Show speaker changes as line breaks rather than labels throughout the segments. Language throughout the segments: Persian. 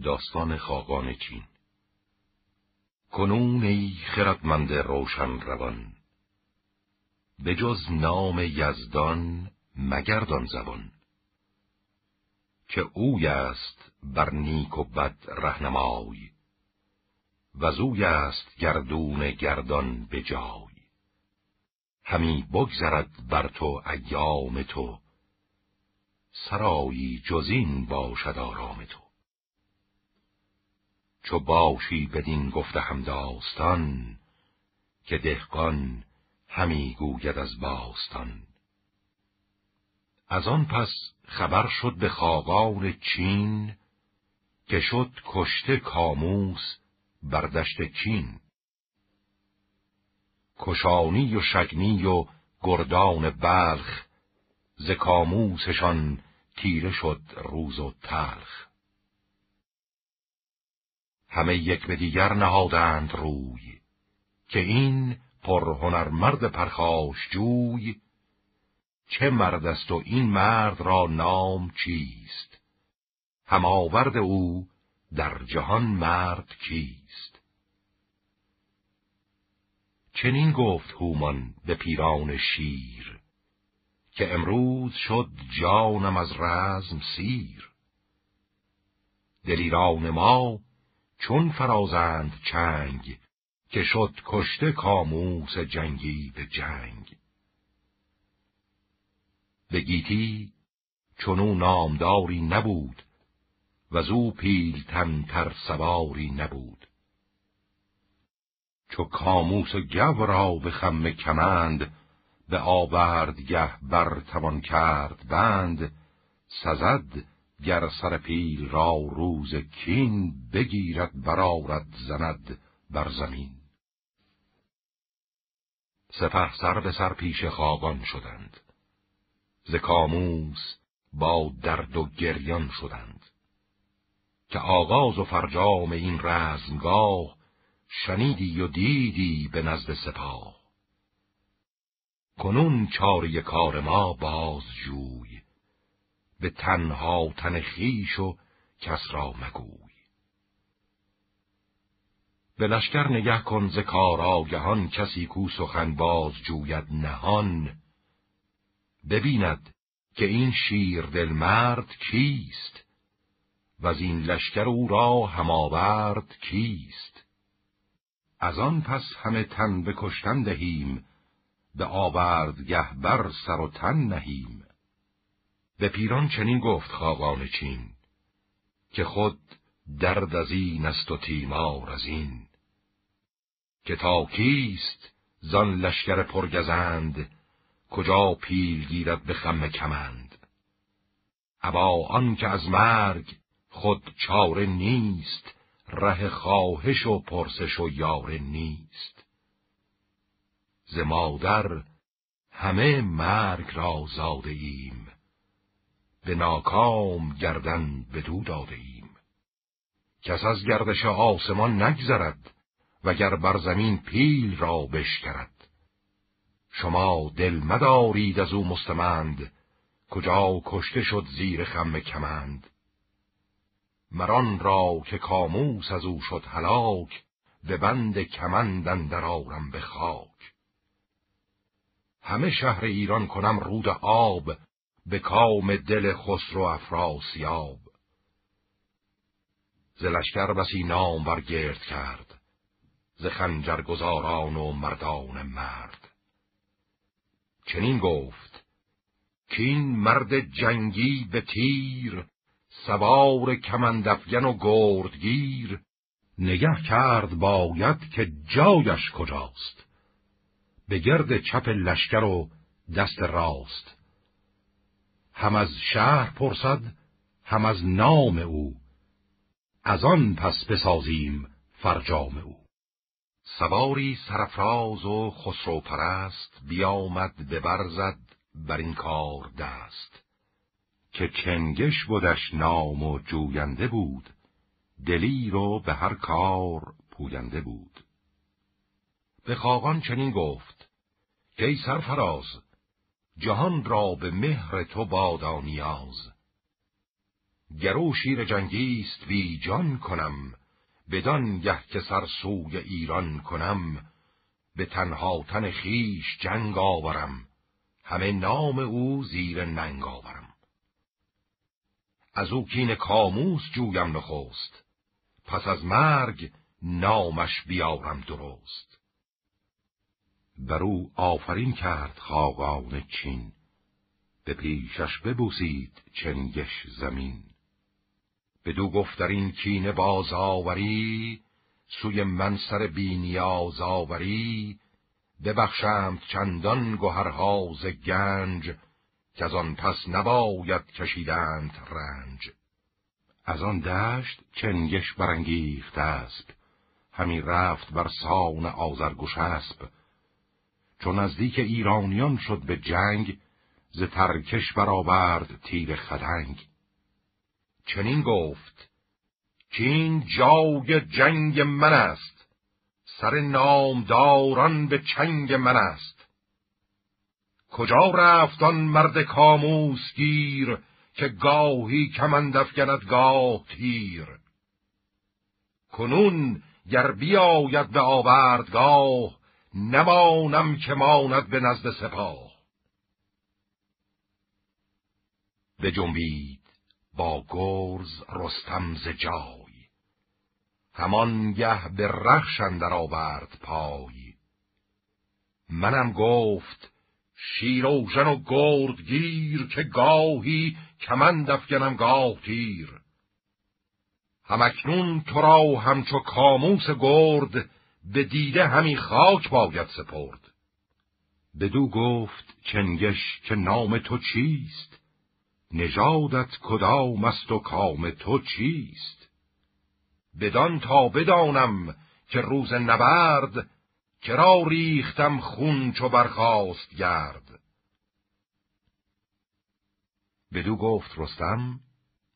داستان خاقان چین. کنون ای خردمند روشن روان به جز نام یزدان مگردان زبان که اوی است بر نیک و بد رهنمای و اوی است گردون گردان به جای. همی بگذرد بر تو ایام تو سرایی جزین باشد آرام تو. چو باشی بدین گفته هم داستان که دهقان همی گوید از باستان. از آن پس خبر شد به خاقان چین که شد کشته کاموس بر دشت کین. کشانی و شگنی و گردان بلخ ز کاموسشان تیره شد روز و تلخ. همه یک به دیگر نهادند روی که این پرهنرمرد پرخاش جوی چه مرد است و این مرد را نام چیست؟ هماورد او در جهان مرد کیست؟ چنین گفت هومان به پیران شیر که امروز شد جانم از رزم سیر. دلیران ما چون فرازند چنگ که شد کشته کاموس جنگی به جنگ. به گیتی چونو نامداری نبود و زو پیلتن تر سواری نبود. چو کاموس گو را به خم کمند به آوردگه بر توان کرد بند سزد گر سر پیل را روز کین بگیرد برارد زند بر زمین. سپه سر به سر پیش خاقان شدند. ز کاموس با درد و گریان شدند. که آغاز و فرجام این رزمگاه شنیدی و دیدی به نزد سپاه. کنون چاری کار ما باز جوی به تنها تن خیش و کس را مگوی. به لشکر نگه کن ز کار آگهان کسی کو سخن باز جوید نهان. ببیند که این شیر دل مرد کیست و از این لشکر او را هماورد کیست. از آن پس همه تن به کشتن دهیم به آوردگه بر سر و تن نهیم. به پیران چنین گفت خاقان چین که خود درد از این است و تیمار از این که تا کیست زان لشکر پرگزند کجا پیل گیرد به خم کمند؟ ابا آن که از مرگ خود چاره نیست ره خواهش و پرسش و یاره نیست. ز مادر همه مرگ را زاده ایم. به ناکام گردن بدو داده ایم کس از گردش آسمان نگذرد وگر بر زمین پیل را بشکرد. شما دل مدارید از او مستمند کجا کشته شد زیر خم کمند. مران را که کاموس از او شد هلاک به بند کمند در آرم به خاک. همه شهر ایران کنم رود آب به کام دل خسرو افراسیاب ز لشکر بسی نام برگرد کرد ز خنجرگزاران و مردان مرد. چنین گفت کین مرد جنگی به تیر سوار کمندفگن و گردگیر. نگه کرد باید که جایش کجاست. به گرد چپ لشکر و دست راست. هم از شهر پرسد هم از نام او. از آن پس بسازیم فرجام او. سواری سرفراز و خسرو پرست بیامد به برزد بر این کار دست. که چنگش بودش نام و جوینده بود دلیر و به هر کار پوینده بود. به خاقان چنین گفت ای سرفراز جهان را به مهر تو بادا نیاز. گرو شیر جنگیست بی جان کنم بدان گه که سر سوی ایران کنم به تنها تن خیش جنگ آورم همه نام او زیر ننگ آورم. از او کین کاموس جویم نخست پس از مرگ نامش بیارم درست. بر او آفرین کرد خاقان چین. به پیشش ببوسید چنگش زمین. بدو گفت در این کینه باز آوری سوی من سر بینیاز آوری. ببخشمت چندان گوهرها ز گنج که از آن پس نباید کشیدند رنج. از آن دشت چنگش برانگیخت اسب. همی رفت بر سان آزرگوش اسب. چون نزدیک ایرانیان شد به جنگ ز ترکش برآورد تیر خدنگ. چنین گفت که این جنگ من است سر نامداران به چنگ من است. کجا رفت آن مرد کاموس گیر که گاهی کمند افگند گاه تیر؟ کنون گر بیاید به آوردگاه نمانم که ماند به نزد سپاه. به جنبید با گرز رستم ز جای. همان گه به رخش اندر آورد پای. منم گفت شیروژن و گردگیر که گاهی کمند افگنم گاه تیر. همکنون تو را همچو کاموس گرد به دیده همی خاک باید سپرد. بدو گفت چنگش که نام تو چیست؟ نژادت کدام است و کام تو چیست؟ بدان تا بدانم که روز نبرد کرا ریختم خون چو برخاست گرد؟ بدو گفت رستم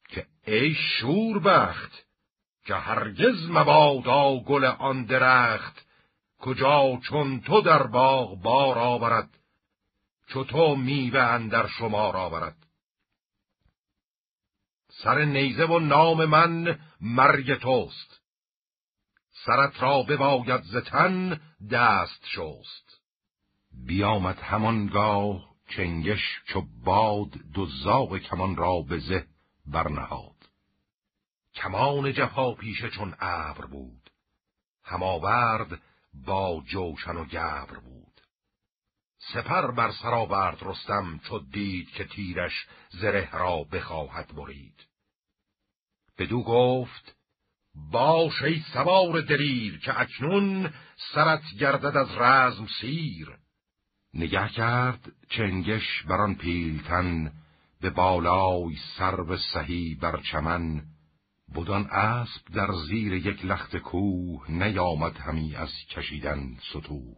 که ای شوربخت که هرگز مبادا گل آن درخت کجا چون تو در باغ بار آورد چو تو میوه اندر شمار آورد. سر نیزه و نام من مرگ توست سرت را بباید ز تن دست شست. بیامد همانگاه چنگش چو باد دو زاغ کمان را به زه برنهاد. کمان جفا پیشه چون ابر بود. هماورد با جوشن و گبر بود. سپر بر سر آورد رستم چو دید که تیرش زره را بخواهد برید. بدو گفت باش ای سوار دلیر که اکنون سرت گردد از رزم سیر. نگه کرد چنگش بران پیلتن به بالای سرو سهی بر چمن بدان اسب در زیر یک لخت کوه نیامد همی از کشیدن ستوه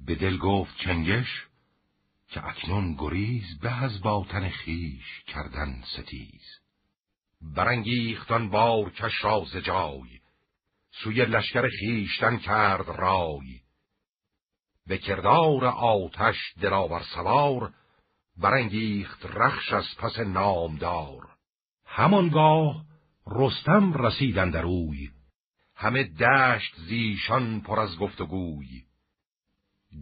به دل گفت چنگش که اکنون گریز به از باطن خیش کردن ستیز. برانگیختان بار کش را ز جای سوی لشکر خیشتن کرد رای. به کردار آتش دلاور سوار برانگیخت رخش از پس نامدار. همانگاه رستم رسیدن در اوی. همه دشت زیشان پر از گفتگوی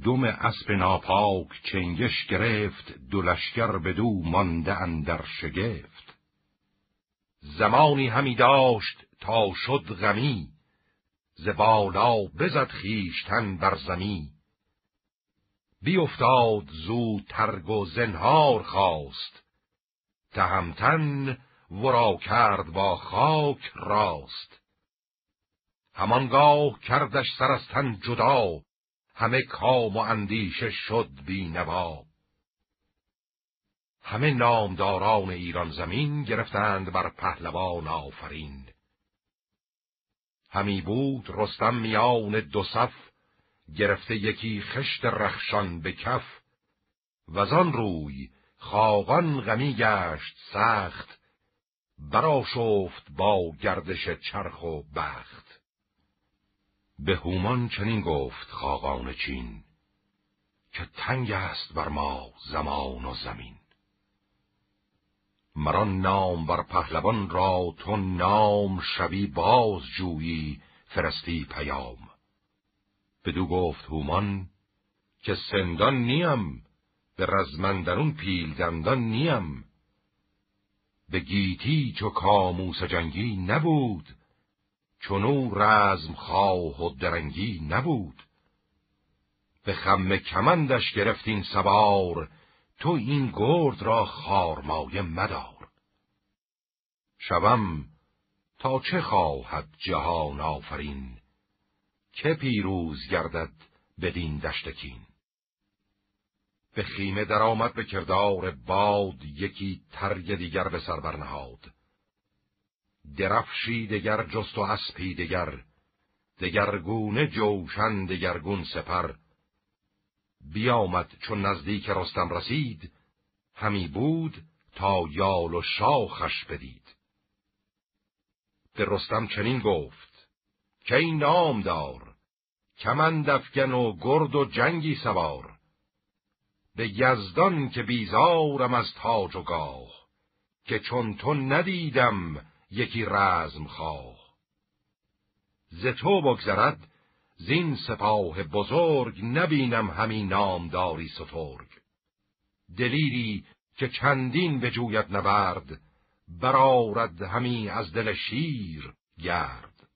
دم اسب ناپاک چنگش گرفت دو لشکر بدو مانده اندر شگفت. زمانی همی داشت تا شد غمی ز بالا بزد خیشتن بر زمی. بیافتاد زود ترگ و زنهار خواست تهمتن ورا کرد با خاک راست. همانگاه کردش سر از تن جدا همه کام و اندیشه شد بی نوا همه نامداران ایران زمین گرفتند بر پهلوان آفرین. همی بود رستم میان دو صف گرفته یکی خشت رخشان به کف. وزان روی خاقان غمی گشت سخت براشفت با گردش چرخ و بخت. به هومان چنین گفت خاقان چین که تنگ است بر ما زمان و زمین. مران نام بر پهلوان را تو نام شوی باز جویی فرستی پیام. بدو گفت هومان که سندان نیم به رزمندرون پیل دندان نیم. به گیتی چو کاموس جنگی نبود چونو رزم خواه و درنگی نبود. به خم کمندش گرفتین سوار تو این گرد را خارمایه مدار. شوم تا چه خواهد جهان آفرین؟ که پیروز گردد بدین دشتکین به خیمه درآمد به کردار باد یکی ترگ دیگر به سر برنهاد. درفشی دگر جست و اسپی دگر دگرگونه جوشن دگرگون سپر. بیامد چون نزدیک رستم رسید همی بود تا یال و شاخش بدید. به رستم چنین گفت که این نام دار کمند افگن و گرد و جنگی سوار. به یزدان که بیزارم از تاج و گاه که چون تو ندیدم یکی رزم خواه. ز تو بگذرد زین سپاه بزرگ نبینم همین نامداری سترگ. دلیری که چندین بجوید نبرد برارد همی از دل شیر گرد.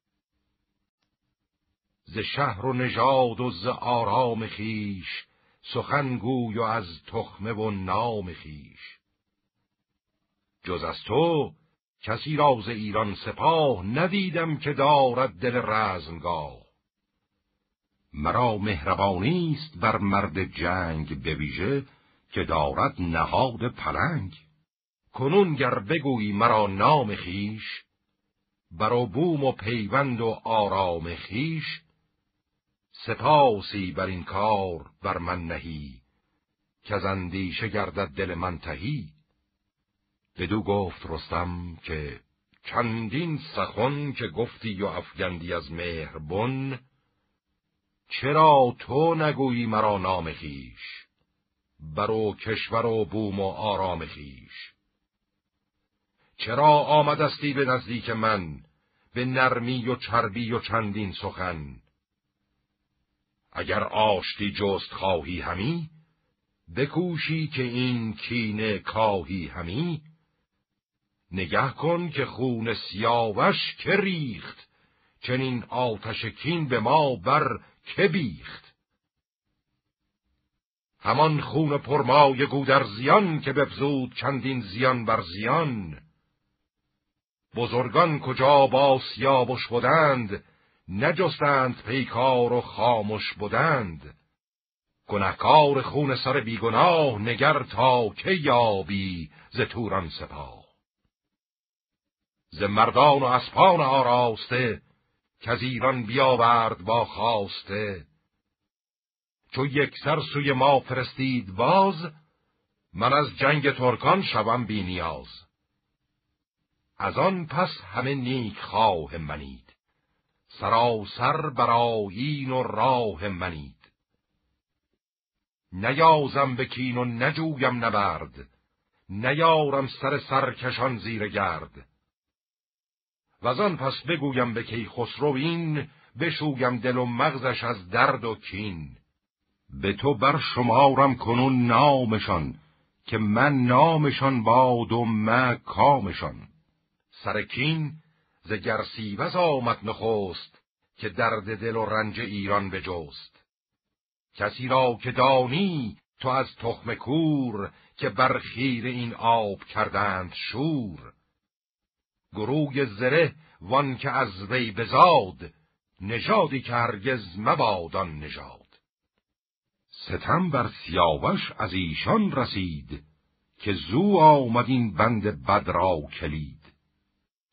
ز شهر و نژاد و ز آرام خیش سخنگوی و از تخمه و نام خیش جز از تو کسی راز ایران سپاه ندیدم که دارد دل رزمگاه. مرا مهربانی است بر مرد جنگ بویژه که دارد نهاد پلنگ. کنون گر بگویی مرا نام خیش بر بوم و پیوند و آرام خیش سپاسی بر این کار بر من نهی که از اندیشه گردد دل من تهی. بدو گفت رستم که چندین سخن که گفتی و افگندی از مهربن چرا تو نگویی مرا نام خیش برو کشور و بوم و آرام خیش چرا آمدستی به نزدیک من به نرمی و چربی و چندین سخن؟ اگر آشتی جست خواهی همی بکوشی که این کینه کاهی همی. نگه کن که خون سیاوش که ریخت چنین آتش کین به ما بر که بیخت. همان خون پرمای گودر زیان که بفزود چندین زیان بر زیان. بزرگان کجا با سیابش بودند نجستند پیکار و خاموش بودند گنهکار خون سر بیگناه نگر تا که یابی ز توران سپاه. ز مردان و اسپان آراسته که از ایران بیاورد با خواسته. چو یک سر سوی ما فرستید باز من از جنگ ترکان شوم بی نیاز. از آن پس همه نیک خواه منید. سراسر برایین و راه منید. نیازم بکین و نجویم نبرد نیارم سر سرکشان زیر گرد. و آن پس بگویم به کی خسرو این بشویم دل و مغزش از درد و کین. به تو بر شمارم کنون نامشان که من نامشان باد و من کامشان. سرکین ز گرسیوز آمد نخست که درد دل و رنج ایران بجست. کسی را که دانی تو از تخم کور که بر خیر این آب کردند شور. گروی زره وان که از وی بزاد نژادی که هرگز مبادان نژاد. ستم بر سیاوش از ایشان رسید که زو آمد این بند بد را کلید.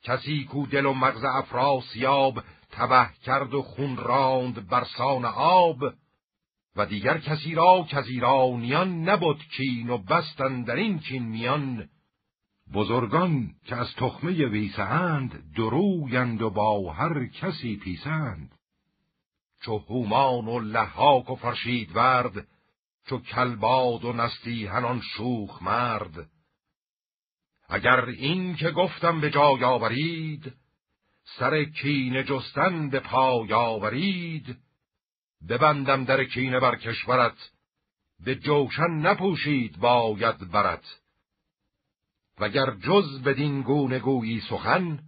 کسی کو دل و مغز افراسیاب تبه کرد و خون راند برسان آب. و دیگر کسی را که ایرانیان نبود کین و بستن در این کین میان. بزرگان که از تخمه ویسهاند درویند و با هر کسی پیسند. چو هومان و لحاک و فرشید ورد چو کلباد و نستی هنان شوخ مرد. اگر این که گفتم به جای آورید سر کین جستن به پای آورید ببندم در کینه بر کشورت به جوشن نپوشید باید برت. وگر جز بدین گونه گویی سخن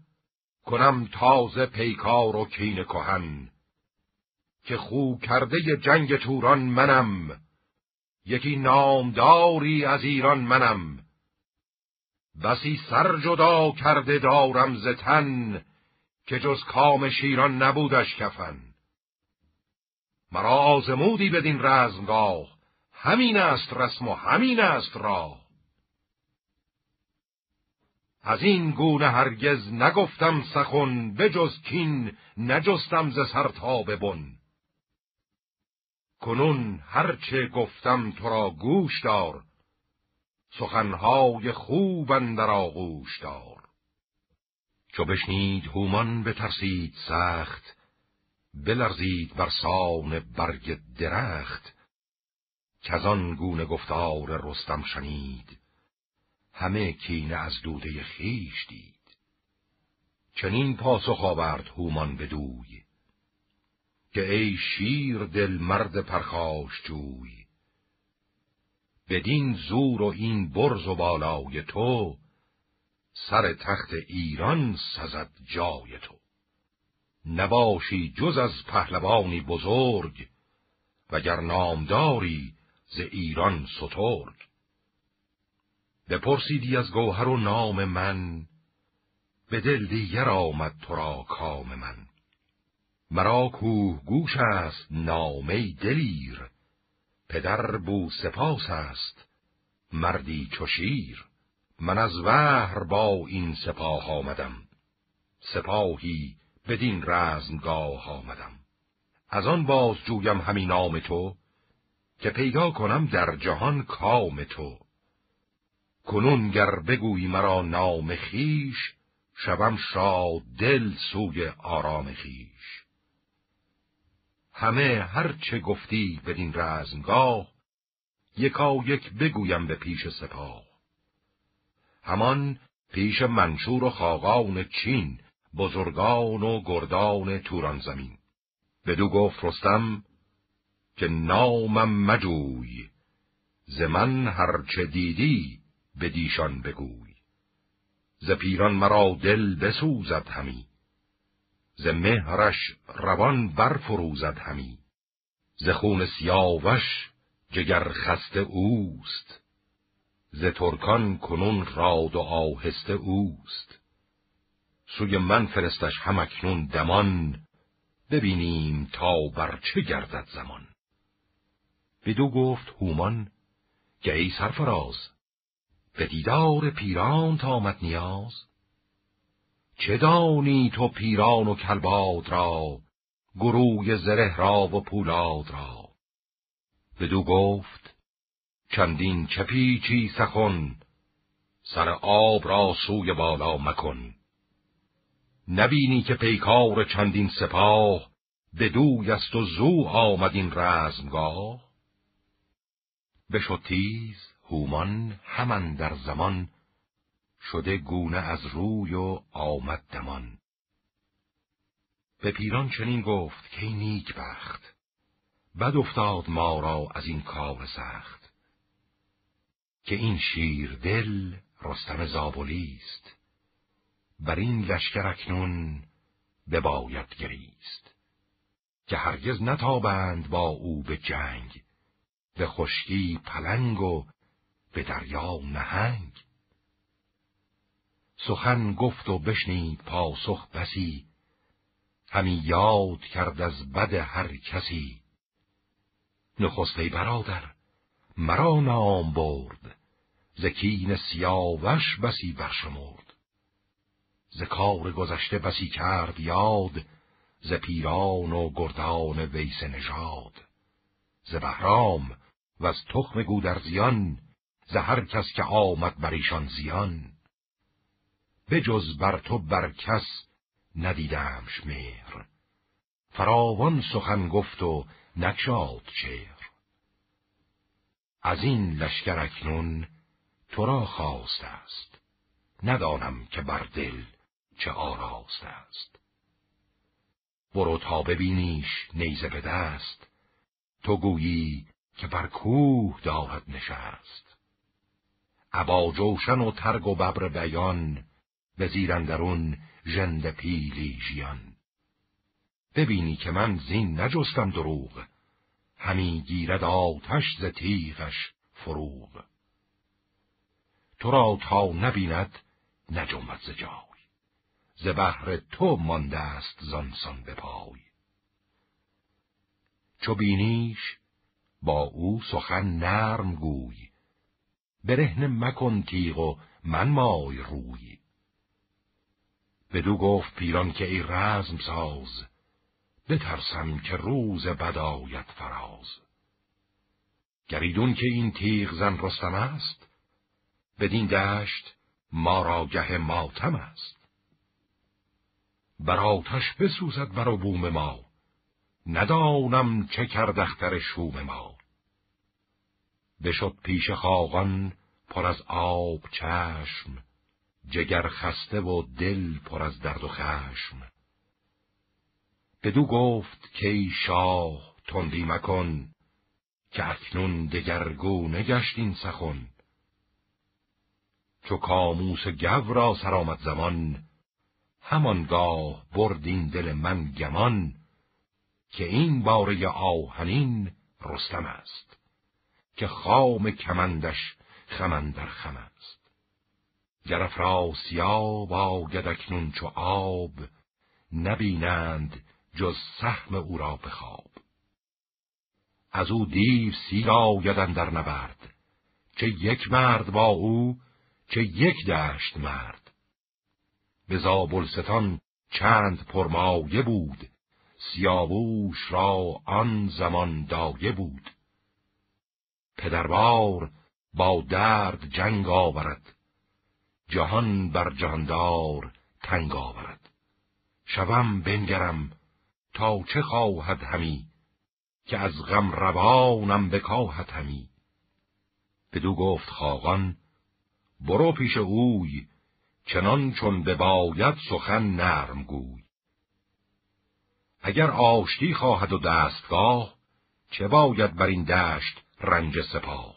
کنم تازه پیکار و کین کهن. که خو کرده جنگ توران منم یکی نامداری از ایران منم. بسی سر جدا کرده دارم ز تن که جز کام شیران نبودش کفن. مرا آزمودی بدین رزمگاه همین است رسم و همین است راه. از این گونه هرگز نگفتم سخن بجز کین نجستم ز سر تا ببن کنون هرچه گفتم تو را گوش دار سخنهای خوب اندر آغوش دار. چو بشنید هومان بترسید سخت بلرزید بر سان برگ درخت. که آن گونه گفتار رستم شنید همه کینه از دوده خیش دید. چنین پاسخ آورد هومان بدوی که ای شیر دل مرد پرخاش جوی. بدین زور و این برز و بالای تو سر تخت ایران سزد جای تو. نباشی جز از پهلوانی بزرگ وگر نامداری ز ایران سترگ. بپرسیدی از گوهر و نام من به دل دیگر آمد تو را کام من. مرا کوه گوش است نامه دلیر. پدر بو سپاس است. مردی چشیر من از وهر با این سپاه آمدم. سپاهی بدین رزمگاه آمدم. از آن باز جویم همین نام تو که پیدا کنم در جهان کام تو. کنون گر بگویی مرا نام خیش شوم شاد دل سوی آرام خیش همه هر چه گفتی بدین رزمگاه یکا یک بگویم به پیش سپاه. همان پیش منشور و خاقان چین بزرگان و گردان توران زمین. بدو گفت رستم که نامم مجوی ز من هرچه دیدی به دیشان بگوی. ز پیران مرا دل بسوزد همی. ز مهرش روان برفروزد همی. ز خون سیاوش جگر خسته اوست. ز ترکان کنون راد و آهسته اوست. سوی من فرستش همکنون دمان ببینیم تا بر چه گردد زمان. بدو گفت هومان که ای سرفراز به دیدار پیران آمد نیاز؟ چه دانی تو پیران و کلباد را گروی زره را و پولاد را؟ بدو گفت چندین چه پیچی سخن سر آب را سوی بالا مکن. نبینی که پیکار چندین سپاه بدوی است و زو آمد این رزمگاه؟ بشد تیز هومان همان در زمان شده گونه از روی و آمد دمان. به پیران چنین گفت که نیک بخت بد افتاد ما را از این کار سخت که این شیر دل رستم زابلی است بر این لشکر اکنون بباید گریست که هرگز نتابند با او به جنگ به خشکی پلنگ و به دریا نهنگ. سخن گفت و بشنید پاسخ بسی همی یاد کرد از بد هر کسی. نخسته برادر مرا نام برد زکین سیاوش بسی برشمرد. ز کار گذشته بسی کرد یاد ز پیران و گردان ویس نژاد. ز بهرام و از تخم گودرزیان ز هر کس که آمد بر ایشان زیان. بجز بر تو بر کس ندیدمش مهر. فراوان سخن گفت و نکشاد چهر. از این لشکر اکنون تو را خواست است. ندانم که بر دل چه آراست است. برو تا ببینیش نیزه به دست. تو گویی که بر کوه دارد نشست. عبا جوشن و ترگ و ببر بیان به زیرندرون ژند پیلی ژیان. ببینی که من زین نجستم دروغ همی گیرد آتش ز تیغش فروغ. تو را تا نبیند نجمد ز جای. ز بهر تو مانده است زانسان به پای. چو بینیش با او سخن نرم گوی. برهنه مکن تیغ و من مای روی. بدو گفت پیران که ای رزم ساز بترسم که روز بدایت فراز. گریدون که این تیغ زن رستم است بدین دشت ما را گه ماتم است. بر آتش بسوزد بر بوم ما ندانم چه کرد اختر شوم ما. بشد پیش خاقان پر از آب چشم جگر خسته و دل پر از درد و خشم. بدو گفت که ای شاه تندی مکن که اکنون دگرگونه گشت این سخن. چو کاموس گو را سرآمد زمان همانگاه برد این دل من گمان که این باره آهنین رستم است که خام کمندش خمندر خم است. گر افراسیاب آید اکنون چو آب نبینند جز سهم او را بخواب از او دیو سیر آیدن در نبرد چه یک مرد با او چه یک دشت مرد. به زابلستان چند پرمایه بود سیاووش را آن زمان دایه بود. پدربار با درد جنگ آورد جهان بر جهاندار تنگ آورد. شوم بنگرم تا چه خواهد همی؟ که از غم روانم بکاهد همی. بدو گفت خاقان برو پیش اوی چنان چون بباید سخن نرم گوی. اگر آشتی خواهد و دستگاه چه باید بر این دشت رنج سپاه؟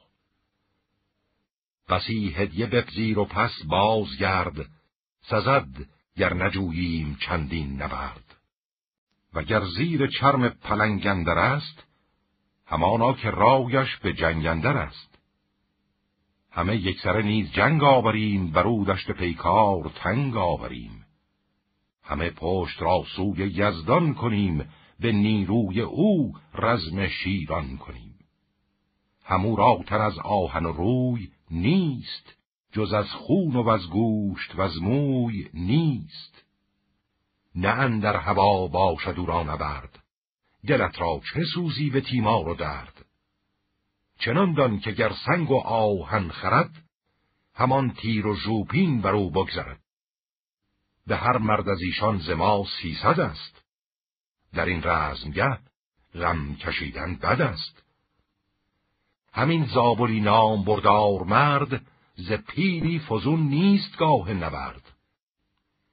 بسی هدیه بپذیر و پس بازگرد. سزد گر نجوییم چندین نبرد. وگر زیر چرم پلنگندر است همانا که رایش به جنگندر است. همه یکسره نیز جنگ آوریم بر او دشت پیکار تنگ آوریم. همه پشت را سوی یزدان کنیم به نیروی او رزم شیران کنیم. همو را تر از آهن و روی نیست جز از خون و از گوشت و از موی نیست. نه اندر هوا باشد او را نبرد دلت را چه سوزی به تیمار و درد؟ چنان دان که گر سنگ و آهن خرد همان تیر و ژوپین بر او بگذرد. به هر مرد از ایشان زما سیصد است. در این رزمگه غم کشیدن بد است. همین زابلی نام بردار مرد ز پیلی فزون نیست گاه نبرد.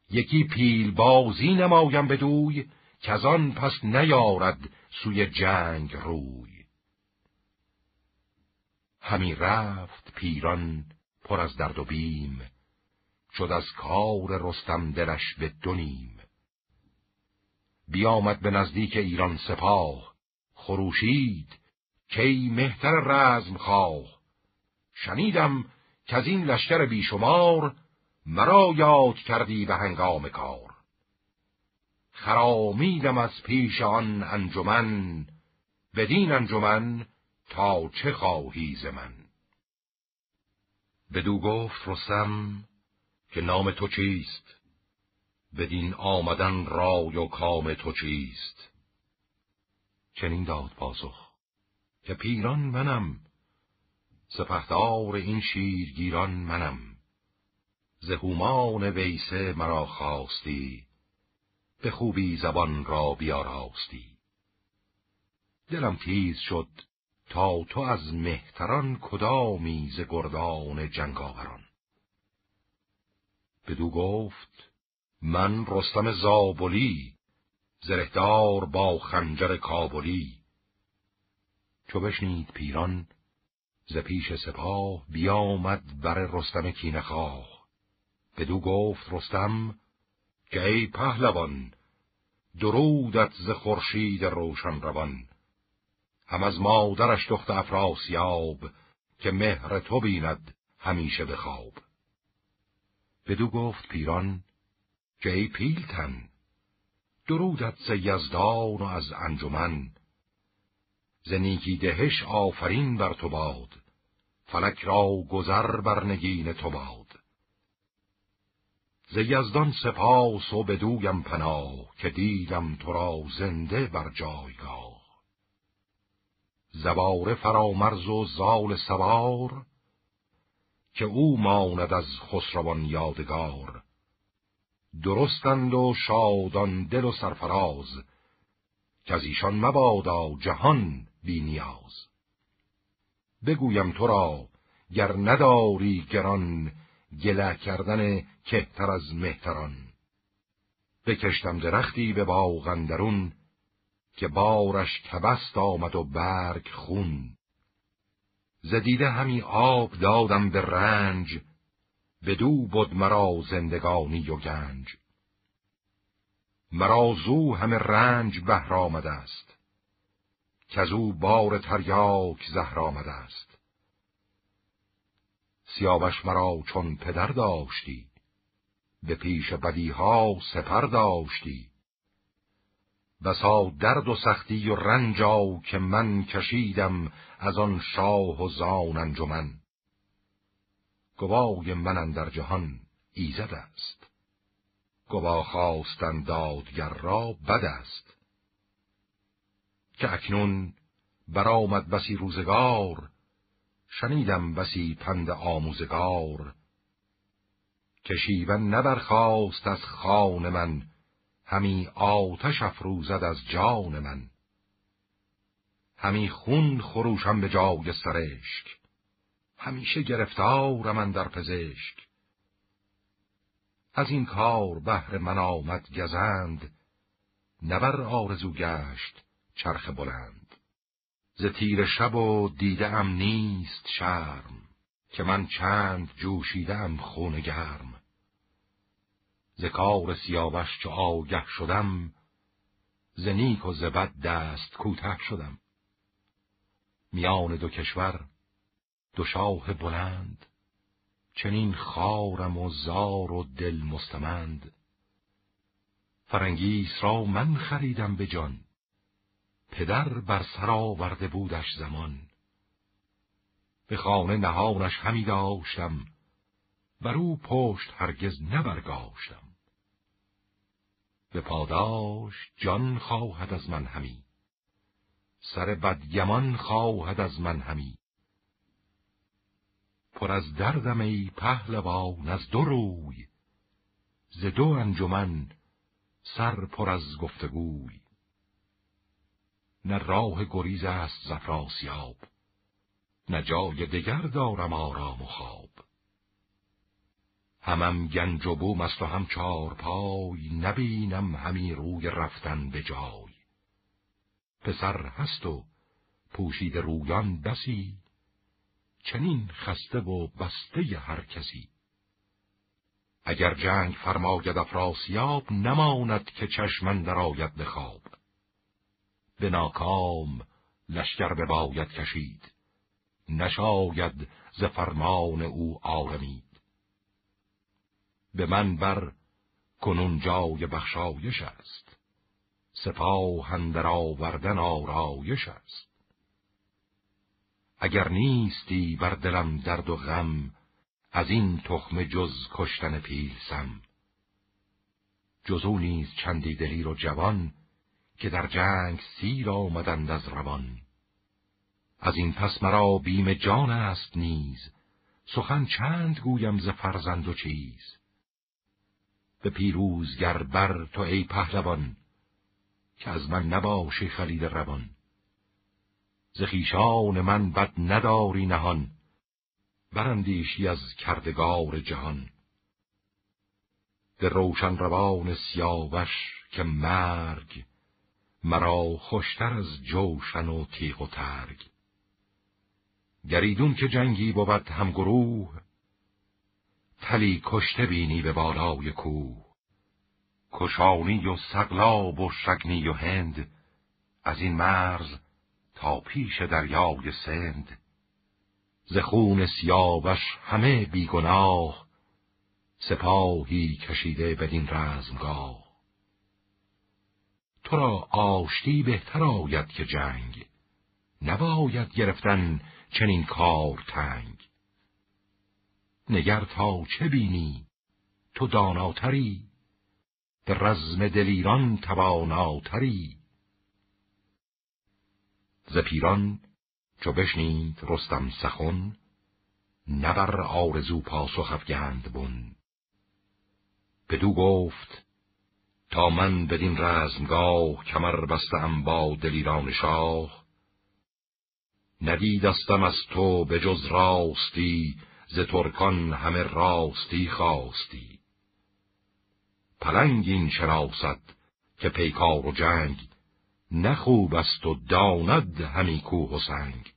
یکی پیل بازی نمایم بدوی که از پس نیارد سوی جنگ روی. همی رفت پیران پر از درد و بیم شد از کار رستم دلش به دونیم بیامد به نزدیک ایران سپاه خروشید کی مهتر رزم خواه. شنیدم که از این لشکر بیشمار مرا یاد کردی به هنگام کار. خرامیدم از پیش آن انجمن بدین انجمن تا چه خواهی ز من؟ بدو گفت رستم که نام تو چیست؟ بدین آمدن رای و کام تو چیست؟ چنین داد پاسخ. که پیران منم سپهدار این شیرگیران منم. زهومان ویسه مرا خواستی به خوبی زبان را بیاراستی. دلم تیز شد تا تو از مهتران کدامی ز گردان جنگاوران. بدو گفت من رستم زابلی زرهدار با خنجر کابلی. چو بشنید پیران ز پیش سپاه بیامد بر رستم کینخواه. بدو گفت رستم که ای پهلوان درودت ز خورشید روشن روان. هم از مادرش دخت افراسیاب که مهر تو بیند همیشه به خواب. بدو گفت پیران که ای پیلتن درودت ز یزدان و از انجمن. ز نیکی دهش آفرین بر تو باد. فلک را گذر بر نگین تو باد. ز یزدان سپاس و بدویم پناه که دیدم تو را زنده بر جایگاه. زباره فرامرز و زال سوار که او ماند از خسروان یادگار. درستند و شادان دل و سرفراز که از ایشان مبادا جهان بی نیاز. بگویم تو را گر نداری گران گله کردن کهتر از مهتران. بکشتم درختی به باغندرون که بارش کبست آمد و برگ خون. زدیده همی آب دادم به رنج بدو بود مرا زندگانی و گنج. مرا زو همه رنج بهر آمده است. که از او بار تریاک زهر آمده است. سیاوش مرا چون پدر داشتی به پیش بدیها سپر داشتی. بسا درد و سختی و رنجا که من کشیدم از آن شاه و زان انجمن. گوای من در جهان ایزد است. گوا خواستن دادگر را بد است. که اکنون برآمد بسی روزگار شنیدم بسی پند آموزگار. که شیون نبرخواست از خان من همی آتش افروزد از جان من. همی خون خروشم به جای سرشک همیشه گرفتارم من در پزشک. از این کار بهر من آمد گزند نبر آرزو گشت چرخ بلند. ز تیر شب و دیده ام نیست شرم که من چند جوشیدم خون گرم. ز کار سیاوش چو آگه شدم ز نیک و ز بد دست کوته شدم. میان دو کشور دو شاه بلند چنین خارم و زار و دل مستمند. فرنگیس را من خریدم به جان پدر بر سر آورده بودش زمان. به خانه نهانش همی داشتم بر او پشت هرگز نبرگاشتم. به پاداش جان خواهد از من همی سر بدگمان خواهد از من همی. پر از دردم ای پهلوان از دو روی ز دو انجمن سر پر از گفتگوی. نه راه گریز است زفراسیاب نه جای دگر دارم آرام و خواب. همم گنج و بوم است و هم چار پای نبینم همی روی رفتن به جای. پسر هست و پوشید رویان بسی چنین خسته و بسته هر کسی. اگر جنگ فرماید افراسیاب نماند که چشمن درآید به خواب. به ناکام لشکر به باید کشید. نشاید ز فرمان او آرمید. به من بر کنون جای بخشایش است. سپاه اندر آوردن آرایش است. اگر نیستی بر دلم درد و غم از این تخم جز کشتن پیلسم. جزو نیز چندی دلیر و جوان که در جنگ سیر آمدند از روان. از این پس مرا بیم جان است نیز. سخن چند گویم ز فرزند و چیز. به پیروزگر بر تو ای پهلوان که از من نباشی خلید روان. ز خویشان من بد نداری نهان برندیشی از کردگار جهان. به روشن روان سیاوش که مرگ مرا خوشتر از جوشن و تیغ و ترگ. گریدون که جنگی بود هم گروه تلی کشته بینی به بالای کوه. کشانی و سقلاب و شگنی و هند از این مرز تا پیش دریای سند. ز خون سیاوش همه بیگناه سپاهی کشیده بدین رزمگاه. تو را آشتی بهتر آید که جنگ. نباید گرفتن چنین کار تنگ. نگر تا چه بینی؟ تو داناتری. به رزم دلیران تواناتری. ز پیران چو بشنید رستم سخن نبر آرزو پاسخ افگند بن. بدو گفت تا من بدین رزمگاه کمر بستم با دلیران شاه. ندیدستم از تو به جز راستی ز ترکان همه راستی خواستی. پلنگ این شناست که پیکار و جنگ نخوب است و داند همی کوه و سنگ.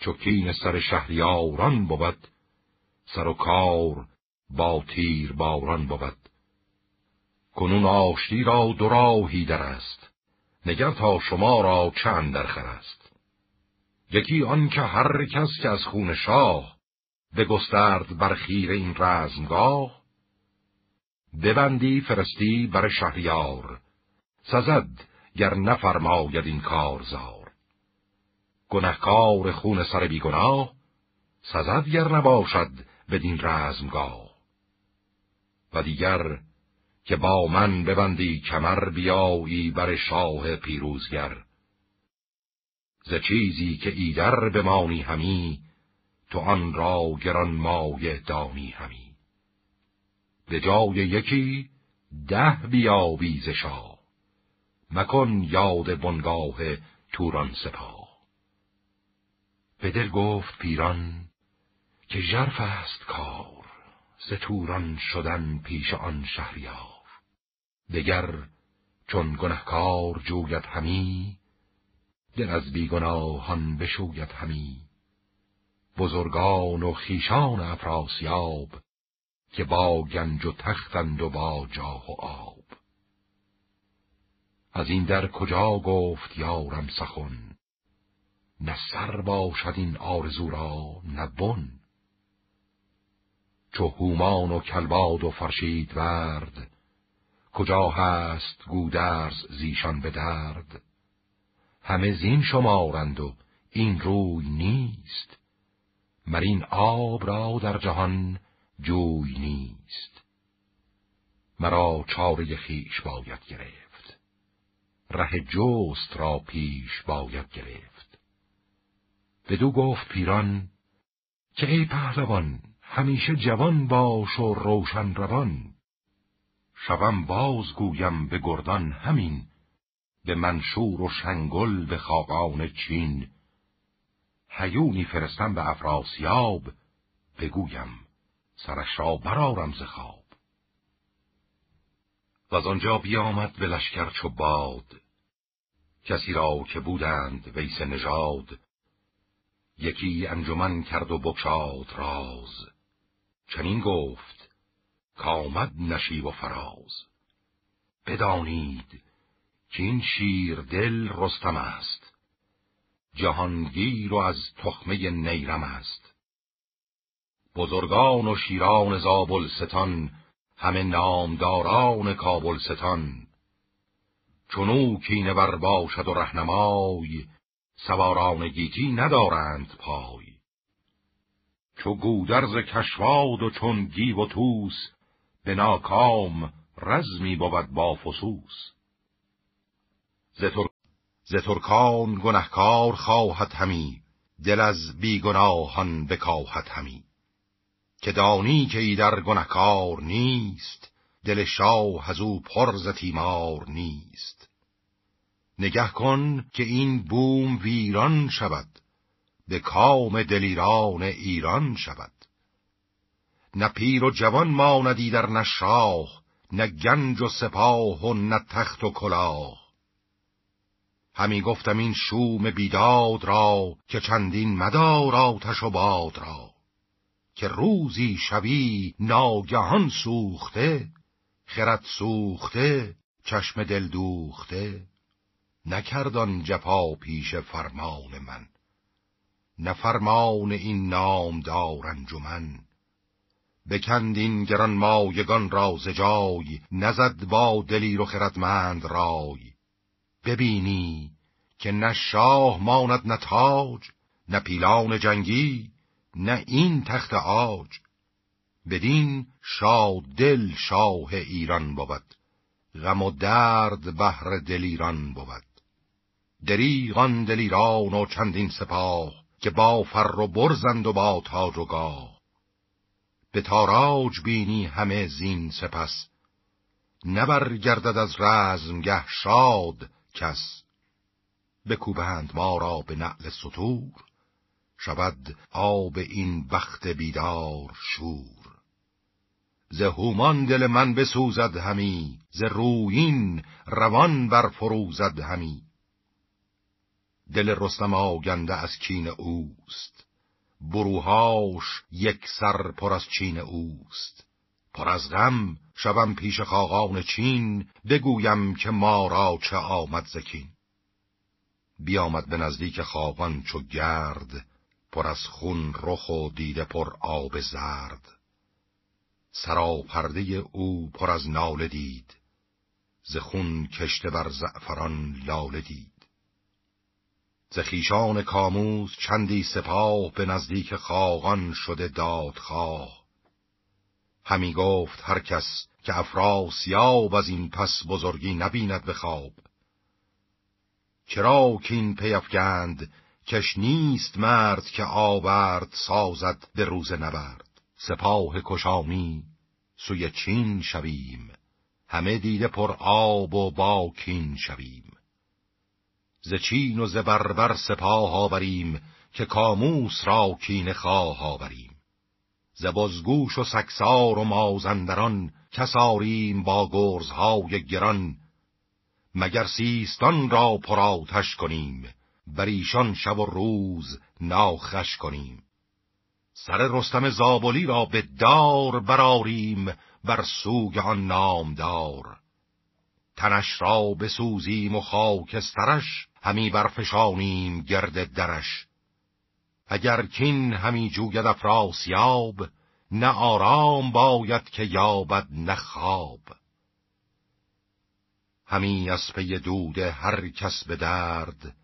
چکین سر شهریاران بود سر و کار با تیر باران بود. کنون آشتی را دو راهی در است. نگر تا شما را چند درخر است. یکی آن که هر کس که از خون شاه بگسترد بر خیر این رزمگاه ببندی فرستی بر شهریار سزد گر نفرماید این کارزار. گنهکار خون سر بیگناه سزد گر نباشد بدین رزمگاه. و دیگر که با من ببندی کمر بیایی بر شاه پیروزگر. ز چیزی که ایدر بمانی همی تو آن را گران مایه دانی همی. به جای یکی ده بیابی ز شاه مکن یاد بنگاه توران سپاه. به دل گفت پیران که ژرف است کار ز توران شدن پیش آن شهریار. دگر چون گنهکار جوید همی دل از بیگناهان بشوید همی. بزرگان و خیشان افراسیاب که با گنج و تختند و با جاه و آب. از این در کجا گفت یارم سخن؟ نه سر باشد این آرزو را نه بن. چو هومان و کلباد و فرشید ورد کجا هست گودرز زیشان به درد؟ همه زین شمارند و این روی نیست. مر این آب را در جهان جوی نیست. مرا چاره خیش باید گرفت. ره جوست را پیش باید گرفت. بدو گفت پیران که ای پهلوان همیشه جوان باش و روشن روان. شوم باز گویم به گردان همین به منشور و شنگل به خاقان چین. هیونی فرستم به افراسیاب بگویم سرش را برارم ز خواب. و از آنجا بیامد به لشکر چو باد کسی را که بودند ویس نژاد. یکی انجمن کرد و بکشاد راز. چنین گفت کامد نشیب و فراز. بدانید که این شیر دل رستم است. جهانگیر و از تخمه نیرم است. بزرگان و شیران زابلستان همه نامداران کابلستان. چونو کینه بر باشد و رهنمای سواران گیتی ندارند پای. چو گودرز کشواد و چون گیو و توس به ناکام رزمی بود با فسوس. ز ترکان گنهکار خواهد همی دل از بیگناهان بکاهد همی. که دانی که ای در گنهکار نیست دل شاه از او پر ز تیمار نیست. نگه کن که این بوم ویران شود به کام دلیران ایران شود. نه پیر و جوان ماندی در نه شاه نه گنج و سپاه و نه تخت و کلاه. همی گفتم این شوم بیداد را که چندین مدار آتش و باد را که روزی شوی ناگهان سوخته خرد سوخته چشم دل دوخته. نکردان جفا پیش فرمان من نه این نامدار انجمن. بکندین گران مایگان را جای نزد با دلیر و خردمند رای. ببینی که نه شاه ماند نه تاج نه پیلان جنگی نه این تخت آج بدین شاه دل شاه ایران بود غم و درد بهر دلیران بود. دریغان دلیران و چندین سپاه که با فر و برزند و با تاج و گاه. به تاراج بینی همه زین سپس. نبرگردد از رزمگه شاد کس. بکوبند ما را به نعل سطور شود آب این بخت بیدار شور. ز هومان دل من بسوزد همی ز روین روان بر فروزد همی. دل رستم آگنده از کین اوست. بروهاش یک سر پر از چین اوست. پر از غم شوم پیش خاقان چین بگویم که ما را چه آمد زکین بیامد به نزدیک خاقان چو گرد پر از خون رخ و دیده پر آب زرد. سراپرده او پر از ناله دید ز خون کشته بر زعفران لاله دید. ز خیشان کاموز چندی سپاه به نزدیک خاقان شده دادخواه. همی گفت هر کس که افراسیاب از این پس بزرگی نبیند به خواب. چرا کین پیفگند کش نیست مرد که آورد سازد به روز نبرد. سپاه کشانی سوی چین شویم. همه دیده پر آب و با کین شویم. ز چین و ز بربر سپاه آوریم که کاموس را کین خواه آوریم. ز بزگوش و سکسار و مازندران کساریم با گرزهای گران. مگر سیستان را پراتش کنیم بر ایشان شب و روز ناخش کنیم. سر رستم زابلی را به دار براریم بر سوگ آن نامدار. تنش را بسوزیم و خاکسترش همی برفشانیم گرد درش. اگر کین همی جوید افراسیاب نه آرام باید که یابد نه خواب. همی از پی دود هر کس به درد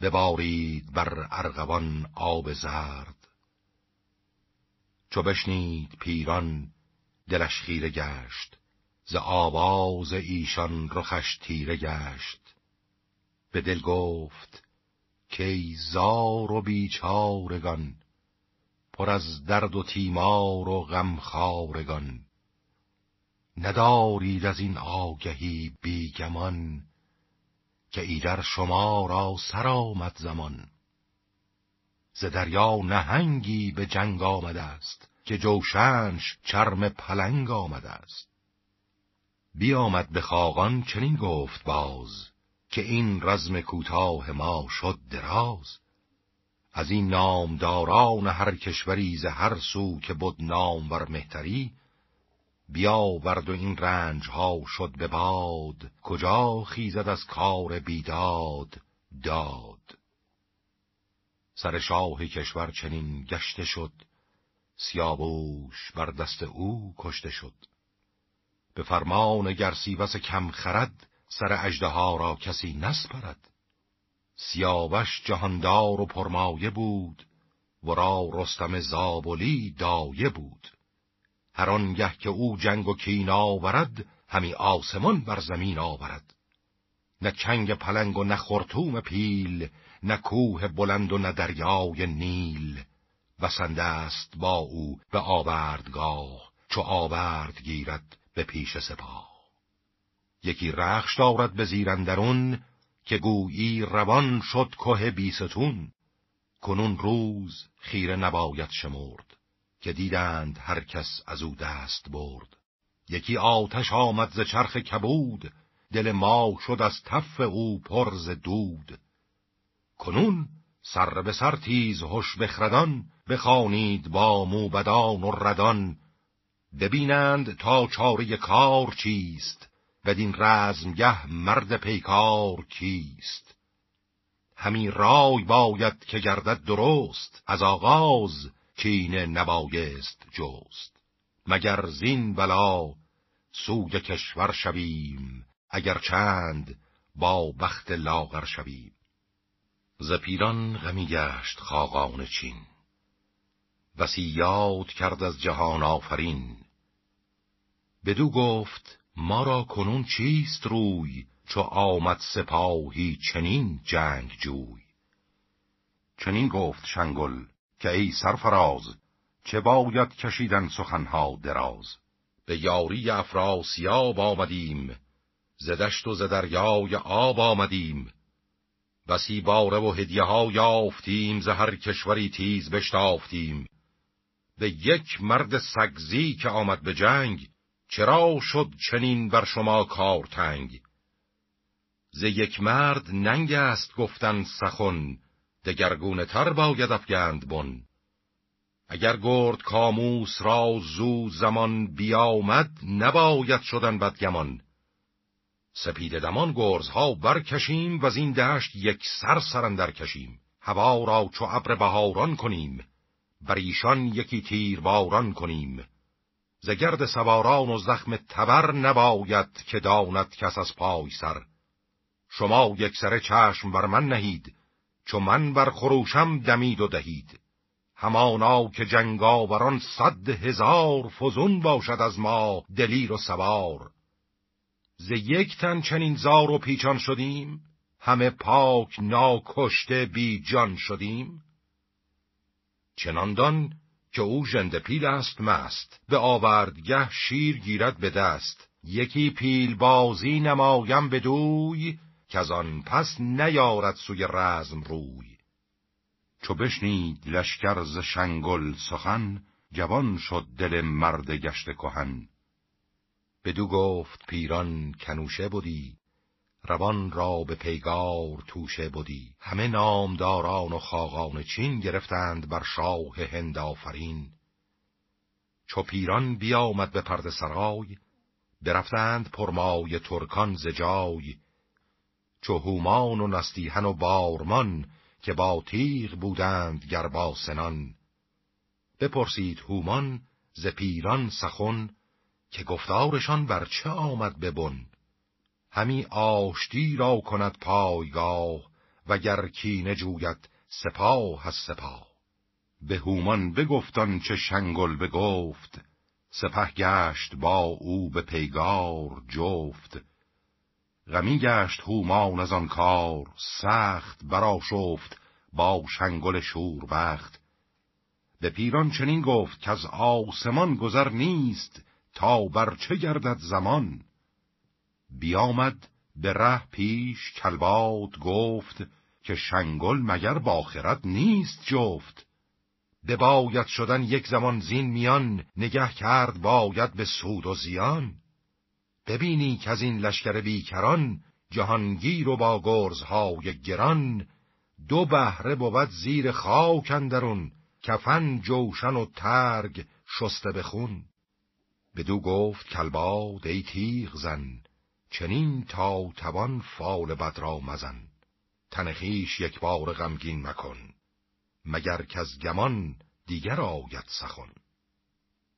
ببارید بر ارغوان آب زرد. چو بشنید پیران دلش خیره گشت ز آواز ایشان رخش تیره گشت. به دل گفت که زار و بیچارگان پر از درد و تیمار و غمخارگان ندارید از این آگهی بیگمان که ایدر شما را سر آمد زمان. ز دریا نهنگی به جنگ آمده است که جوشنش چرم پلنگ آمده است. بیامد به خاقان چنین گفت باز که این رزم کوتاه ما شد دراز. از این نامداران هر کشوری ز هر سو که بود نامور مهتری بیاورد و این رنج ها شد به باد. کجا خیزد از کار بیداد؟ داد. سر شاه کشور چنین گشته شد سیابوش بر دست او کشته شد. به فرمان گرسیوس کم خرد سر اجدها را کسی نسپرد. سیاوش جهاندار و پرمایه بود ورا رستم زابلی دایه بود. هر آنگه که او جنگ و کین آورد همی آسمان بر زمین آورد. نه چنگ پلنگ و نه خرطوم پیل نه کوه بلند و نه دریای نیل. بسنده است با او به آوردگاه چو آورد گیرد به پیش سپاه. یکی رخش دارد به زیرندرون که گویی روان شد که بیستون کنون روز خیره نباید شمرد که دیدند هر کس از او دست برد. یکی آتش آمد ز چرخ کبود دل ما شد از تف او پرز دود. کنون سر به سر تیز هش بخردان بخوانید با موبدان و ردان. ببینند تا چاره کار چیست بدین رزمگه مرد پیکار کیست همی رای باید که گردد درست از آغاز کینه نبایست جست. مگر زین بلا سوی کشور شویم اگر چند با بخت لاغر شویم؟ ز پیران غمی گشت خاقان چین بسی یاد کرد از جهان آفرین. بدو گفت ما را کنون چیست روی چو آمد سپاهی چنین جنگ جوی چنین گفت شنگل که ای سرفراز چه باید کشیدن سخنها دراز؟ به یاری افراسیاب آمدیم زدشت و ز دریای آب آمدیم. بسی باره و هدیه ها یافتیم ز هر کشوری تیز بشتافتیم. به یک مرد سگزی که آمد به جنگ چرا شد چنین بر شما کار تنگ ز یک مرد ننگ است گفتن سخن دگرگونه تر باید افگند بن. اگر گرد کاموس را زو زمان بیامد نباید شدن بدگمان. سپید دمان گرزها برکشیم و از این دشت یک سر سرندر کشیم. هوا را چو ابر بهاران کنیم. بر ایشان یکی تیر باران کنیم. زگرد سواران و زخم تبر نباید که داند کس از پای سر. شما یک سر چشم بر من نهید چو من بر خروشم دمید و دهید. همانا که جنگاوران صد هزار فزون باشد از ما دلیر و سوار. ز یک تن چنین زار و پیچان شدیم همه پاک ناکشته بی جان شدیم. چناندان که او ژنده پیل است مست به آوردگه شیر گیرد به دست. یکی پیل بازی نمایم به دوی که از آن پس نیارد سوی رزم روی. چو بشنید لشکر ز شنگل سخن جوان شد دل مرد گشت کهن. بدو گفت پیران کنوشه بودی روان را به پیگار توشه بودی همه نامداران و خاقان چین گرفتند بر شاه هند آفرین. چو پیران بیامد به پرد سرای برفتند پرمای ترکان زجای چو هومان و نستیهن و بارمان که با تیغ بودند گربا سنان. بپرسید هومان ز پیران سخن که گفتارشان بر چه آمد ببن همی آشتی را کند پایگاه وگر کینه جوید سپاه از سپاه. به هومان بگفتان چه شنگل بگفت سپه گشت با او به پیگار جفت. غمی گشت هومان از آن کار سخت برا شفت با شنگل شور بخت به پیران چنین گفت که از آسمان گذر نیست تا بر چه گردد زمان؟ بیامد به ره پیش کلباد گفت که شنگل مگر باخرت نیست جفت. به باید شدن یک زمان زین میان نگه کرد باید به سود و زیان. ببینی که از این لشکر بیکران جهانگیر و با گرزهای گران. دو بهره بود زیر خاک اندرون کفن جوشن و ترگ شسته بخون بدو گفت کلباد ای تیغ زن چنین تا توان فال بد را مزن. تنخیش یک بار غمگین مکن مگر که از گمان دیگر آید سخن.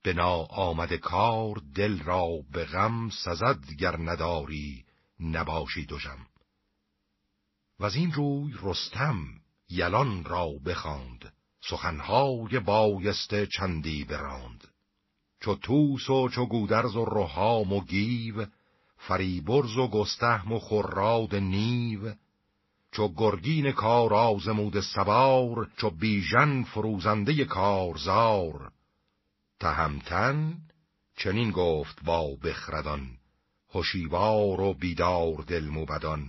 بنا آمد کار دل را به غم سزد گر نداری نباشی دوژم و از این روی رستم یلان را بخواند سخنهای بایسته چندی براند. چو توس و چو گودرز و رهام و گیو فریبرز و گستهم و خراد نیو چو گرگین کار آزمود سوار چو بیژن فروزنده کارزار. تهمتن چنین گفت با بخردان هوشیوار و بیدار دل موبدان.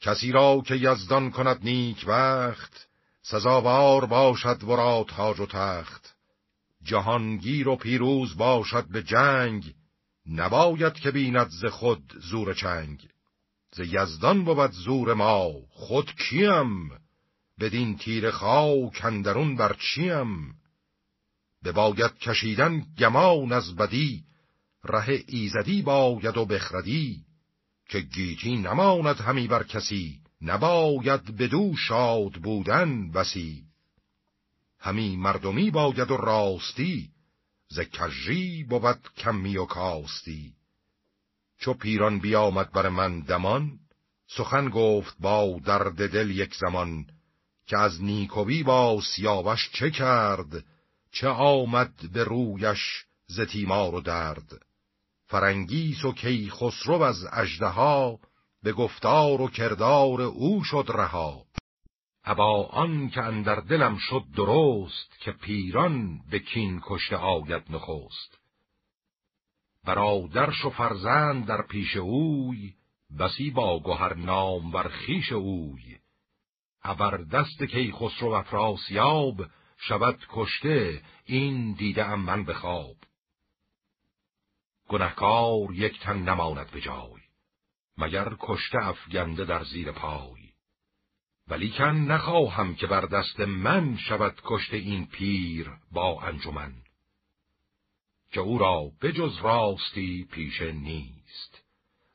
کسی را که یزدان کند نیک وقت سزاوار باشد ورا تاج و تخت. جهانگیر و پیروز باشد به جنگ نباید که بیند ز خود زور چنگ. ز یزدان بود زور ما خود کیم؟ بدین تیر خاک اندرون بر چیم؟ بباید کشیدن گمان از بدی ره ایزدی باید و بخردی. که گیتی نماند همی بر کسی نباید بدو شاد بودن بسی. همی مردمی باید و راستی ز کژی بود کمی و کاستی. چو پیران بیامد بر من دمان سخن گفت با درد دل یک زمان که از نیکوی با سیاوش چه کرد؟ چه آمد به رویش ز تیمار و درد؟ فرنگیس و کی خسرو از اژدها به گفتار و کردار او شد رها. ابا آن که اندر دلم شد درست که پیران به کین کشته آید نخست. برادرش و فرزند در پیش اوی بسی با گوهر نام بر خیش اوی. ابر دست کی خسرو افراسیاب شود کشته این دیده ام من به خواب. گنهکار یک تن نماند به جای مگر کشته افگنده در زیر پای. ولیکن نخواهم که بر دست من شود کشته این پیر با انجمن که او را بجز راستی پیشه نیست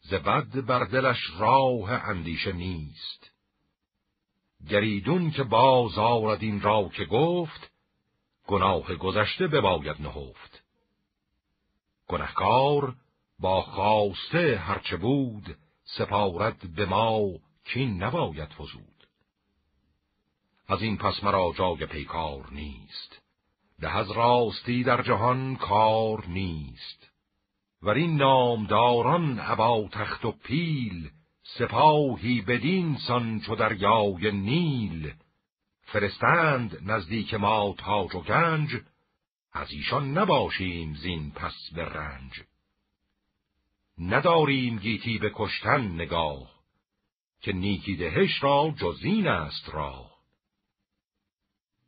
ز بد بر دلش راه اندیشه نیست. گریدون که باز آرد این را که گفت گناه گذشته بباید نهفت. گنهکار با خواسته هرچه بود سپارد به ما کین نباید فزود. از این پس مرا جای پیکار نیست. ده از راستی در جهان کار نیست. ور این نامداران ابا تخت و پیل سپاهی بدین سان چو دریای نیل. فرستند نزدیک ما تاج و گنج از ایشان نباشیم زین پس به رنج. نداریم گیتی به کشتن نگاه که نیکی دهش را جزین است را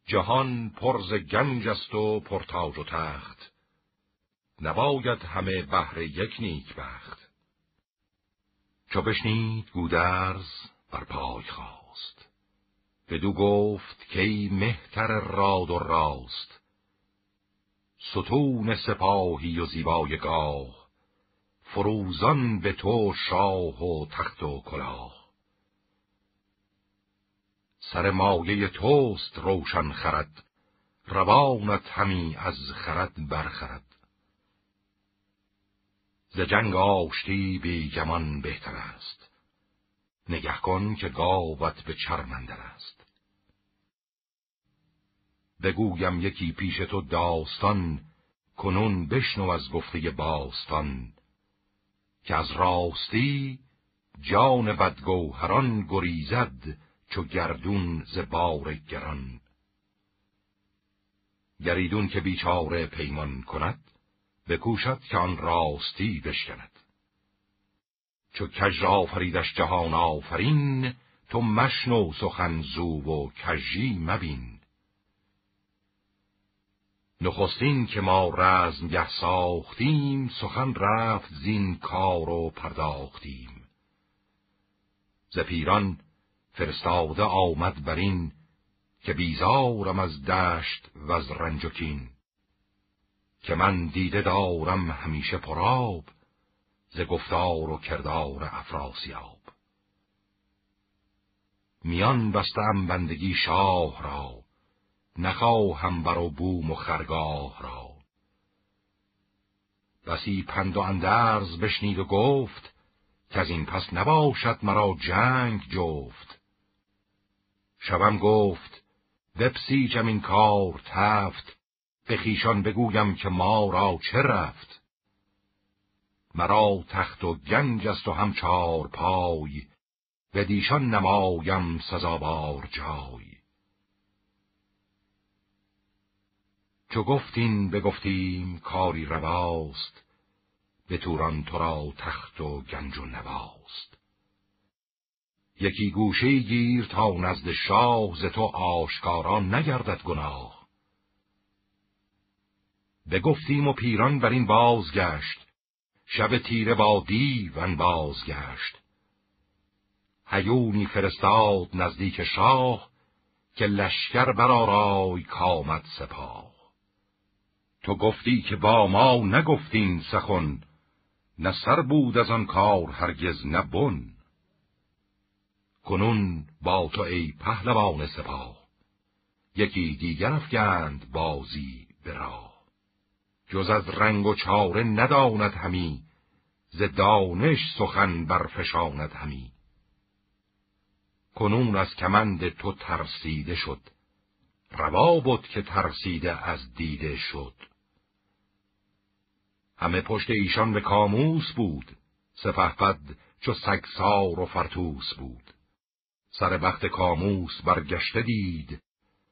جهان پرز گنج است و پرتاج و تخت. نباید همه بهر یک نیک بخت. چو بشنید گودرز بر پای خواست بدو گفت که ای مهتر راد و راست. ستون سپاهی و زیبای گاه. فروزان به تو شاه و تخت و کلاه. سر مایه توست روشن خرد. روانت همی از خرد برخرد. ز جنگ آشتی بی گمان بهتر است. نگه کن که گاوت به چرمندر است. بگویم یکی پیش تو داستان کنون بشنو از گفته باستان. که از راستی جان بدگوهران گریزد چو گردون ز بار گران. گریدون که بیچاره پیمان کند بکوشد که آن راستی بشکند. چو کژ آفریدش جهان آفرین تو مشنو سخن زو و کژی مبین. نخستین که ما رزمگه ساختیم سخن رفت زین کار و پرداختیم. ز پیران فرستاده آمد برین که بیزارم از دشت و از رنج و کین. که من دیده دارم همیشه پراب ز گفتار و کردار افراسیاب. میان بستم بندگی شاه را نخواهم بر و بوم و خرگاه را. بسی پند و اندرز بشنید و گفت که از این پس نباشد مرا جنگ جفت. شبم گفت بپسیجم این کار تفت به خیشان بگویم که ما را چه رفت. مرا تخت و گنج است و هم چار پای به دیشان نمایم سزاوار جای. چو گفتین بگفتیم کاری رواست به توران تو را تخت و گنج و نواست. یکی گوشه گیر تا نزد شاه ز تو آشکارا نگردد گناه. بگفتیم و پیران بر این بازگشت شب تیره با دیو بازگشت. هیونی فرستاد نزدیک شاه که لشکر برارای کامد سپاه. تو گفتی که با ما نگفتین سخن نه سر بود از آن کار هرگز نبون کنون با تو ای پهلوان سپاه. یکی دیگر افگند بازی برا جز از رنگ و چاره نداند همی ز دانش سخن برفشاند همی. کنون از کمند تو ترسیده شد روا بود که ترسیده از دیده شد. همه پشت ایشان به کاموس بود سپهبد چو سگسار و فرتوس بود. سر بخت کاموس برگشته دید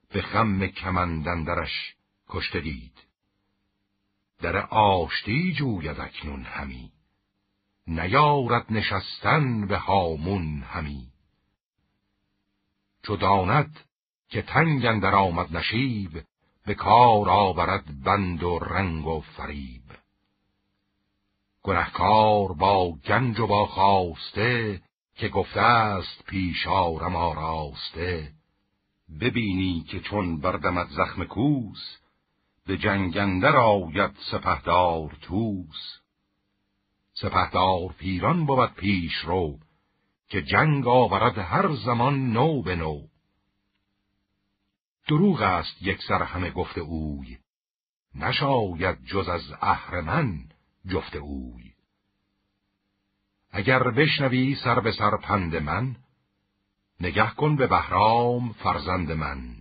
به خم کمندندرش کشته دید. در آشتی جوید اکنون همی نیارد نشستن به هامون همی. چو داند که تنگ در آمد نشیب به کار آورد بند و رنگ و فریب. گنهکار با گنج و با خواسته که گفته است پیشارم آراسته ببینی که چون بردمت زخم کوس به جنگندر آید سپهدار توس سپهدار پیران بود پیش رو که جنگ آورد هر زمان نو به نو. دروغ است یک سر همه گفته اوی نشاید جز از اهرمن جفت اوی. اگر بشنوی سر به سر پند من نگه کن به بهرام فرزند من.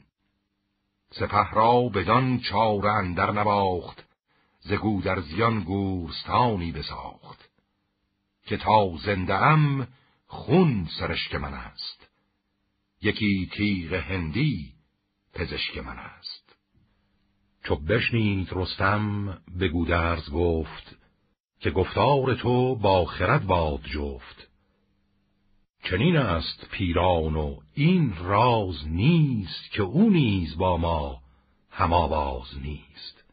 سپه را بدان چار اندر نباخت ز گودرزیان گورستانی بساخت که تا زنده ام خون سرشک من است. یکی تیغ هندی پزشک من است. چو بشنید رستم به گودرز گفت که گفتار تو با خرد باد جفت. چنین است پیران و این راز نیست که او نیز با ما هماواز نیست.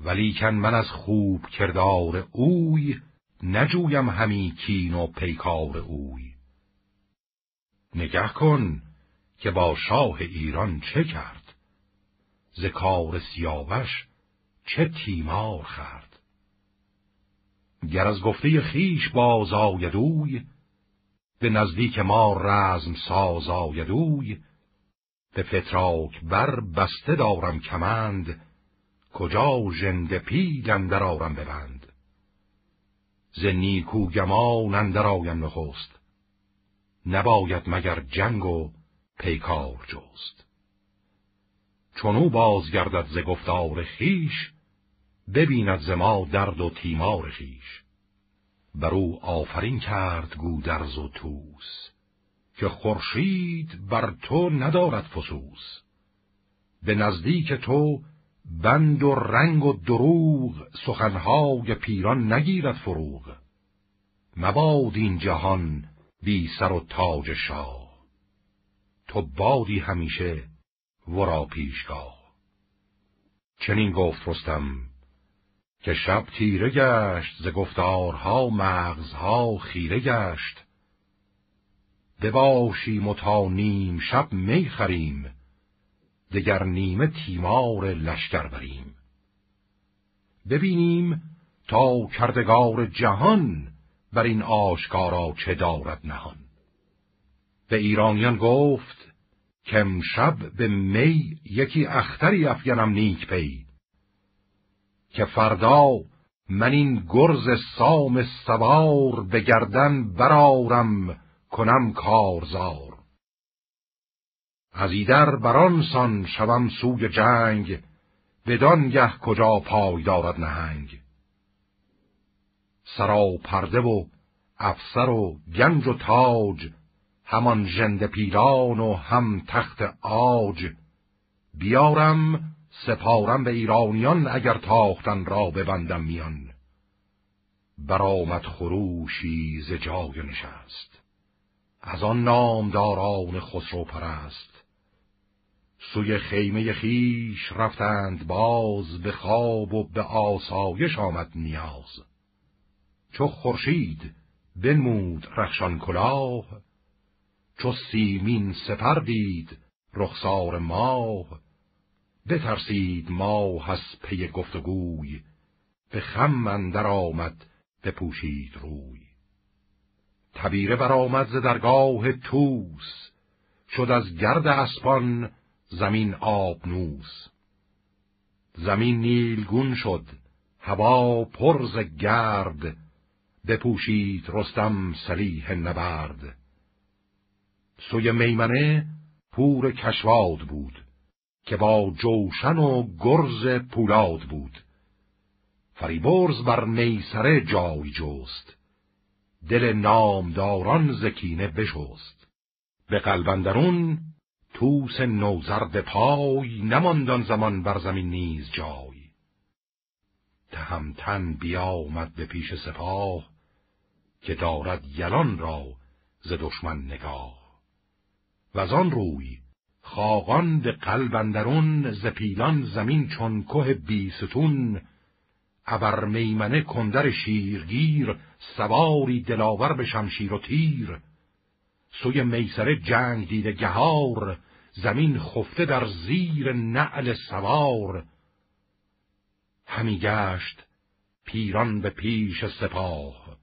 ولیکن من از خوب کردار اوی نجویم همی کین و پیکار اوی. نگه کن که با شاه ایران چه کرد؟ ز کار سیاوش چه تیمار خرد؟ گر از گفته خیش باز آیدوی به نزدیک ما رزم ساز آیدوی به فتراک بر بسته دارم کمند کجا ژنده پیل اندر آرم ببند. ز نیکو گمان اندر آیم نخست نباید مگر جنگ و پیکار جست. چون بازگردد ز گفتار خیش ببیند ز ما درد و تیمار خیش بر او آفرین کرد گودرز و توس که خورشید بر تو ندارد فسوس. به نزدیک تو بند و رنگ و دروغ سخنهای پیران نگیرد فروغ. مباد این جهان بی سر و تاج شاه. تو بادی همیشه ورا پیشگاه. چنین گفت رستم که شب تیره گشت ز گفتارها مغزها خیره گشت. بباشیم و تا نیم شب می خریم دگر نیمه تیمار لشکر بریم. ببینیم تا کردگار جهان بر این آشکارا چه دارد نهان. به ایرانیان گفت که امشب به می یکی اختری افگنم نیک پی که فردا من این گرز سام سوار به گردن برارم کنم کارزار. از ایدر برانسان شوم سوی جنگ بدانگه کجا پای دارد نهنگ. سرا پرده و افسر و گنج و تاج همان ژنده پیران و هم تخت آج بیارم سپارم به ایرانیان اگر تاختن را ببندم میان. برآمد خروشی ز جای نشست. از آن نامداران خسرو پرست. سوی خیمه خیش رفتند باز به خواب و به آسایش آمد نیاز. چو خورشید بنمود رخشان کلاه چو سیمین سپر دید رخسار ماه. بترسید ماه از پی گفتگوی به خم اندر آمد بپوشید روی. تبیره برآمد ز درگاه توس شد از گرد اسپان زمین آبنوس زمین نیلگون شد هوا پرز گرد بپوشید رستم سلیح نبرد. سوی میمنه پور کشواد بود که با جوشن و گرز پولاد بود. فریبرز بر میسره جای جست. دل نامداران زکینه بشست. به قلبندرون توس نوزرد پای نماندان زمان بر زمین نیز جای. تهمتن بیامد به پیش سپاه که دارد یلان را ز دشمن نگاه. و آن روی خاقان به قلبندرون ز پیلان زمین چون که بیستون ابر میمنه کندر شیرگیر سواری دلاور به شمشیر و تیر. سوی میسره جنگ دیده گهار زمین خفته در زیر نعل سوار. همی گشت پیران به پیش سپاه.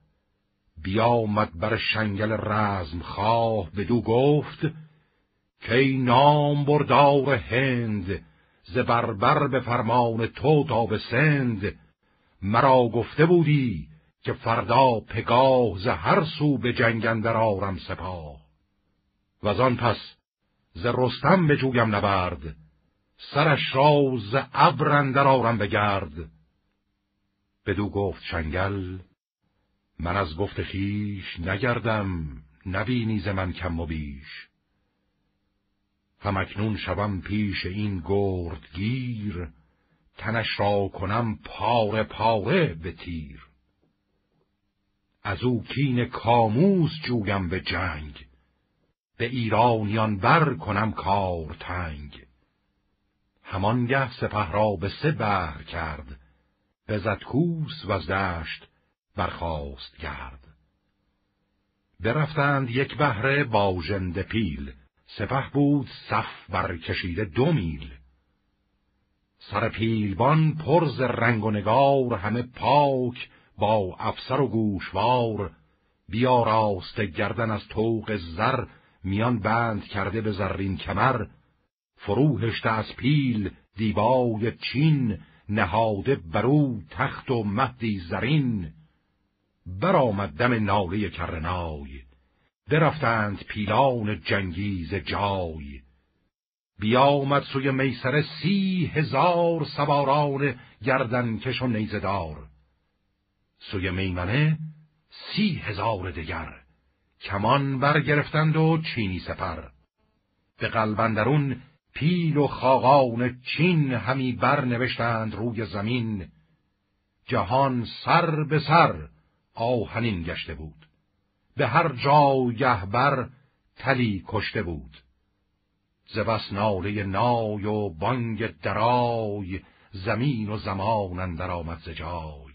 بیامد بر شنگل رزم خواه بدو گفت که نام بردار هند ز بربر به فرمان تو تا به سند. مرا گفته بودی که فردا پگاه ز هر سو به جنگندر آرم سپاه. و آن پس ز رستم بجویم نبرد سرش را ز ابر اندر آرم بگرد. بدو گفت شنگل من از گفت خیش نگردم نبینی ز من کم و بیش. همکنون شوم پیش این گردگیر تنش را کنم پاره پاره به تیر. از او کین کاموز جویم به جنگ به ایرانیان بر کنم کار تنگ. همانگه سپه را به سه بهر کرد به کوس و از دشت برخاست گرد. برفتند یک بهره با ژنده پیل سپه بود صف برکشیده دو میل. سر پیلبان پرز رنگ و نگار همه پاک با افسر و گوشوار. بیا راست گردن از توق زر میان بند کرده به زرین کمر. فروهشته از پیل دیبای چین نهاده برو تخت و مهدی زرین. برآمد دم ناله کرنای. برفتند پیلان جنگیز جای. بیامد سوی میسر سی هزار سواران گردنکش و نیزدار سوی میمنه سی هزار دگر. کمان برگرفتند و چینی سپر. به قلبندرون پیل و خاقان چین همی برنوشتند روی زمین. جهان سر به سر آهنین گشته بود. به هر جا بر تلی کشته بود. ز بس ناله نای و بانگ درای زمین و زمان اندر آمد ز جای.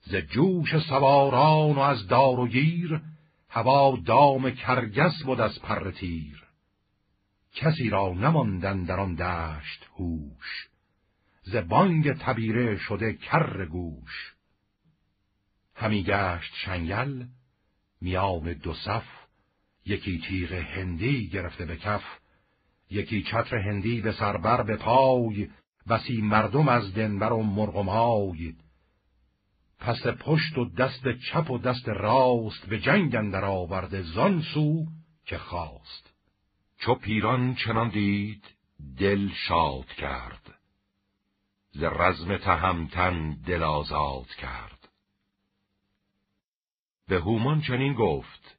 ز جوش سواران و از دار و گیر هوا دام کرگس بود از پر تیر. کسی را نماندن در آن دشت هوش ز بانگ تبیره شده کر گوش. همی گشت شنگل میان دو صف یکی تیغ هندی گرفته به کف یکی چتر هندی به سربر به پای بسی مردم از دنبر و مرغمای پس پشت و دست چپ و دست راست به جنگ اندر آورده زان سو که خواست. چو پیران چنان دید دل شاد کرد. ز رزم تهمتن دل آزاد کرد. به هومان چنین گفت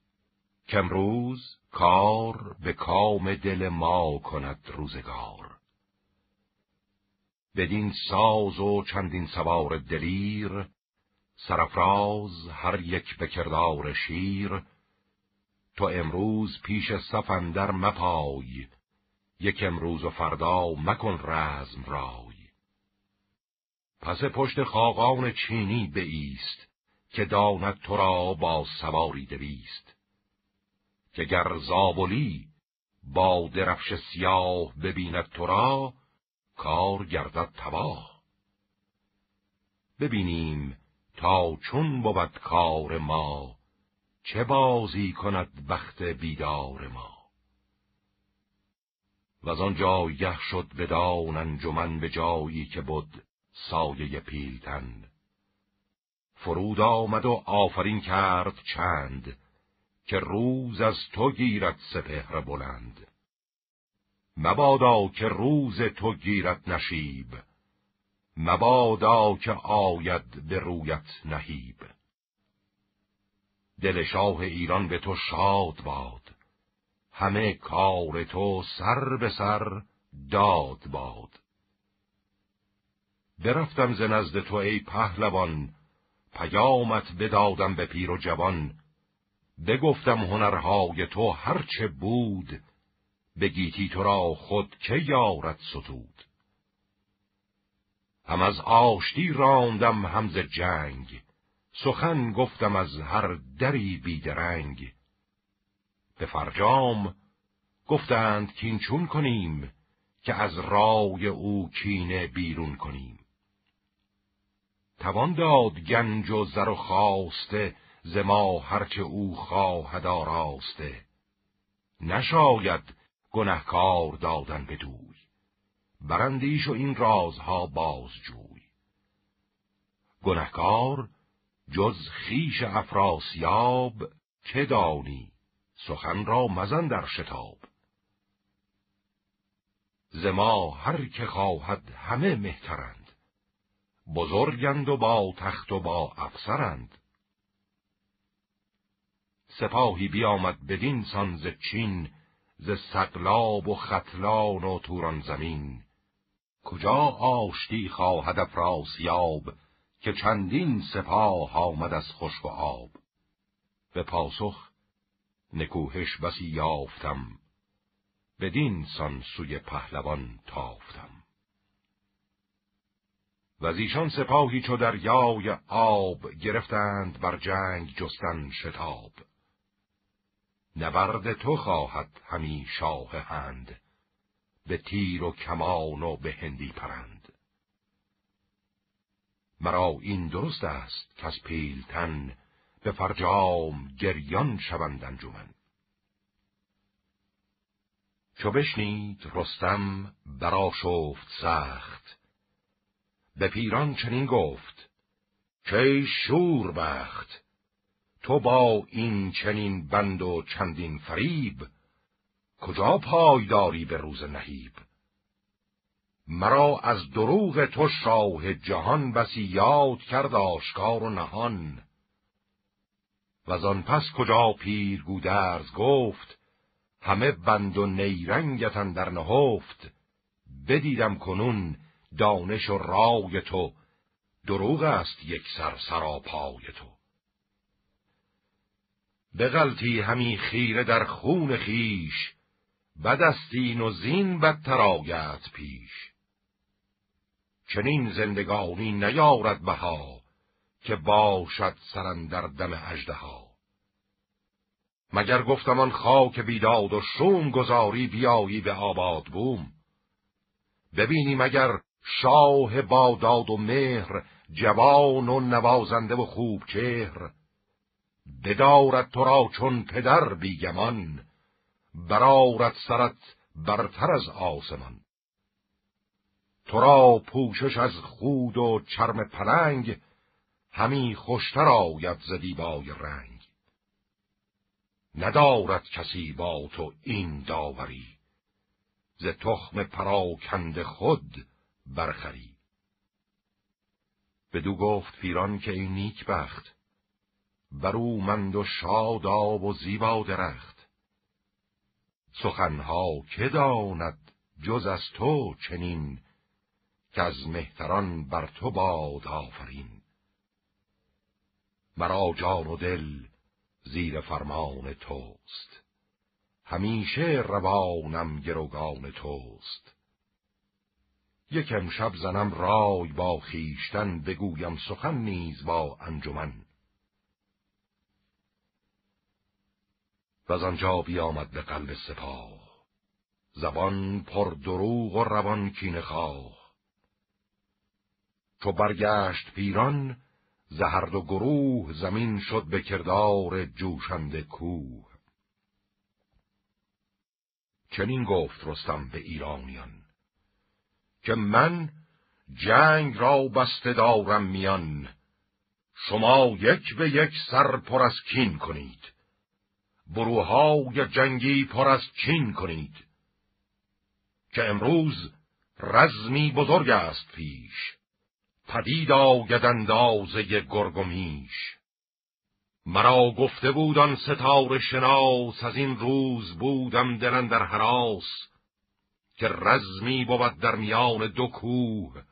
کمروز کار به کام دل ما کند روزگار. بدین ساز و چندین سوار دلیر سرفراز هر یک به کردار شیر. تو امروز پیش صفندر مپای یک امروز و فردا مکن رزم رای. پس پشت خاقان چینی ایست که داند تو را با سواری دویست. که گر زابلی با درفش سیاه ببیند تو را کار گردد تباه. ببینیم تا چون بود کار ما چه بازی کند بخت بیدار ما. و از آنجا یه شد بدان انجمن به جایی که بود سایه پیلتن. فرود آمد و آفرین کرد چند که روز از تو گیرد سپهر بلند. مبادا که روز تو گیرد نشیب مبادا که آید به رویت نهیب. دل شاه ایران به تو شاد باد همه کار تو سر به سر داد باد. برفتم ز نزد تو ای پهلوان پیامت بدادم به پیر و جوان. بگفتم هنرهای تو هرچه بود بگیتی تو را خود که یارت ستود؟ هم از آشتی راندم هم ز جنگ. سخن گفتم از هر دری بیدرنگ به فرجام گفتند کین چون کنیم که از رای او کینه بیرون کنیم. توان داد گنج و زر و خواسته ز ما هرچه او خواهد آراسته. نشاید گنهکار دادن بدوی برندیش و این رازها بازجوی. گنهکار جز خیش افراسیاب که دانی سخن را مزن در شتاب. ز ما هر که خواهد همه مهترند. بزرگند و با تخت و با افسرند. سپاهی بیامد بدین سان ز چین ز سقلاب و خطلان و توران زمین. کجا آشتی خواهد افراسیاب که چندین سپاه آمد از خشک و آب؟ به پاسخ نکوهش بسی یافتم بدین سان سوی پهلوان تافتم. و از ایشان سپاهی چو دریای آب گرفتند بر جنگ جستن شتاب. نبرد تو خواهد همی شاه هند به تیر و کمان و به هندی پرند. مرا این درست است که از پیلتن به فرجام گریان شوند انجمن. چو بشنید رستم برا شفت سخت به پیران چنین گفت که شور بخت تو با این چنین بند و چندین فریب کجا پایداری به روز نهیب؟ مرا از دروغ تو شاه جهان بسی یاد کرد آشکار و نهان. و آن پس کجا پیر گودرز گفت همه بند و نیرنگتن در نهفت بدیدم کنون دانش و رای تو. دروغ است یک سر سرا پای تو بغلطی همی خیره در خون خیش بدستین و زین بدتر آید پیش. چنین زندگانی نیارد بها که باشد سرندر دم ها مگر گفتم آن خاک بیداد و شوم گذاری بیایی به آباد بوم؟ ببینیم اگر شاه باداد و مهر جوان و نوازنده و خوب چهر. بدارد تو را چون پدر بیگمان برارد سرت برتر از آسمان. تو را پوشش از خود و چرم پلنگ همی خوشتر آید ز دیبای رنگ. ندارد کسی با تو این داوری ز تخم پراکند خود برخری بدو گفت پیران که این نیک بخت برومند و شاداب و زیبا درخت. سخنها که داند جز از تو چنین که از مهتران بر تو باد آفرین. مرا جان و دل زیر فرمان توست همیشه روانم گروگان توست. یک امشب زنم رای با خیشتن بگویم سخن نیز با انجمن. و از آنجا بیامد به قلب سپاه. زبان پر دروغ و روان کینه خواه. چو برگشت پیران زهرد و گروه زمین شد به کردار جوشنده کوه. چنین گفت رستم به ایرانیان. که من جنگ را بسته دارم میان. شما یک به یک سر پر از کین کنید. بروهای جنگی پر از چین کنید. که امروز رزمی بزرگ است پیش. پدید آید اندازه گرگ و میش مرا گفته بودان ستاره شناس از این روز بودم دلن در حراس. که رزمی بود در میان دو کوه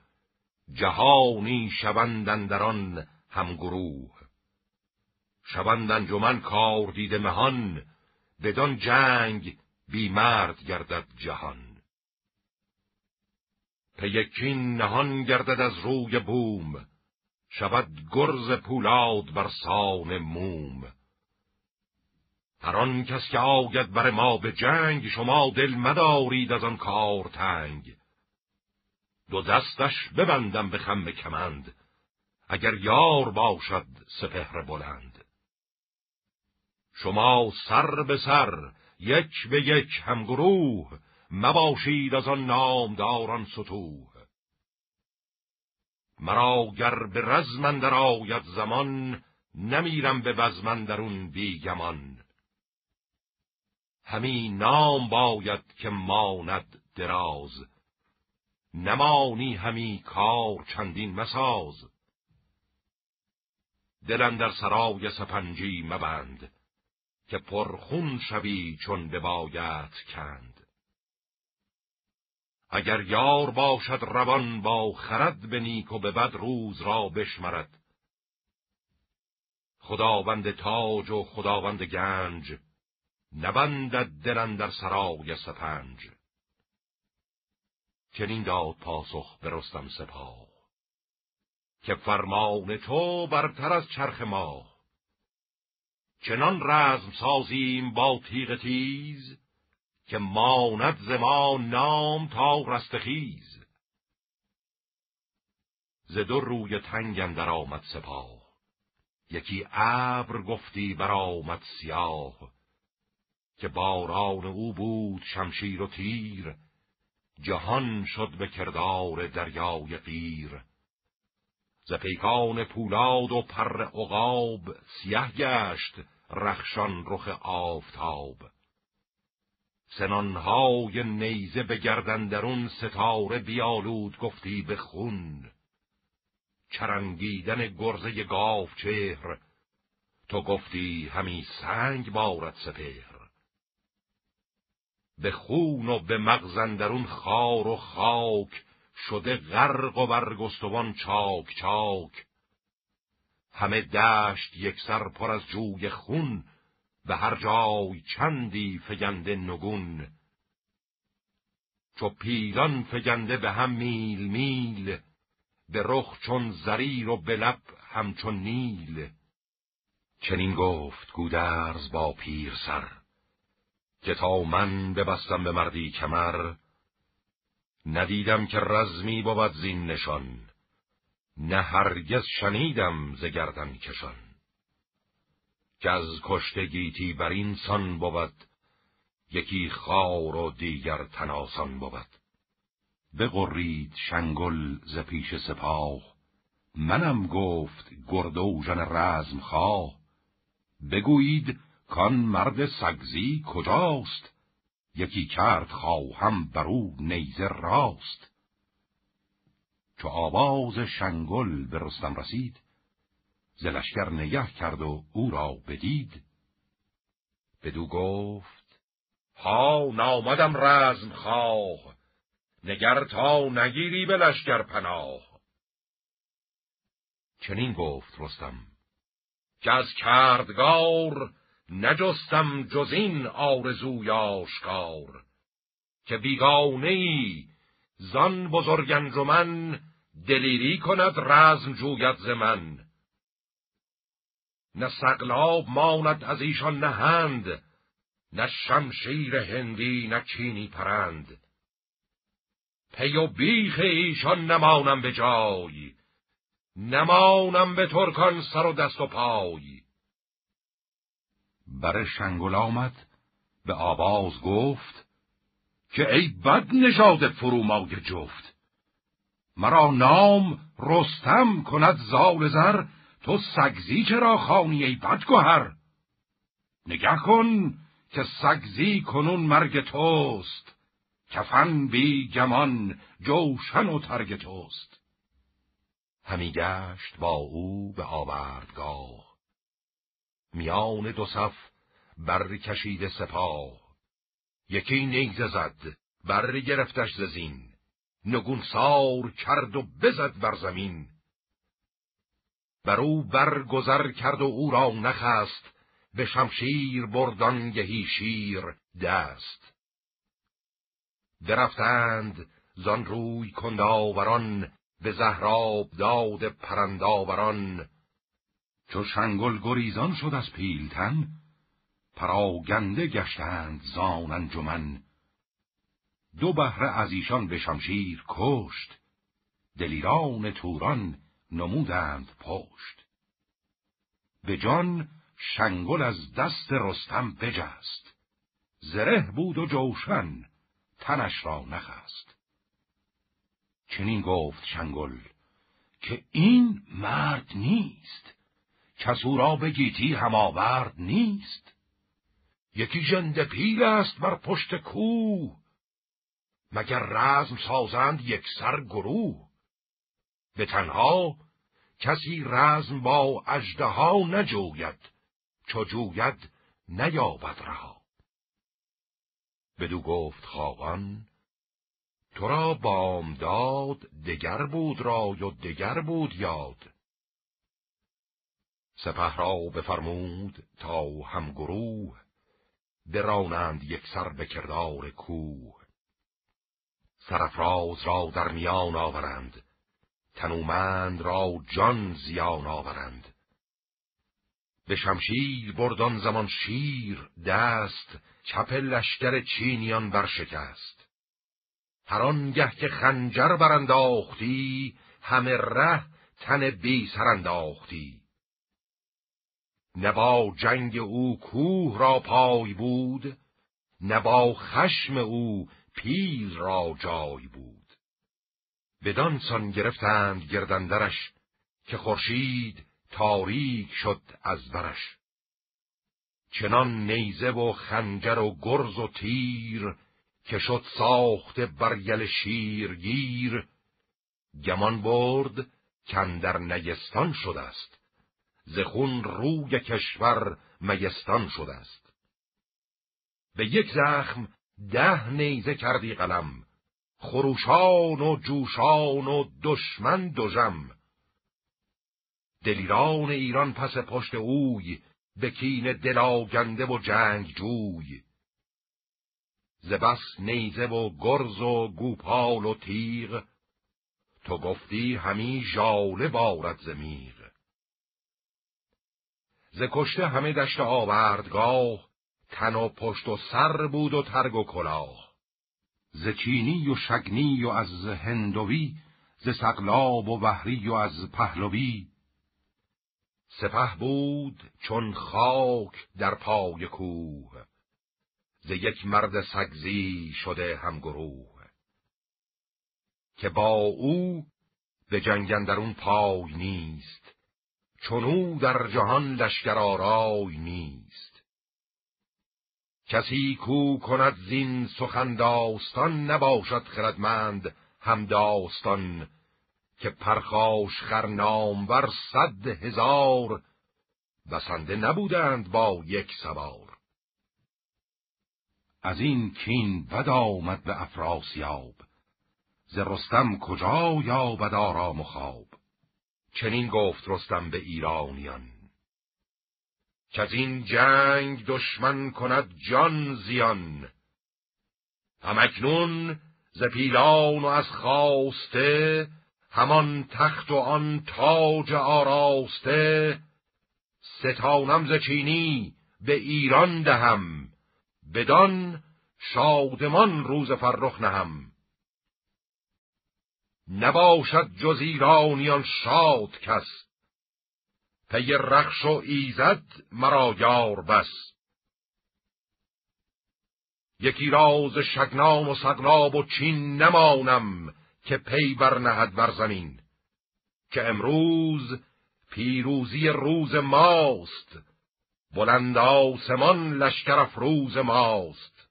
جهانی شوندن در آن همگروه شوند انجمن کار دیده مهان بدان جنگ بی مرد گردد جهان. پیکین نهان گردد از روی بوم شود گرز پولاد بر سان موم. هر آن کس که آید بر ما به جنگ شما دل مدارید از آن کار تنگ. دو دستش ببندم به خم کمند اگر یار باشد سپهر بلند. شما سر به سر یک به یک همگروه مباشید از آن نامداران ستوه مرا گر به رزمن در آید زمان نمیرم به بزمن درون بیگمان همی نام باید که ماند دراز. نمانی همی کار چندین مساز. دلن در سرای سپنجی مبند که پرخون شوی چون بباید کند. اگر یار باشد روان با خرد به نیک و به بد روز را بشمرد. خداوند تاج و خداوند گنج نبندد دلن در سرای سپنج. چنین داد پاسخ به رستم سپاه که فرمان تو برتر از چرخ ما. چنان رزم سازیم با تیغ تیز که ماند ز ما نام تا رستخیز ز دو روی تنگ در آمد سپاه یکی ابر گفتی برآمد سیاه. که باران او بود شمشیر و تیر جهان شد به کردار دریای قیر. ز پیکان پولاد و پر عقاب سیه گشت رخشان رخ آفتاب. سنانهای نیزه به گردندرون ستاره بیالود گفتی به خون. چرنگیدن گرزه گاو چهر تو گفتی همی سنگ بارد سپهر. به خون و به مغزندرون خار و خاک شده غرق و برگستوان چاک چاک. همه دشت یک سر پر از جوی خون به هر جای چندی فگنده نگون. چو پیلان فگنده به هم میل میل به رخ چون زریر و به لب همچون نیل. چنین گفت گودرز با پیر سر. که تا من ببستم به مردی کمر ندیدم که رزمی بود زین نشان نه هرگز شنیدم ز گردن کشان. که از کشته گیتی بر این سان بود یکی خار و دیگر تناسان بود. بقرید شنگل ز پیش سپاه منم گفت گردوژن رزم خواه بگویید کان مرد سگزی کجاست؟ یکی کرد خواهم بر او نیزه راست. چو آواز شنگل به رستم رسید ز لشکر نگه کرد و او را بدید. بدو گفت ها نامدم رزم خواه نگر تا نگیری به لشکر پناه. چنین گفت رستم که از کردگار نجستم جز این آرزوی آشکار که بیگانه ای زان بزرگ انجمن دلیری کند رزم جوید ز من. نه سقلاب ماند از ایشان نهند نه شمشیر هندی نه چینی پرند. پی و بیخ ایشان نمانم به جای نمانم به ترکان سر و دست و پای.
بر شنگل آمد به آواز گفت که ای بد نژاد فرومای جفت مرا نام رستم کند زال زر تو سگزی چرا خانی ای بدگوهر نگه کن که سگزی کنون مرگ توست کفن بی گمان جوشن و ترگ توست.
همی گشت با او به آوردگاه. میان دو صف بر کشیده سپاه. یکی نیزه زد بر گرفتش زین. نگون سار کرد و بزد بر زمین. بر او برگذر کرد و او را نخست به شمشیر بردان گهی شیر دست. درفتند زان روی کنداوران به زهراب داد پرنداوران.
چو شنگل گریزان شد از پیلتن پراگنده گشتند زان انجمن. دو بهره از ایشان به شمشیر کشت دلیران توران نمودند پشت. به جان شنگل از دست رستم بجست زره بود و جوشن تنش را نخست. چنین گفت شنگل که این مرد نیست. کسو را به گیتی هماورد نیست. یکی ژنده پیل است بر پشت کوه. مگر رزم سازند یک سر گروه؟ به تنها کسی رزم با ها نجوید چو جوید نیابد رها. بدو گفت خواهان تو را بامداد دگر بود رای و دگر بود یاد. سپه را بفرمود تا هم گروه برانند یک سر به کردار کوه. سرفراز را در میان آورند تنومند را جان زیان آورند. به شمشیر بردان زمان شیر دست چپ لشکر چینیان برشکست. هر آنگه که خنجر برانداختی همه ره تن بی سر انداختی. نه با جنگ او کوه را پای بود نه با خشم او پیل را جای بود. بدان سان گرفتند گردندرش که خورشید تاریک شد از برش چنان نیزه و خنجر و گرز و تیر که شد ساخته برگل شیرگیر گمان برد کندر نیستان شده است. زخون روی کشور میستان شده است. به یک زخم ده نیزه کردی قلم خروشان و جوشان و دشمن دژم دلیران ایران پس پشت اوی به کین دلاگنده و جنگ جوی. زبس نیزه و گرز و گوپال و تیغ تو گفتی همی ژاله بارد زمیغ ز کشته همه دشت آوردگاه تن و پشت و سر بود و ترگ و کلاه. ز چینی و شگنی و از هندوی ز سقلاب و وحری و از پهلوی. سپه بود چون خاک در پای کوه ز یک مرد سگزی شده همگروه که با او به جنگندرون پای نیست چون او در جهان لشکر آرای نیست. کسی کو کند زین سخن داستان نباشد خردمند هم داستان که پرخاش خر نامور صد هزار بسنده نبودند با یک سوار. از این کین بد آمد به افراسیاب ز رستم کجا یابد آرام و خواب؟
چنین گفت رستم به ایرانیان
که از این جنگ دشمن کند جان زیان همکنون ز پیلان و از خواسته همان تخت و آن تاج آراسته ستانم ز چینی به ایران دهم بدان شادمان روز فرخ نهم. نباشد جز ایرانیان شاد کس. پی رخش و ایزد مرا یار بس. یکی راز شگنان و سقلاب و چین نمانم که پی برنهد بر زمین که امروز پیروزی روز ماست بلند آسمان لشکر افروز ماست.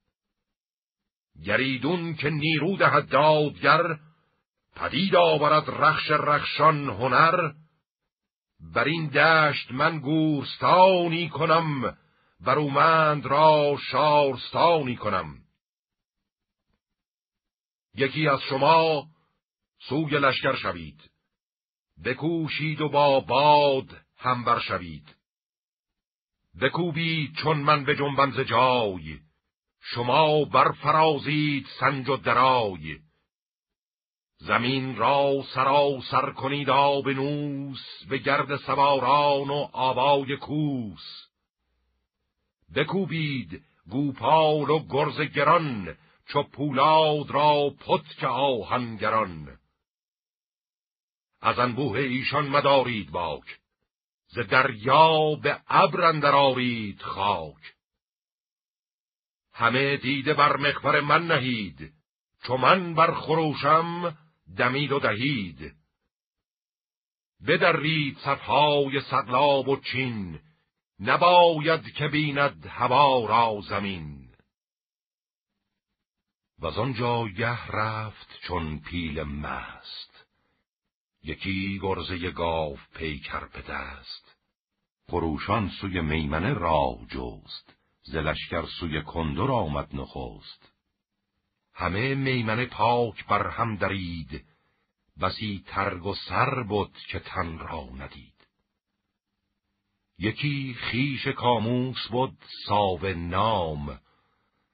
گریدون که نیرو دهد دادگر پدید آورد رخش رخشان هنر. بر این دشت من گورستانی کنم برومند را شارستانی کنم. یکی از شما سوی لشکر شوید بکوشید و با باد هم شوید. بکوبید چون من به جنبم ز جای شما برفرازید سنج و درای. زمین را سر کنید آب نوس به گرد سواران و آوای کوس. بکوبید گوپال و گرز گران چو پولاد را پتک آهنگران. از انبوه ایشان مدارید باک ز دریا به ابر اندر خاک. همه دیده بر مخبر من نهید چو من بر خروشم دمید و دهید. بدرید صفهای سقلاب و چین نباید که بیند هوا را زمین. و آنجا گه رفت چون پیل مست. یکی گرزه گاو پیکر به دست. خروشان سوی میمنه راه جست زلشکر سوی کندر آمد نخست. همه میمنه پاک بر هم درید. بسی ترگ و سر بود که تن را ندید. یکی خیش کاموس بود ساو نام.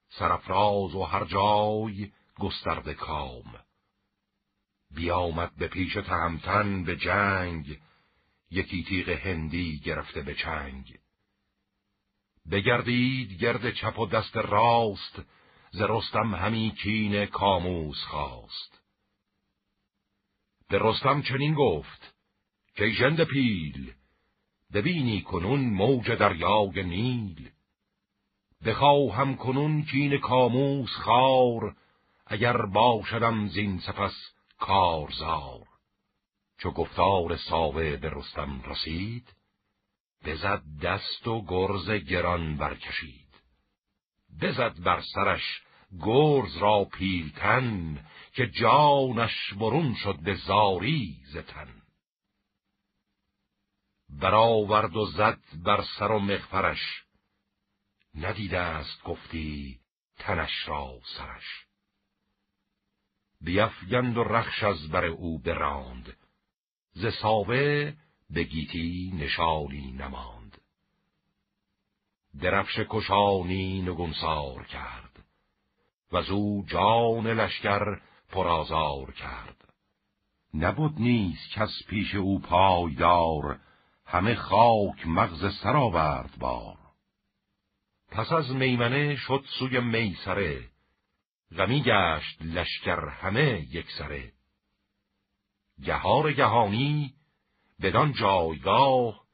سرفراز و هر جای گسترده کام. بیامد به پیش تهمتن به جنگ. یکی تیغ هندی گرفته به چنگ. بگردید گرد چپ و دست راست. ز رستم همی کین کاموس خواست. به رستم چنین گفت که ژند پیل ببینی کنون موج دریای نیل. بخواهم کنون کین کاموس خار اگر باشدم زین سپس کارزار. چو گفتار ساوه به رستم رسید بزد دست و گرز گران برکشید. بزد بر سرش گرز را پیلتن که جانش برون شد به زاری زتن برآورد و زد بر سر و مغفرش. ندیده است گفتی تنش را سرش. بیفگند و رخش از بر او براند. ز ساوه به گیتی نشانی نماند. درفش کشانی نگونسار کرد. و او جان لشکر پرازار کرد. نبود نیز کس پیش او پایدار همه خاک مغز سر آورد بار. پس از میمنه شد سوی میسره غمی گشت لشکر همه یک سره. گهار گهانی بدان جایگاه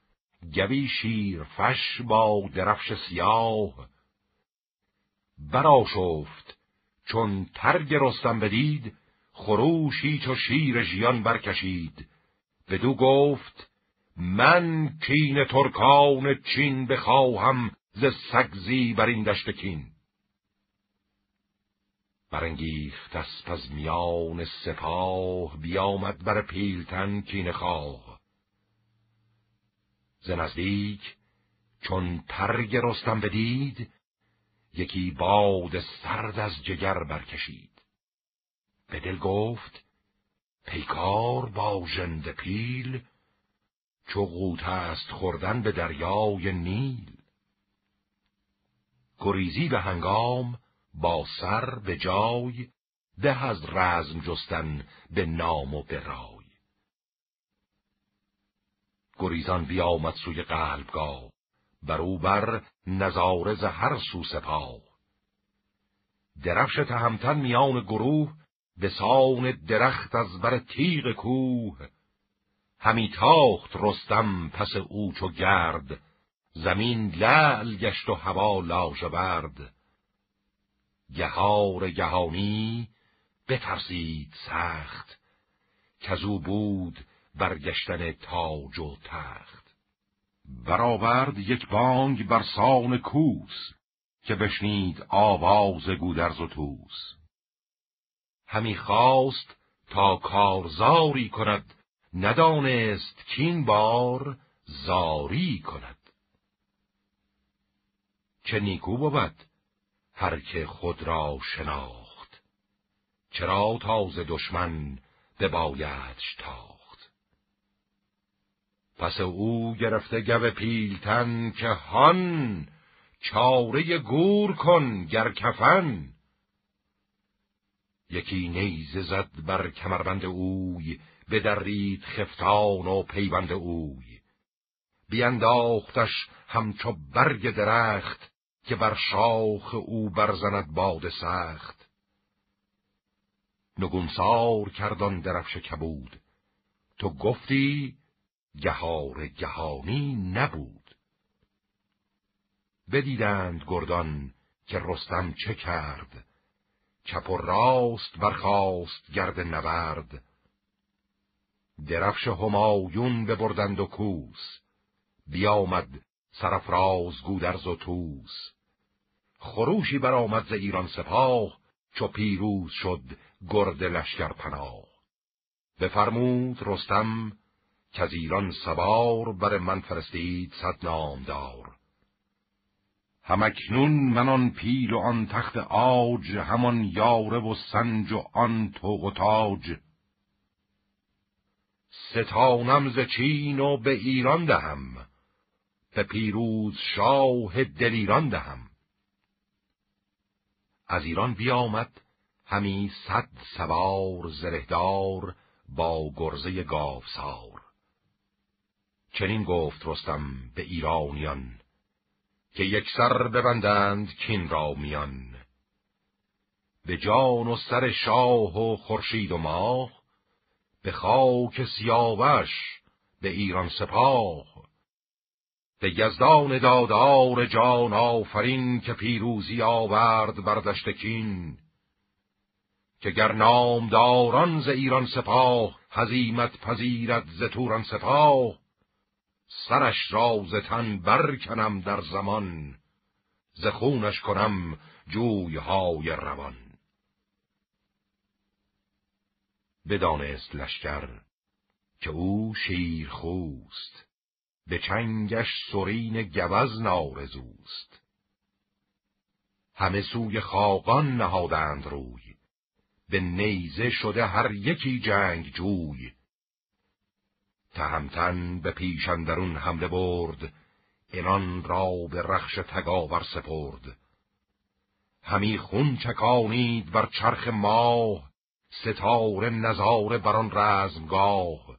گوی شیر فش با درفش سیاه. براشفت چون ترگ رستم بدید خروشی چو شیر ژیان برکشید. بدو گفت من کین ترکان چین بخواهم ز سگزی بر این دشت کین. برانگیخت اسپ از میان سپاه بیامد بر پیلتن کین خواه. ز نزدیک چون ترگ رستم بدید یکی باد سرد از جگر برکشید. به دل گفت پیکار با ژند پیل چو قوت است خوردن به دریای نیل.
گریزی به هنگام با سر به جای ده از رزم جستن به نام و به رای. گریزان بیامد سوی قلبگاه. بر او بر نظاره هر سو سپاه. درفش تهمتن میان گروه به سان درخت از بر تیغ کوه. همی تاخت رستم پس او چو گرد زمین لعل گشت و هوا لاژورد گهار گهانی بترسید سخت کزو بود برگشتن تاج و تخت. برآورد یک بانگ بر سان کوس که بشنید آواز گودرز و توس همی خواست تا کارزاری کند ندانست کین بار زاری کند. چه نیکو بود هر که خود را شناخت چرا تاز دشمن ببایدش تاخت؟ پس او گرفته گو پیلتن که هان چاره گور کن گر کفن. یکی نیزه زد بر کمربند اوی بدرید خفتان و پیوند اوی. بینداختش همچو برگ درخت که بر شاخ او برزند باد سخت. نگونسار کردان درفش کبود. تو گفتی گهار گهانی نبود. بدیدند گردان که رستم چه کرد. چپ و راست برخاست گرد نبرد. درفش همایون ببردند و کوس. بیامد سرفراز گودرز و توس خروشی برآمد ز ایران سپاه چو پیروز شد گرد لشکر پناه. بفرمود رستم که از ایران سوار بر من فرستید صد نامدار. همکنون من آن پیل و آن تخت آج همان یاره و سنج و آن توق و تاج. ستانم ز چین و به ایران دهم به پیروز شاه دلیران دهم. از ایران بیامد همی صد سوار زرهدار با گرزه گاوسار. چنین گفت رستم به ایرانیان که یک سر ببندند کین را میان. به جان و سر شاه و خورشید و ماه به خاک سیاوش به ایران سپاه. به یزدان دادار جان آفرین که پیروزی آورد بر دشت کین. که گر نامداران ز ایران سپاه هزیمت پذیرد ز توران سپاه. سرش را ز برکنم در زمان ز خونش کنم جویهای روان. بدانست لشکر که او شیر خوست به چنگش سرین گوز نارزوست. همه سوی خاقان نهادند روی به نیزه شده هر یکی جنگ جوی. تهمتن به پیشندرون حمله برد. اینان را به رخش تگاور سپرد. همی خون چکانید بر چرخ ماه ستاره نظاره بران رزمگاه.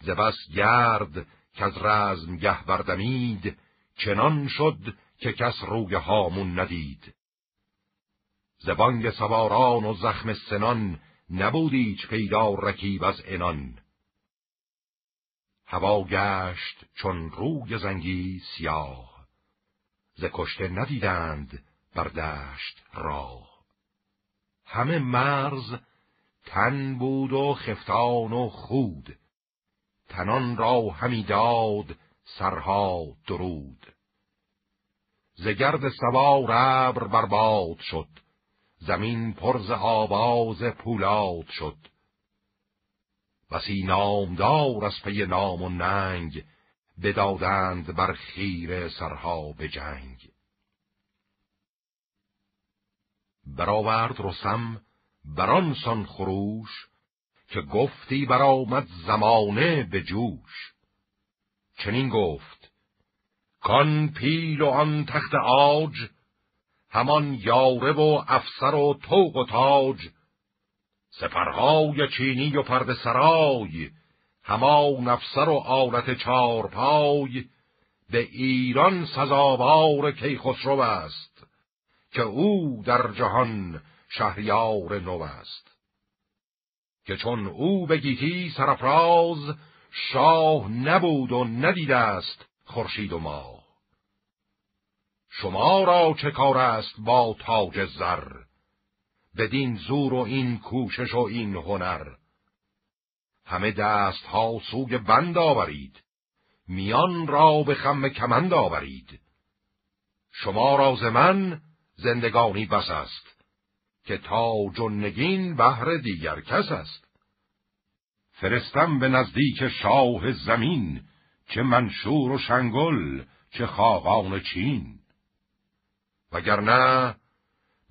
ز بس گرد که از رزم گه بردمید چنان شد که کس روی هامون ندید. زبانگ سواران و زخم سنان نبودیچ پیدا رکیب از انان هوا گشت چون روی زنگی سیاه. ز کشته ندیدند بر دشت راه. همه مرز تن بود و خفتان و خود. تنان را همی داد سرها درود. ز گرد سوار ابر برباد شد. زمین پرز آواز پولاد شد. بسی نامدار از پی نام و ننگ بدادند بر خیر سرها به جنگ. برآورد رسم بران سان خروش که گفتی برآمد زمانه به جوش. چنین گفت
کان پیل و آن تخت آج همان یاره و افسر و توق و تاج سپرهای چینی و پرد سرای همان افسر و آلت چارپای به ایران سزاوار کیخسرو است که او در جهان شهریار نو است. که چون او به گیتی سرفراز شاه نبود و ندیده است خورشید و ماه. شما را چه کار است با تاج زر؟ بدین زور و این کوشش و این هنر. همه دست ها سوی بند آورید. میان را به خم کمند آورید. شما را من زندگانی بس است که تاج و نگین بهر دیگر کس است. فرستم به نزدیک شاه زمین چه منشور و شنگل چه خاقان چین. وگرنه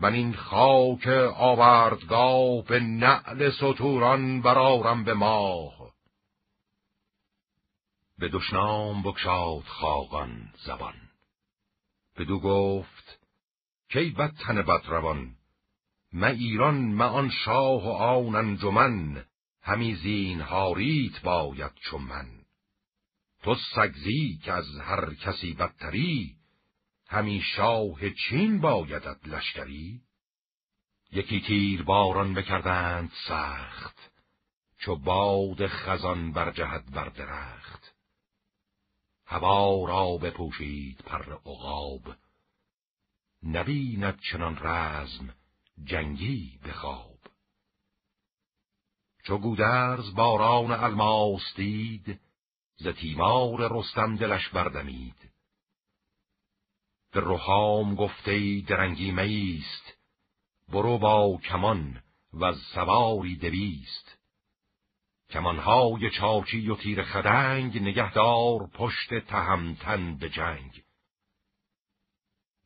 من این خاک آوردگاه به نعل سطوران برارم به ماه. به دشنام بکشاد خاقان زبان. بدو گفت کی بد تن بد روان؟ ما ایران ما آن شاه و آن انجمن. همی زین هاریت باید چون من. تو سگزی که از هر کسی بدتری همی شاه چین بایدت لشکری؟ یکی تیر باران بکردند سخت چو باد خزان بر جهد بر درخت. هوا را بپوشید پر عقاب نبیند چنان رزم جنگی بخواب چو گودرز باران الماس دید ز تیمار رستم دلش بردمید. به روحام گفته درنگی میست برو با کمان و سواری دویست. کمانهای چاچی و تیر خدنگ نگهدار پشت تهمتن به جنگ.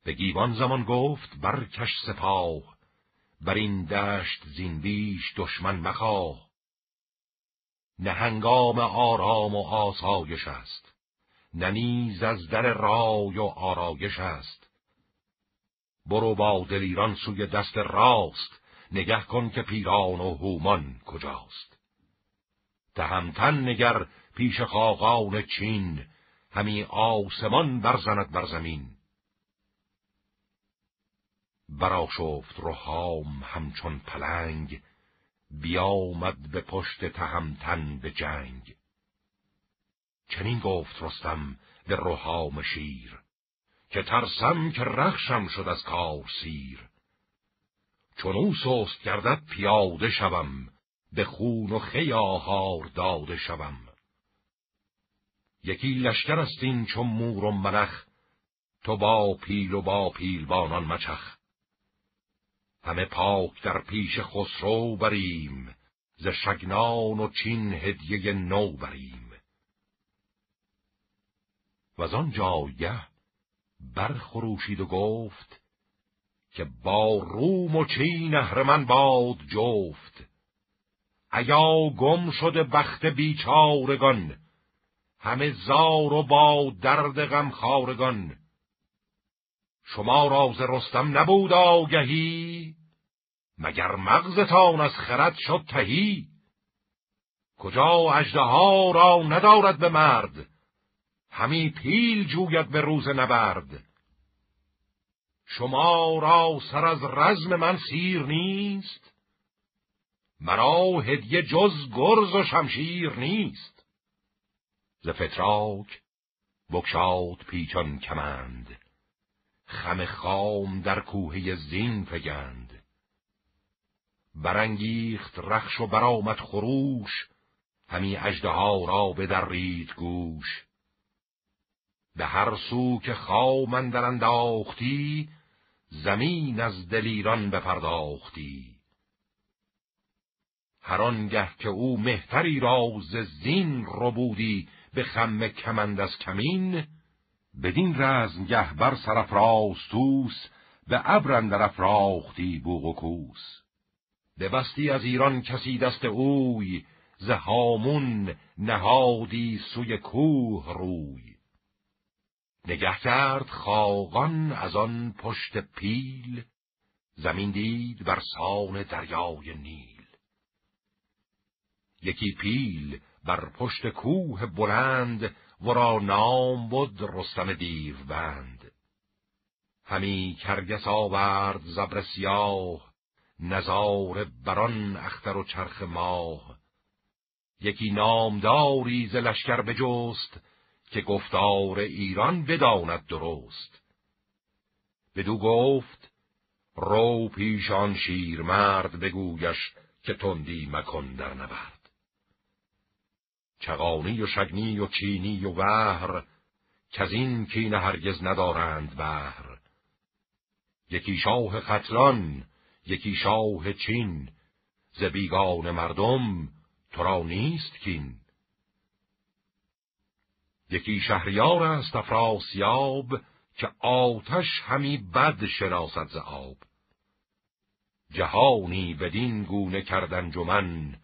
به گیوان زمان گفت برکش سپاه بر این دشت زین بیش دشمن مخواه. نه هنگام آرام و آسایش است. ننیز از در رای و آرایش است. برو با دلیران سوی دست راست نگه کن که پیران و هومان کجاست. تهمتن نگر پیش خاقان چین همی آسمان برزند بر زمین. براشفت روحام همچون پلنگ بیامد به پشت تهمتن به جنگ. چنین گفت رستم به روحام شیر که ترسم که رخشم شد از کار سیر. چون او سست گردد پیاده شوم به خون و خی آهار داده شوم. یکی لشکر است این چون مور و منخ تو با پیل و با پیلبانان مچخ. همه پاک در پیش خسرو بریم ز شگنان و چین هدیه نو بریم. و از آن جایه برخروشید و گفت که با روم و چین من باد جفت. ایا گم شده بخت بیچارگان همه زار و با درد غم خارگان. شما راز رستم نبود آگهی مگر مغزتان از خرد شد تهی؟ کجا اجده را ندارد به مرد؟ همی پیل جوید به روز نبرد. شما را سر از رزم من سیر نیست مرا هدیه جز گرز و شمشیر نیست. ز فتراک بکشاد پیچان کمند خم خام در کوه زین فگند. برانگیخت رخش و برآمد خروش همی اژدها را بدرید گوش. به هر سو که خام در انداختی زمین از دلیران بپرداختی. هر آنگه که او مهتری راز زین رو بودی به خم کمند از کمین بدین رزمگه بر سرفراستوس به ابر اندر افراختی بوغ و کوس. بستی از ایران کسی دست اوی ز هامون نهادی سوی کوه روی.
نگه کرد خاقان از آن پشت پیل زمین دید بر سان دریای نیل. یکی پیل بر پشت کوه بلند ورا نام بود رستم دیو بند. همی کرگس آورد زبر سیاه نظار بران اختر و چرخ ماه. یکی نامداری ز لشکر بجست که گفتار ایران بداند درست. بدو گفت رو پیشان شیر مرد بگویش که تندی مکن در نبرد. چغانی و شگنی و چینی و وهر که از این کین هرگز ندارند بهر یکی شاه خطلان یکی شاه چین ز بیگان مردم تو را نیست کین. یکی شهریار است افراسیاب که آتش همی بد شناسد ز آب. جهانی بدین گونه کردن جمن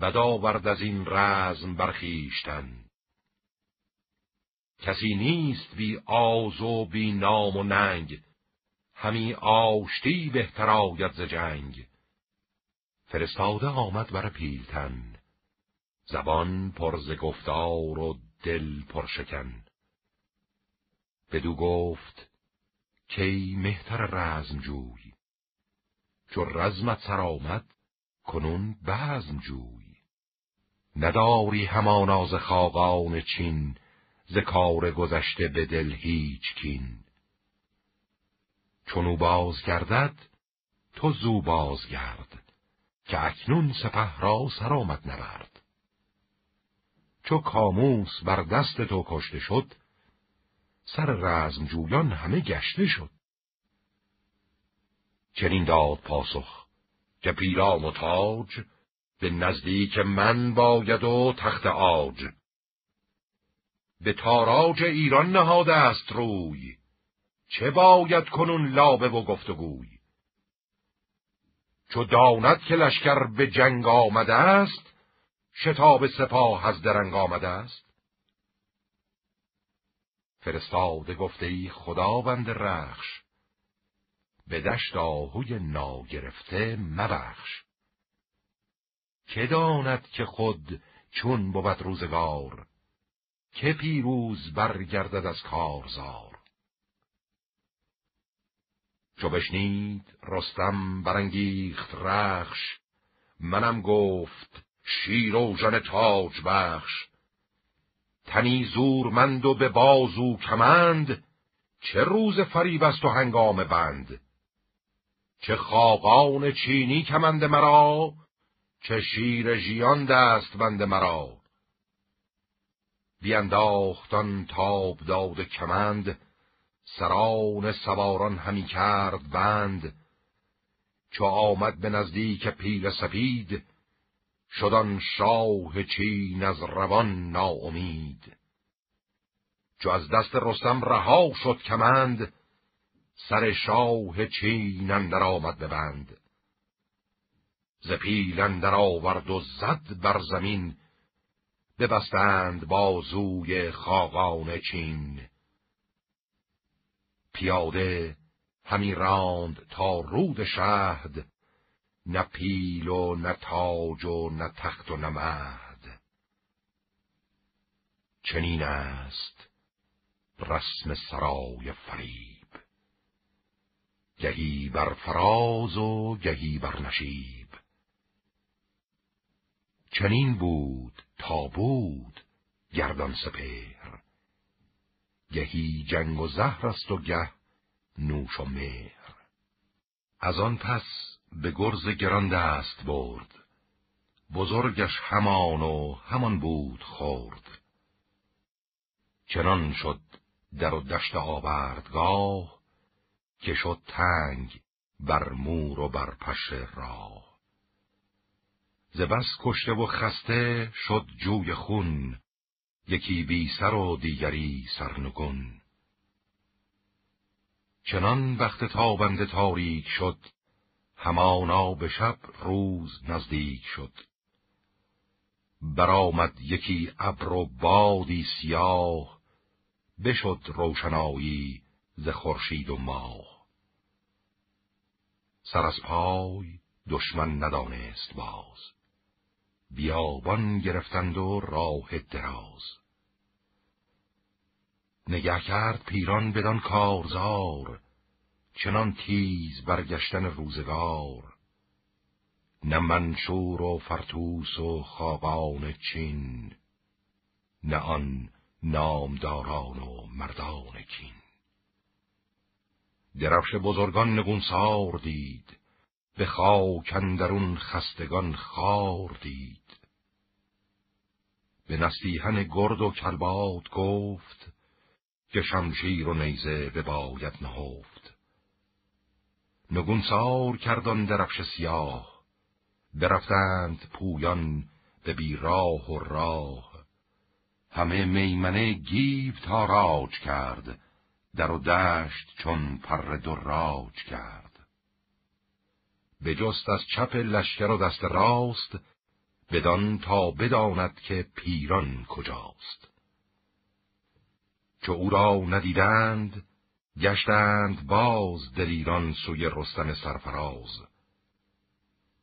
بدآورد از این رزم برخیشتن کسی نیست بی آز و بی نام و ننگ همی آشتی بهتر آید ز جنگ. فرستاده آمد بر پیلتن زبان پر ز گفتار و دل پرشکن. بدو گفت کی مهتر رزم جوی چو رزمت سر آمد کنون بزم جوی نداری همانا ز خاقان چین ز کار گذشته به دل هیچ کین. چونو باز گردد تو زو باز گرد که اکنون سپه را سر نبرد. چو کاموس بر دست تو کشته شد سر رزم جویان همه گشته شد. چنین داد پاسخ که پیرام و تاج به نزدیک من باید و تخت آج به تاراج ایران نهاده است روی چه باید کنون لابه و گفتگوی؟ چو داند که لشکر به جنگ آمده است شتاب سپاه از درنگ آمده است؟ فرستاده گفته ای خداوند رخش به دشت آهوی ناگرفته مبخش. که داند که خود چون بود روزگار که پیروز برگردد از کارزار. چو بشنید رستم برانگیخت رخش منم گفت شیر و ژن تاج بخش تنی زورمند و به بازو کمند چه روز فریب است و هنگام بند؟ چه خاقان چینی کمند مرا چه شیر ژیان دست بند مرا. بیانداختان تاب داد کمند سران سواران همی کرد بند. چو آمد به نزدیک پیل سپید شدان شاه چین از روان ناامید. چو از دست رستم رها شد کمند سر شاه چین اندر آمد ببند ز پیل اندر آورد و زد بر زمین ببستند بازوی خاقان چین. پیاده همی راند تا رود شهد نه پیل و نه تاج و نه تخت و نه مهد چنین است رسم سرای فریب. گهی بر فراز و گهی بر نشیب. چنین بود تا بود گردان سپهر. گهی جنگ و زهر است و گه نوش و مهر. از آن پس به گرز گران دست برد. بزرگش همان و همان بود خورد چنان شد در و دشت آوردگاه که شد تنگ بر مور و بر پش راه. ز کشته و خسته شد جوی خون یکی بی سر و دیگری سرنگون. چنان وقت تابنده تاریک شد همانا به شب روز نزدیک شد. برآمد یکی ابر و بادی سیاه بشد روشنایی ز خورشید و ماه. سر از پای دشمن ندانست باز. بیابان گرفتند و راه دراز. نگه کرد پیران بدان کارزار چنان تیز برگشتن روزگار نه منشور و فرتوس و خاقان چین نه آن نامداران و مردان کین. درفش بزرگان نگونسار دید به خاک اندرون خستگان خار دید. به نستیهن گرد و کلبات گفت که شمشیر و نیزه به باید نهفت. نگونسار کردان درفش سیاه. برفتند پویان به بیراه و راه. همه میمنه گیو تا راج کرد در و دشت چون پر راج کرد. بجست از چپ لشکر و دست راست بدان تا بداند که پیران کجاست. چو او را ندیدند گشتند باز دلیران سوی رستم سرفراز.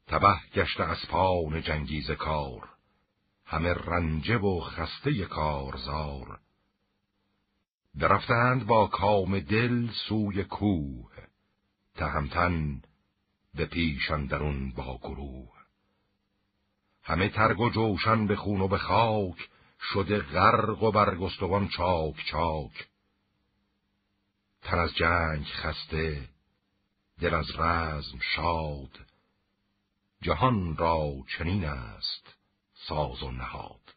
تبه گشت اسپان جنگیز کار همه رنجه و خسته کارزار. برفتند با کام دل سوی کوه تهمتن به پیشان درون با گروه. همه ترگ و جوشن به خون و به خاک شده غرق و برگستوان چاک چاک. تن از جنگ خسته دل از رزم شاد جهان را چنین است ساز و نهاد.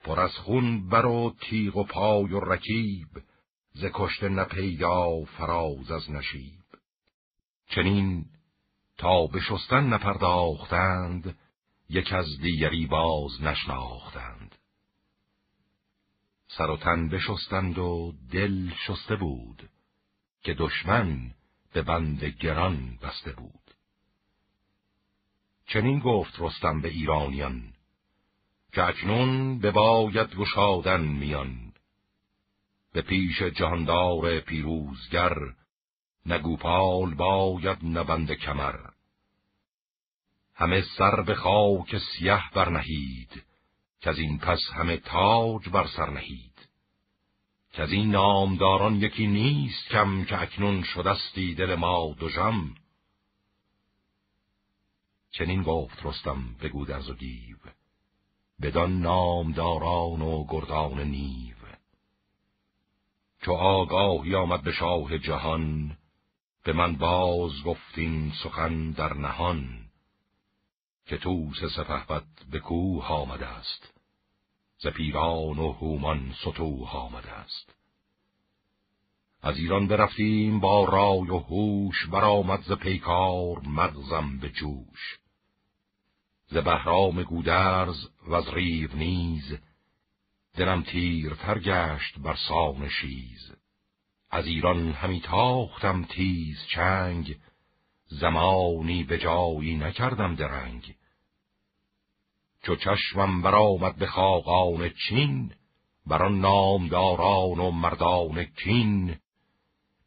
پر از خون بر و تیغ و پای و رکیب ز کشته نپیدا فراز از نشیب. چنین تا به شستن نپرداختند یک از دیگری باز نشناختند. سر و تن بشستند و دل شسته بود که دشمن به بند گران بسته بود. چنین گفت رستم به ایرانیان که اکنون به باید گشادن میان. به پیش جهاندار پیروزگر نگوپال باید نبند کمر. همه سر به خاک سیه برنهید. که از این پس همه تاج بر سر نهید. که از این نامداران یکی نیست کم که اکنون شدستی دل ما جم چنین گفت رستم به گودرز و گیو بدان نامداران و گردان نیو. چو آگاهی آمد به شاه جهان به من باز گفتین سخن در نهان که توس سپهبد به کوه آمده است. ز پیران و هومان ستوه آمده است. از ایران برفتیم با رای و هوش برآمد ز پیکار مغزم به جوش. ز بهرام گودرز و از ریو نیز دلم تیرتر گشت بر سان شیز. از ایران همی تاختم تیز چنگ زمانی به جایی نکردم درنگ. چو چشمم برآمد به خاقان چین بر آن نامداران و مردان کین.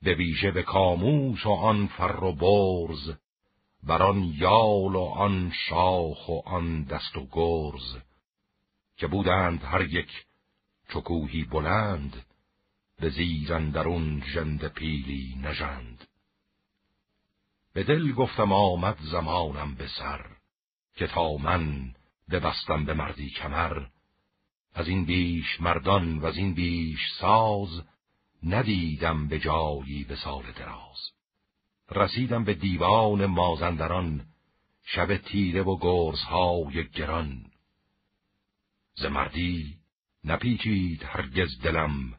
به ویژه به کاموس و آن فر و برز بر آن یال و آن شاخ و آن دست و گرز. که بودند هر یک چکوهی بلند به زیرن درون ژند پیلی نژند. به دل گفتم آمد زمانم به سر که تا من ببستم به مردی کمر. از این بیش مردان و از این بیش ساز ندیدم به جایی به سال دراز. رسیدم به دیوان مازندران شب تیره و گرزهای گران. ز مردی نپیچید هرگز دلم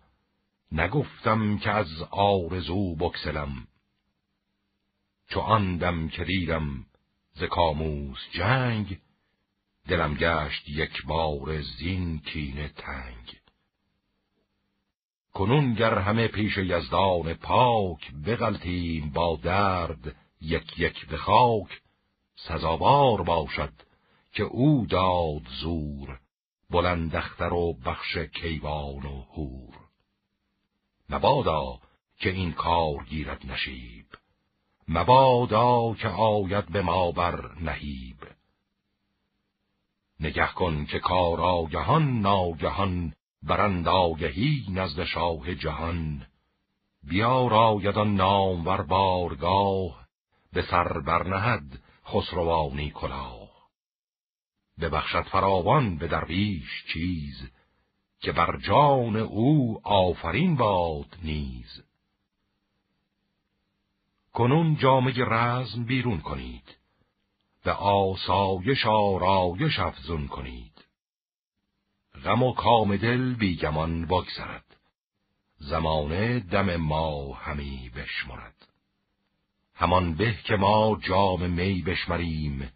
نگفتم که از آرزو بکسلم چو آن دم که دیدم ز کاموس جنگ دلم گشت یک بار زین کینه تنگ. کنون گر همه پیش یزدان پاک بغلتیم با درد یک یک به خاک سزاوار باشد که او داد زور بلندختر و بخش کیوان و هور مبادا که این کار گیرد نشیب مبادا که آید به ما بر نهیب. نگه کن که کار آگهان ناگهان برند آگهی نزد شاه جهان. بیار آید آن نامور بارگاه به سر برنهد خسروانی کلاه. ببخشد فراوان به درویش چیز که بر جان او آفرین باد نیز. کنون جامعه رزم بیرون کنید. به آسایش آرایش افزون کنید. غم و کام دل بیگمان بگذرد. زمانه دم ما همی بشمرد. همان به که ما جام می بشمریم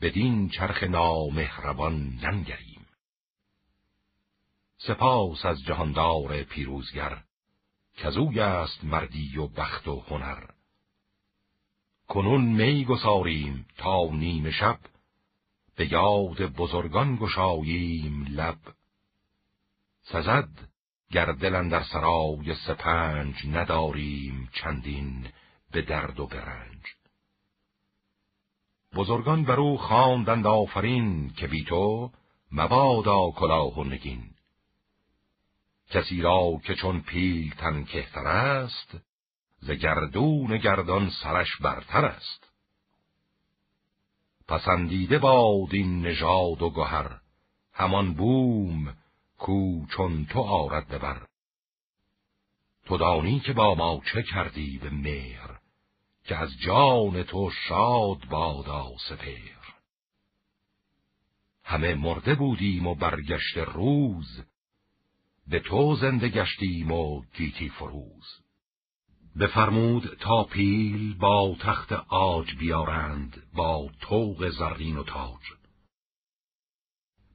بدین چرخ نامهربان ننگریم. سپاس از جهاندار پیروزگر کزوی است مردی و بخت و هنر. کنون می گساریم تا نیم شب به یاد بزرگان گشاییم لب. سزد گر دلن در سرای سپنج نداریم چندین به درد و برنج. بزرگان بر او خواندند آفرین که بی تو مبادا کلاه و نگین. کسی را که چون پیل تن کهتر است ز گردون گردان سرش برتر است. پسندیده باد این نژاد و گهر همان بوم کو چون تو آرد ببر تو دانی که با ما چه کردی به مهر که از جان تو شاد بادا سپر همه مرده بودیم و برگشت روز به تو زنده گشتیم و گیتی فروز. بفرمود تا پیل با تخت آج بیارند با توق زرین و تاج.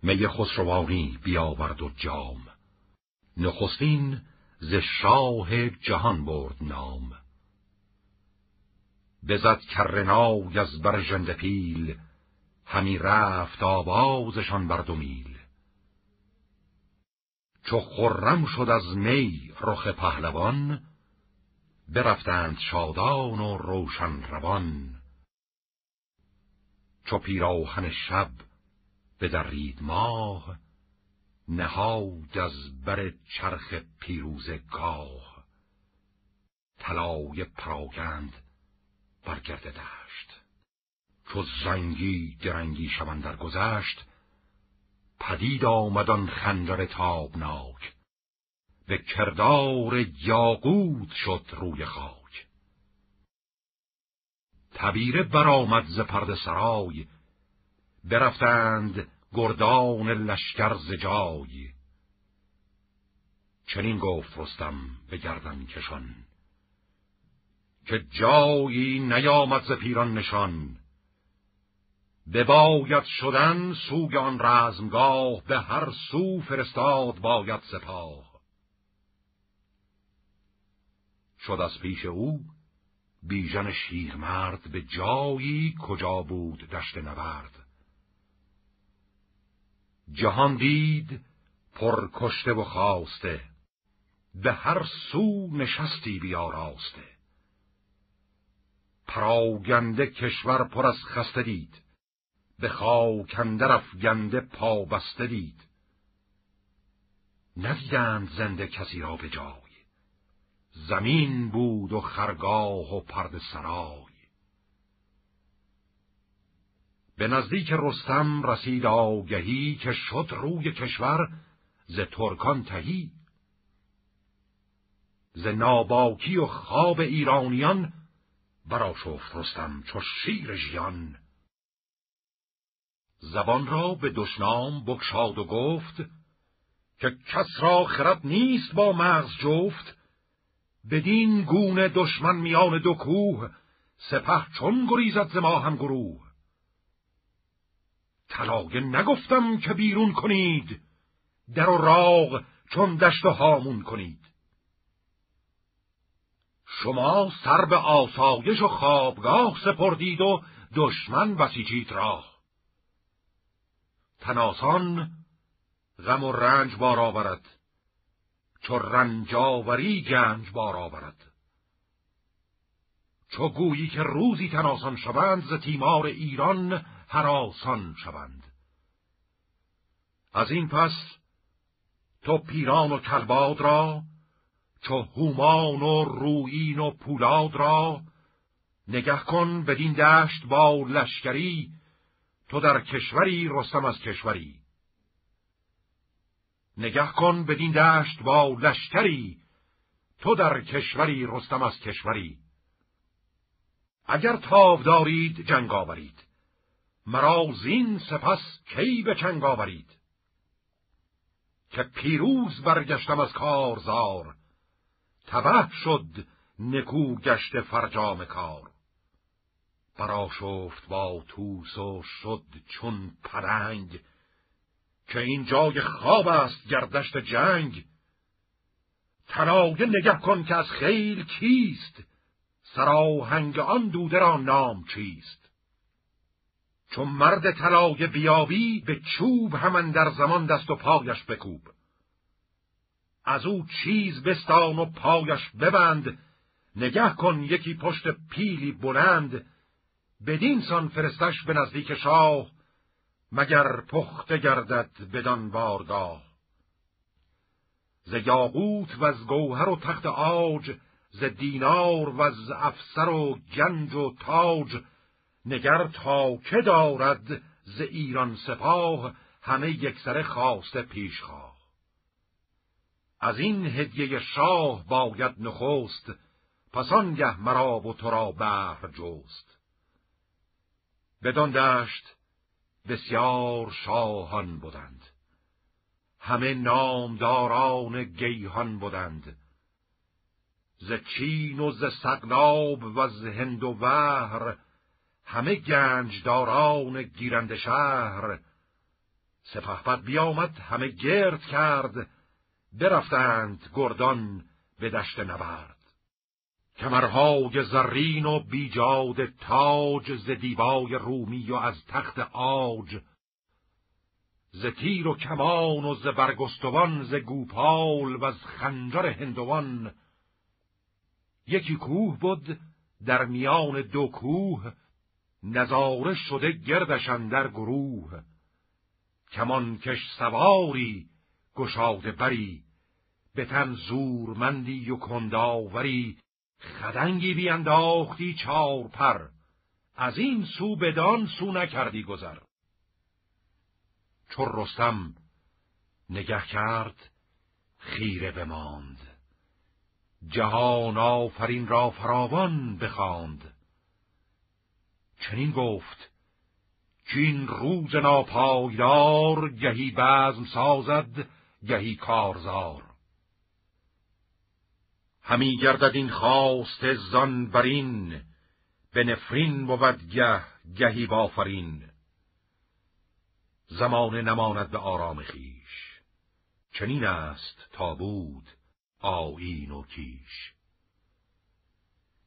می خسروانی بیاورد و جام. نخستین ز شاه جهان برد نام. بزد کرنای از برژند پیل همی رفت آوازشان بر دو میل. چو خرم شد از می رخ پهلوان برفتند شادان و روشن روان. چو پیراهن شب بدرید ماه نهاد از بر چرخ پیروز گاه طلای پراگند برگرده دشت. چو زنگی درنگی در گذشت پدید آمدان خنجر تابناک. به کردار یاقوت شد روی خاک. تبیره برآمد ز پرد سرای برفتند گردان لشکر ز جای. چنین گفت رستم به گردن کشان که جایی نیامد ز پیران نشان. بباید شدن سوی آن رزمگاه به هر سو فرستاد باید سپاه. شد از پیش او بیژن شیرمرد به جایی کجا بود دشت نبرد. جهان دید پر کشته و خواسته به هر سو نشستی بیاراسته. پراگنده کشور پر از خسته دید به خاکندر افگنده پابسته دید. ندیدند زنده کسی را به جای زمین بود و خرگاه و پرد سرای. به نزدیک رستم رسید آگهی که شد روی کشور ز ترکان تهی. ز ناباکی و خواب ایرانیان براشفت رستم چو شیر ژیان. زبان را به دشنام بکشاد و گفت که کس را خرد نیست با مغز جفت بدین گونه دشمن میان دو کوه سپه چون گریزد ز ما هم گروه. طلاگه نگفتم که بیرون کنید در و راغ چون دشت و هامون کنید. شما سر به آسایش و خوابگاه سپردید و دشمن بسیجید راه. تناسان
غم و رنج بار آورد. چو رنجاوری گنج بار آورد. چو گویی که روزی تناسان شوند ز تیمار ایران هراسان شوند. از این پس تو پیران و کلباد را چو هومان و رویین و پولاد را نگه کن بدین دشت با لشکری تو در کشوری رستم از کشوری. نگه کن بدین دشت با لشکری. تو در کشوری رستم از کشوری. اگر تاو دارید جنگ آورید. مرا زین سپس کی به چنگ آورید؟ که پیروز برگشتم از کارزار. تبه شد نکو گشت فرجام کار. براشفت با توس و شد چون پرنگ. که این جای خواب است گردشت جنگ. تنایه نگه کن که از خیل کیست؟ سراهنگ آن دوده را نام چیست؟ چون مرد طلایه بیابی به چوب همان در زمان دست و پایش بکوب. از او چیز بستان و پایش ببند نگه کن یکی پشت پیلی بلند. بدین سان فرستش به نزدیک شاه مگر پخته گردد بدان بارگاه. ز یاقوت و از گوهر و تخت آج ز دینار و از افسر و گنج و تاج نگر تا که دارد ز ایران سپاه همه یکسره خواسته پیش خواه از این هدیه شاه باید نخست پس آنگه مرا و تو را بهر جست. بدان دشت بسیار شاهان بودند. همه نامداران گیهان بودند. ز چین و ز سقلاب و ز هند و وهر همه گنجداران گیرند شهر. سپهبد بیامد همه گرد کرد برفتند گردان به دشت نبرد. کمرهای زرین و بیجاد تاج ز دیبای رومی و از تخت آج ز تیر و کمان و ز برگستوان ز گوپال و از خنجر هندوان. یکی کوه بود در میان دو کوه نظاره شده گردشن در گروه. کمان کش سواری گشاده بری به تن زورمندی و کنداوری. خدنگی بیانداختی چار پر از این سو بدان سو نکردی گذر. چون رستم نگه کرد خیره بماند. جهان آفرین را فراوان بخواند. چنین گفت این روز ناپایدار گهی بزم سازد گهی کارزار. همی گردد این خواست زان برین به نفرین بود گه گهی بافرین زمان نماند به آرام خیش چنین است تا بود آیین و کیش.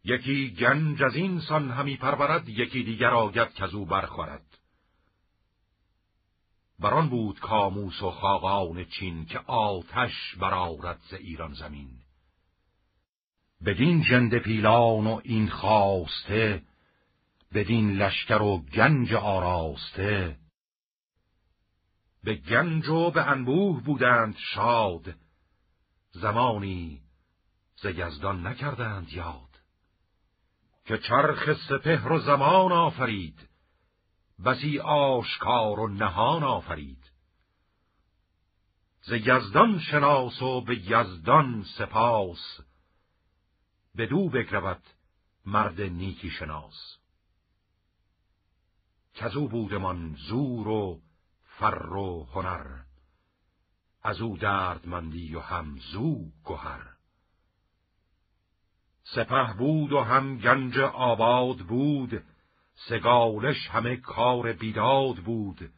یکی گنج از این سان همی پرورد یکی دیگر آگد که او برخورد. بران بود کاموس و خاقان چین که آتش برارد ز ایران زمین. بدین جند پیلان و این خواسته بدین لشکر و گنج آراسته. به گنج و به انبوه بودند شاد زمانی ز یزدان نکردند یاد. که چرخ سپهر و زمان آفرید بسی آشکار و نهان آفرید. ز یزدان شناس و به یزدان سپاس بدو بگرود مرد نیکی شناس. کزو بودمان زور و فر و هنر از او دردمندی و هم زو گهر. سپه بود و هم گنج آباد بود سگالش همه کار بیداد بود.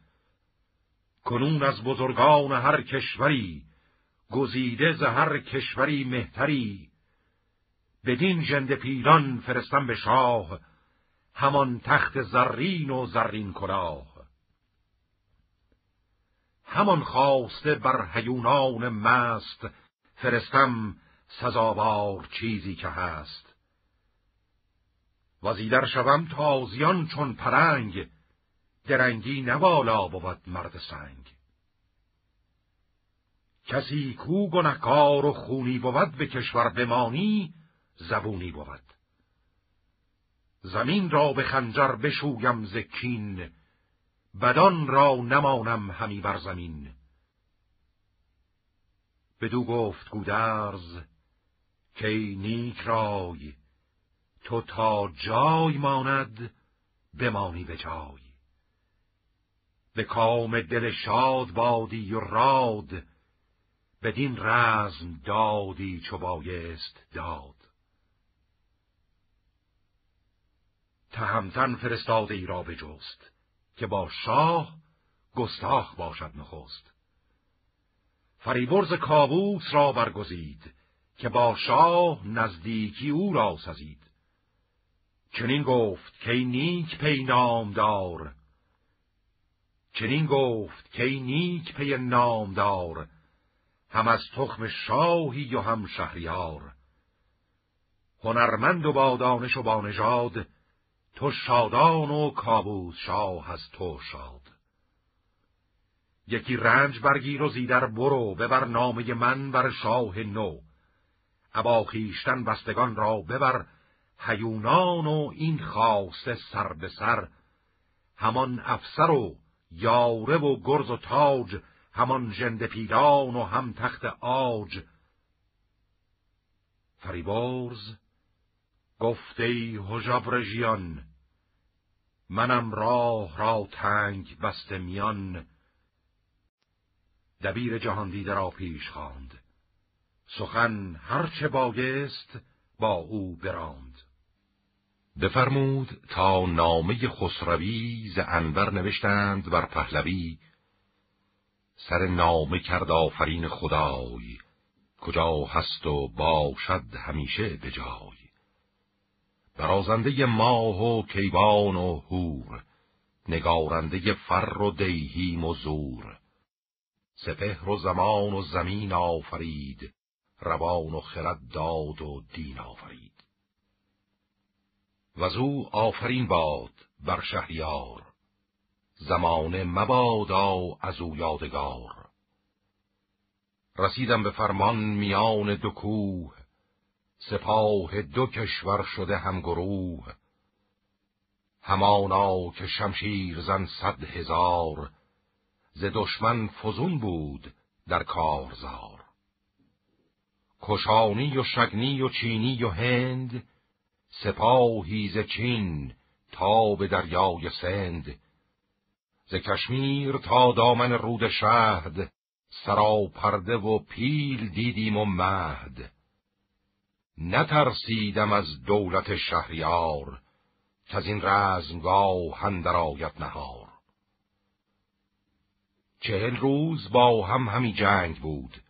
کنون از بزرگان هر کشوری گزیده ز هر کشوری مهتری. بدین ژنده پیلان فرستم به شاه همان تخت زرین و زرین کلاه. همان خواسته بر هیونان مست فرستم سزاوار چیزی که هست. وزیدر شوم تازیان چون پرنگ درنگی نوالا بود مرد سنگ. کسی کو گنهکار و خونی بود به کشور بمانی زبونی بود. زمین را به خنجر بشویم زکین بدان را نمانم همی بر زمین. بدو گفت گودرز که نیک رای تو تا جای ماند بمانی به جای. به کام دل شاد بادی و راد بدین رزم دادی چو بایست داد. تهمتن فرستاده ای را بجست که با شاه گستاخ باشد نخست. فریبرز کابوس را برگزید که با شاه نزدیکی او را سزید. چنین گفت که نیک پی نامدار چنین گفت که نیک پی نامدار هم از تخم شاهی و هم شهریار. هنرمند و با دانش و با نژاد تو شادان و کابوس شاه از تو شاد. یکی رنج برگیر و زیدر برو ببر نامه من بر شاه نو. ابا خیشتن بستگان را ببر هیونان و این خواسته سر به سر. همان افسر و یاره و گرز و تاج همان ژنده پیلان و هم تخت آج فریبرز گفته هژبر ژیان منم راه را تنگ بسته میان. دبیر جهاندیده را پیش خواند. سخن هرچه بایست با او براند.
بفرمود تا نامه خسروی ز انور نوشتند بر پهلوی. سر نامه کرد آفرین خدای کجا هست و باشد همیشه به جای. برازنده ماه و کیوان و هور نگارنده فر و دیهیم و زور. سپهر و زمان و زمین آفرید روان و خرد داد و دین آفرید. و او آفرین باد بر شهریار زمان مبادا از او یادگار. رسیدم به فرمان میان دو کوه سپاه دو کشور شده هم گروه. همانا که شمشیر زن صد هزار ز دشمن فزون بود در کارزار. کشانی و شگنی و چینی و هند سپاهی ز چین تا به دریای سند. ز کشمیر تا دامن رود شهد پرده و پیل دیدیم و مهد. نترسیدم از دولت شهریار که از این رزمگاه هندر آید نهار. چهل روز با هم همی جنگ بود.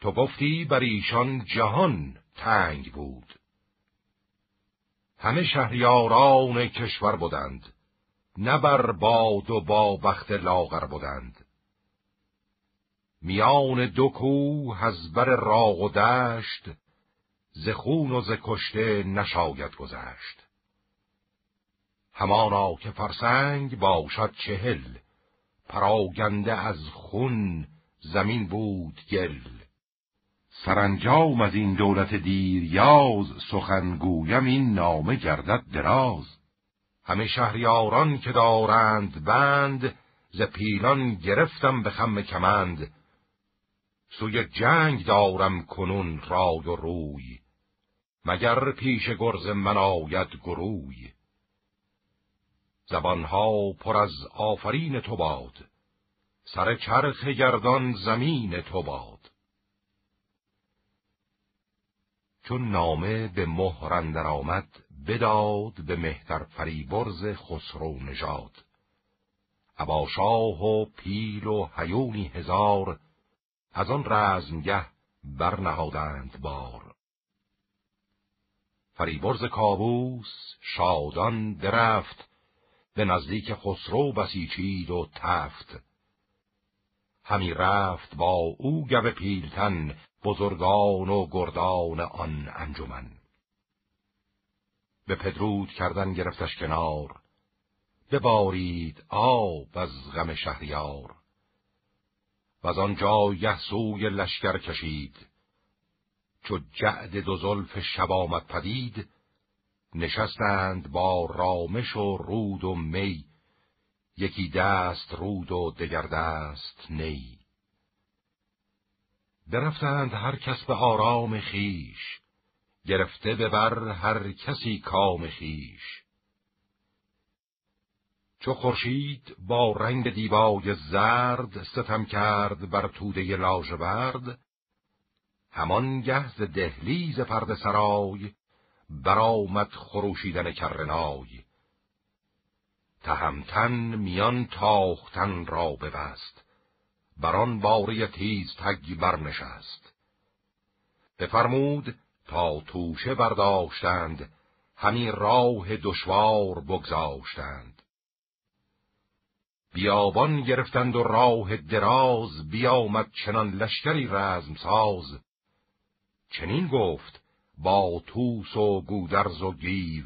تو گفتی بر ایشان جهان تنگ بود. همه شهریاران کشور بودند نه بر باد و با بخت لاغر بودند میان دو کوه از بر راغ و دشت ز خون و ز کشته نشاید گذشت. همانا که فرسنگ باشد چهل پراگنده از خون زمین بود گل. سرانجام از این دولت دیریاز سخنگویم این نامه گردد دراز. همه شهریاران که دارند بند ز پیلان گرفتم به خم کمند. سوی جنگ دارم کنون رای و روی مگر پیش گرز من آید گروی؟ زبانها پر از آفرین تو باد سر چرخ گردان زمین تو باد. چون نامه به مهرندر آمد بداد به مهتر فریبرز خسرو نژاد. ابا شاه و پیل و هیونی هزار از آن رزمگه برنهادند بار. فریبرز کابوس شادان درفت به نزدیک خسرو بسیچید و تفت. همی رفت با او گوه پیلتن بزرگان و گردان آن انجمن. به پدرود کردن گرفتش کنار ببارید آب از غم شهریار. و از آنجا یه سوی لشکر کشید. چو جعد دو زلف شب آمد پدید نشستند با رامش و رود و می یکی دست رود و دگر دست نی. برفتند هر کس به آرام خیش گرفته ببر هر کسی کام خیش چو خورشید با رنگ دیبای زرد ستم کرد بر توده لاژورد همان گهز دهلیز پرد سرای برآمد خروشیدن کرنای تهمتن میان تاختن را ببست بران باری تیز تگ برنشست. بفرمود تا توشه برداشتند همی راه دشوار بگذاشتند. بیابان گرفتند و راه دراز بیامد چنان لشکری رزم ساز چنین گفت با توس و گودرز و گیو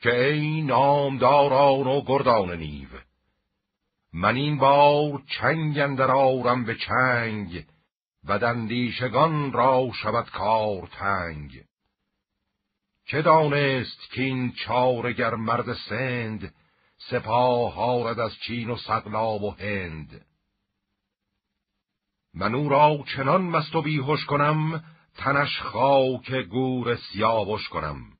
که ای نامداران و گردان نیو. من این بار چنگ اندر آرم به چنگ و دندیشگان را شود کار تنگ. چه دانست که این چارگر مرد سند سپاه هارد از چین و سقلاب و هند. من او را چنان مست و بیهوش کنم تنش خاک گور سیاوش کنم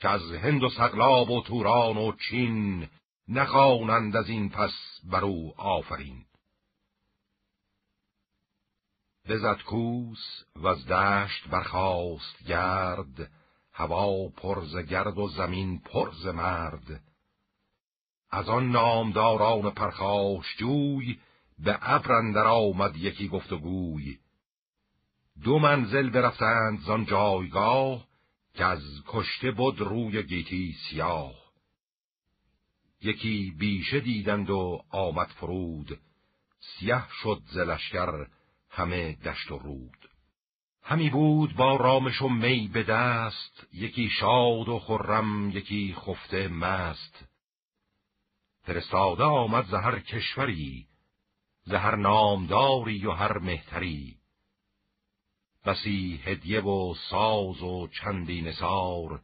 که از هند و سقلاب و توران و چین نخوانند از این پس بر او آفرین. بزد کوس و از دشت برخاست گرد هوا پرز گرد و زمین پرز مرد. از آن نامداران پرخاش جوی به ابر آمد یکی گفت و گوی دو منزل برفتند زان جایگاه که از کشته بود روی گیتی سیاه. یکی بیشه دیدند و آمد فرود سیه شد زلشگر همه دشت و رود. همی بود با رامش و می به دست یکی شاد و خرم یکی خفته مست. فرستاده آمد زهر کشوری زهر نامداری و هر مهتری. بسی هدیه و ساز و چندی نسار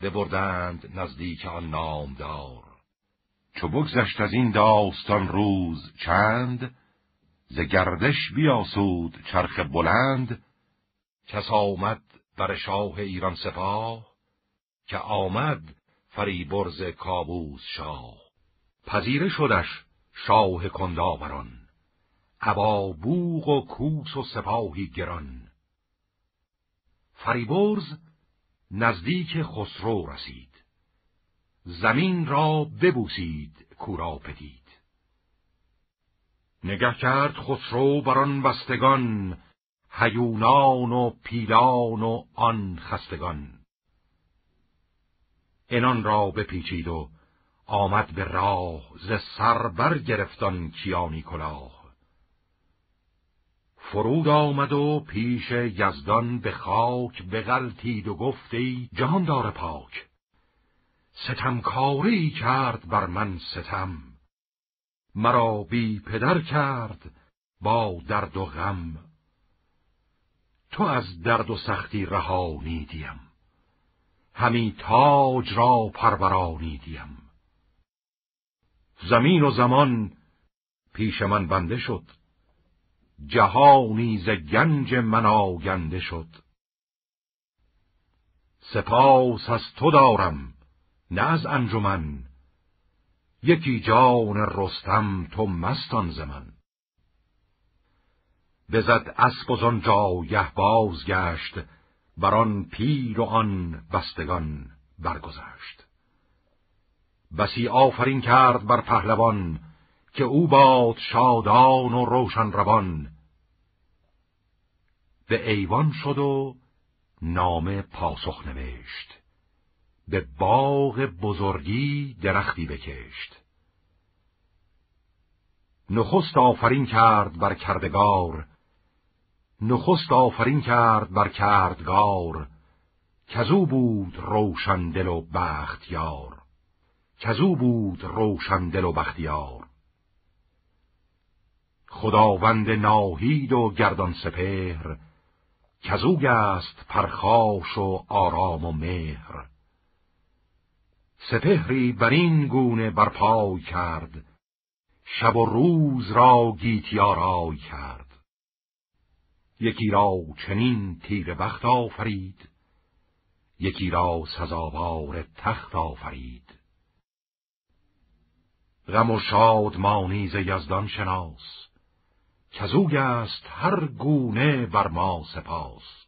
ببردند نزدیک آن نامدار. چو بگذشت از این داستان روز چند ز گردش بیاسود چرخ بلند. کس آمد بر شاه ایران سپاه که آمد فریبرز کابوس شاه. پذیره شدش شاه کنداوران ابا بوغ و کوس و سپاهی گران. فریبرز نزدیک خسرو رسید. زمین را ببوسید کورا پدید. نگه کرد خسرو بر آن بستگان هیونان و پیلان و آن خستگان. انان را بپیچید و آمد به راه ز سر برگرفتان کیانی کلاه. فرود آمد و پیش یزدان به خاک بغلتید و گفت ای جهاندار پاک ستمکاری کرد بر من ستم مرا بی پدر کرد با درد و غم. تو از درد و سختی رهانیدیم همی تاج را پرورانیدیم. زمین و زمان پیش من بنده شد. جهانی ز گنج من آگنده شد. سپاس از تو دارم نه از انجمن. یکی جان رستم تو مستان ز من بزد اسب و زان جایه بازگشت بر آن پیر و آن بستگان برگذشت. بسی آفرین کرد بر پهلوان که او باد شادان و روشن روان. به ایوان شد و نامه پاسخ نوشت. به باغ بزرگی درختی بکشت. نخست آفرین کرد بر کردگار. نخست آفرین کرد بر کردگار. کزو بود روشن دل و بختیار. کزو بود روشن دل و بختیار. خداوند ناهید و گردان سپهر کزو گست پرخاش و آرام و مهر. سپهری بر این گونه برپای کرد شب و روز را گیتی آرای کرد. یکی را چنین تیر بخت آفرید یکی را سزاوار تخت آفرید. غم و شاد مانیز یزدان شناس کزو است هر گونه بر ما سپاس.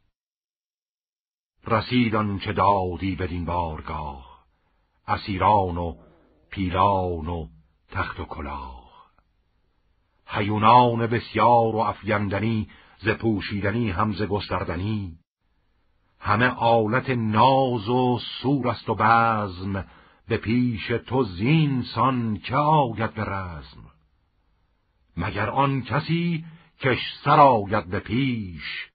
رسید چه دادی بدین بارگاه اسیران و پیلان و تخت و کلاه. حیونان بسیار و افگندنی ز پوشیدنی همز گستردنی. همه آلت ناز و سور است و بزم به پیش تو زین سان که آید به رزم. مگر آن کسی کش سر آید به پیش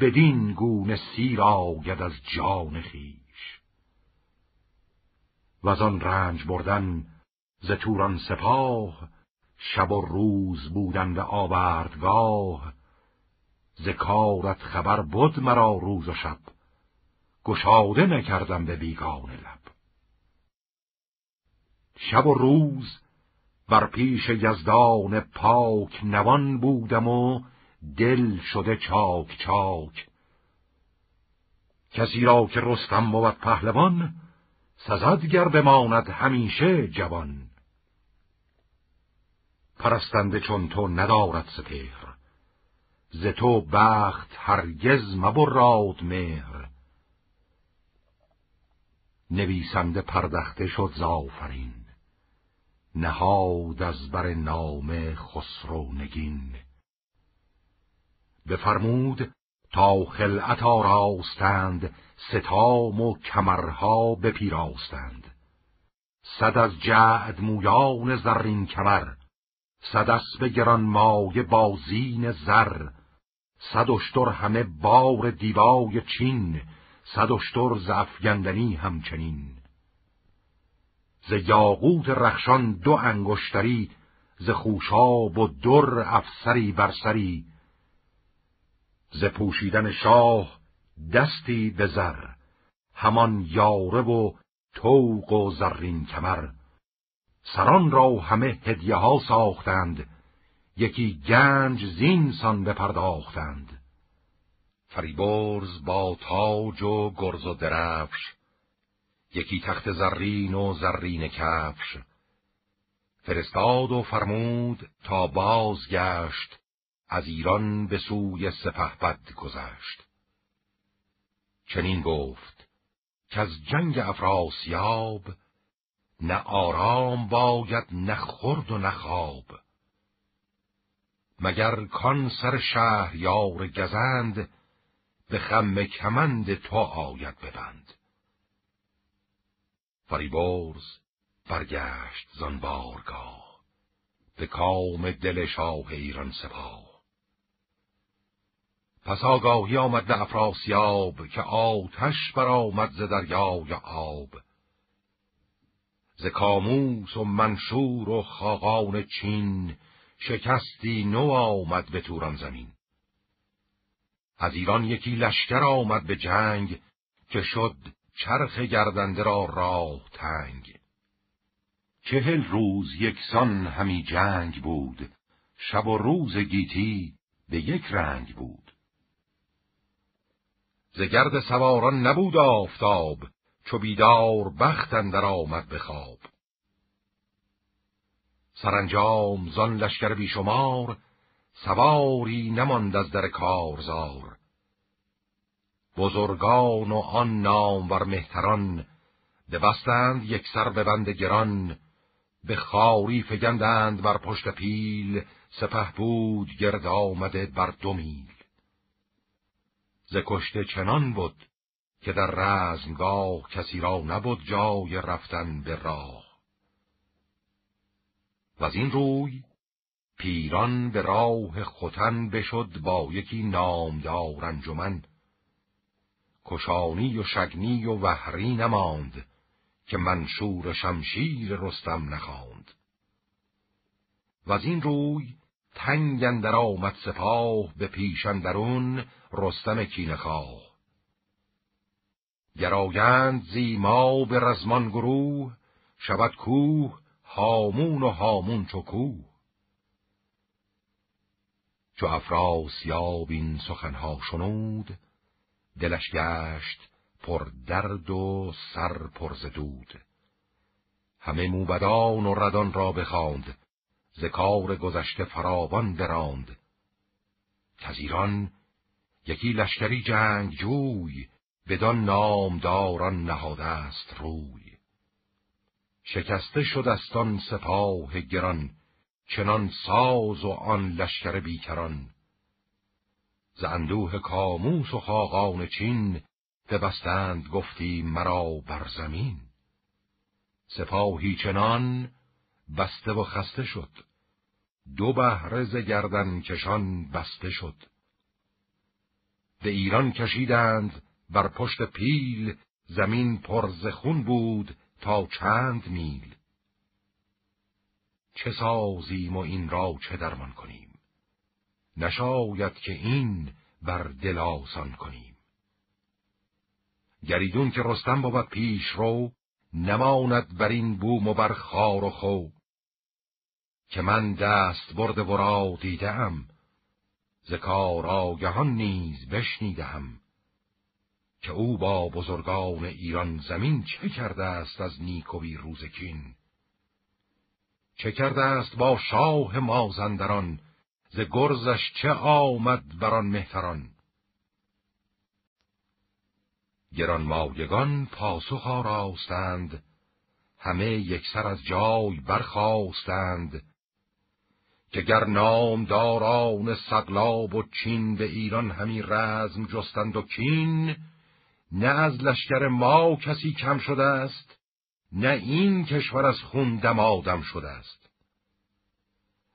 بدین گونه سیر آید از جان خیش و آن رنج بردن ز توران سپاه شب و روز بودن به آوردگاه ز کارت خبر بود مرا روز و شب گشاده نکردم به بیگان لب. شب و روز بر پیش یزدان پاک نوان بودم و دل شده چاک چاک. کسی را که رستم بود پهلوان سزد گر بماند همیشه جوان. پرستنده چون تو ندارد سپهر ز تو بخت هرگز مبراد مهر. نویسنده پردخته شد زافرین نهاد از بر نام خسرو نگین. بفرمود تا خلعت آراستند ستام و کمرها بپیراستند. صد از جعد مویان زرین کمر صد اسب گران مایه بازین زر صد اشتر همه بار دیبای چین صد اشتر ز افگندنی همچنین. ز یاقوت رخشان دو انگشتری ز خوشاب و در افسری بر سری. ز پوشیدن شاه دستی به زر همان یاره و توق و زرین کمر. سران را همه هدیه ها ساختند یکی گنج زین سان بپرداختند. فریبرز با تاج و گرز و درفش یکی تخت زرین و زرین کفش. فرستاد و فرمود تا بازگشت از ایران به سوی سپهبد گذشت. چنین گفت که از جنگ افراسیاب نه آرام باید نه خورد و نه خواب. مگر کان سر شهر یار گزند به خم کمند تو آید ببند. فریبرز برگشت زان بارگاه به کام دل شاه ایران سپاه. پس آگاهی آمد به افراسیاب که آتش برآمد ز دریای آب. ز کاموس و منشور و خاقان چین شکستی نو آمد به توران زمین. از ایران یکی لشکر آمد به جنگ که شد چرخ گردنده را راه تنگ. چهل روز یکسان همی جنگ بود. شب و روز گیتی به یک رنگ بود. ز گرد سواران نبود آفتاب. چو بیدار بخت اندر آمد به خواب. سرانجام زان لشکر بیشمار. سواری نماند از در کارزار. بزرگان و آن نام مهتران ببستند یک سر به بند گران به خاری فگندند بر پشت پیل سپه بود گرد آمده بر دو میل. ز کشته چنان بود که در رزمگاه کسی را نبود جای رفتن به راه. و از این روی پیران به راه خوتن بشد با یکی نامدار انجمن. کشانی و شگنی و وحری نماند که منشور شمشیر رستم نخواند. و از این روی تنگ اندر آمد سپاه به پیشندرون رستم کینخواه. گراگند زیما به رزمان گروه شود کوه هامون و هامون چو کوه. چو افراسیاب این سخنها شنود دلش گشت پر درد و سر پر دود. همه موبدان و ردان را بخواند ز کار گذشته فراوان براند. کز ایران یکی لشکری جنگ جوی بدان نامداران نهاده است روی. شکسته شد استان سپاه گران چنان ساز و آن لشکر بیکران. ز اندوه کاموس و خاقان چین ببستند گفتی مرا بر زمین. سپاهی چنان بسته و خسته شد. دو بهره ز گردن کشان بسته شد. به ایران کشیدند بر پشت پیل زمین پر ز خون بود تا چند میل. چه سازیم و این را چه درمان کنیم؟ نشاید که این بر دل آسان کنیم. گریدون که رستم بود پیش رو نماند بر این بوم و بر خار و خو. که من دست برد ورا دیدم ز کار آگهان نیز بشنیدم. که او با بزرگان ایران زمین چه کرده است از نیکوی روزکین چه کرده است با شاه مازندران؟ ز گرزش چه آمد بران مهتران؟ گران مایگان پاسخ آراستند همه یکسر از جای برخواستند که گر نام داران سقلاب و چین به ایران همی رزم جستند و کین نه از لشکر ما کسی کم شده است نه این کشور از خون دمادم شده است.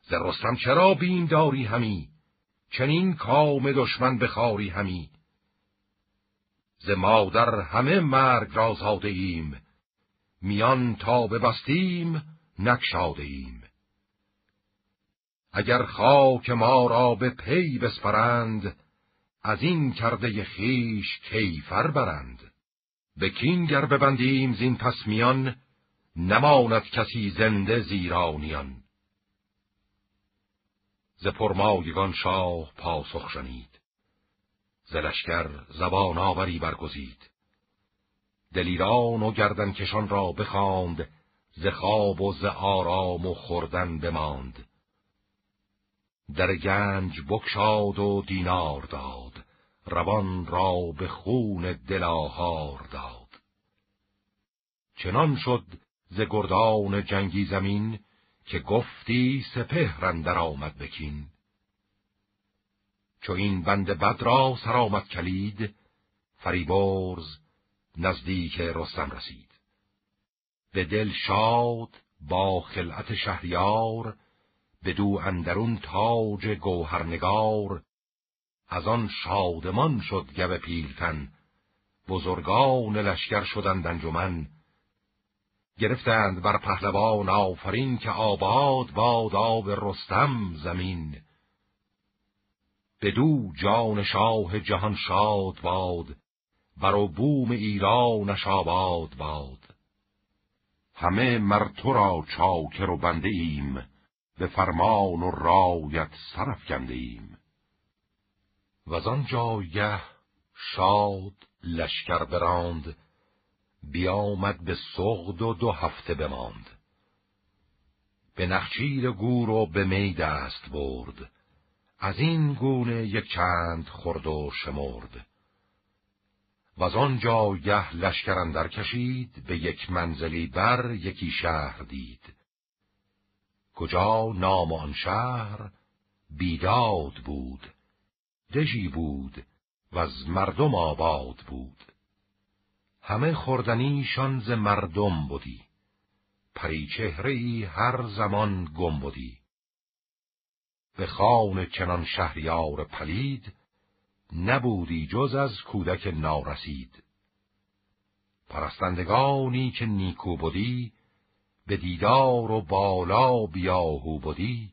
ز رستم چرا بیم داری همی چنین کام دشمن بخاری همی. ز مادر همه مرگ را زاده ایم میان تا ببستیم نکشاده ایم. اگر خاک ما را به پی بسپرند از این کرده خیش کیفر برند. به کین گر ببندیم زین پس میان نماند کسی زنده زیرانیان. ز پرمایگان شاه پاسخ شنید. ز لشکر زبان آوری برگزید. دلیران و گردن کشان را بخواند ز خواب و ز آرام و خوردن بماند. در گنج بکشاد و دینار داد روان را به خون دلاهار داد. چنان شد ز گردان جنگی زمین که گفتی سپهرن در آمد بکین. چو این بند بد را سرآمد کلید فریبرز نزدیک رستم رسید. به دل شاد با خلعت شهریار بدو اندرون تاج گوهرنگار. از آن شادمان شد گب پیلتن بزرگان لشکر شدند انجمن. گرفتند بر پهلوان آفرین که آباد باد آب رستم زمین. بدو جان شاه جهان شاد باد بر بوم ایرانش آباد باد. همه مر تو را چاکر و بنده ایم به فرمان و رایت سرف کنده ایم و آن جایه شاد لشکر براند بیامد به سغد و دو هفته بماند. به نخچیر گور و به می دست برد. از این گونه یک چند خورد و شمرد. و از آن جایه لشکر کشید به یک منزلی بر یکی شهر دید. کجا نام آن شهر؟ بیداد بود. دژی بود و از مردم آباد بود. همه خوردنیشان ز مردم بودی پری چهره ای هر زمان گم بودی به خان چنان شهریار پلید نبودی جز از کودک نارسید. پرستندگانی که نیکو بودی به دیدار و بالا بیاهو بودی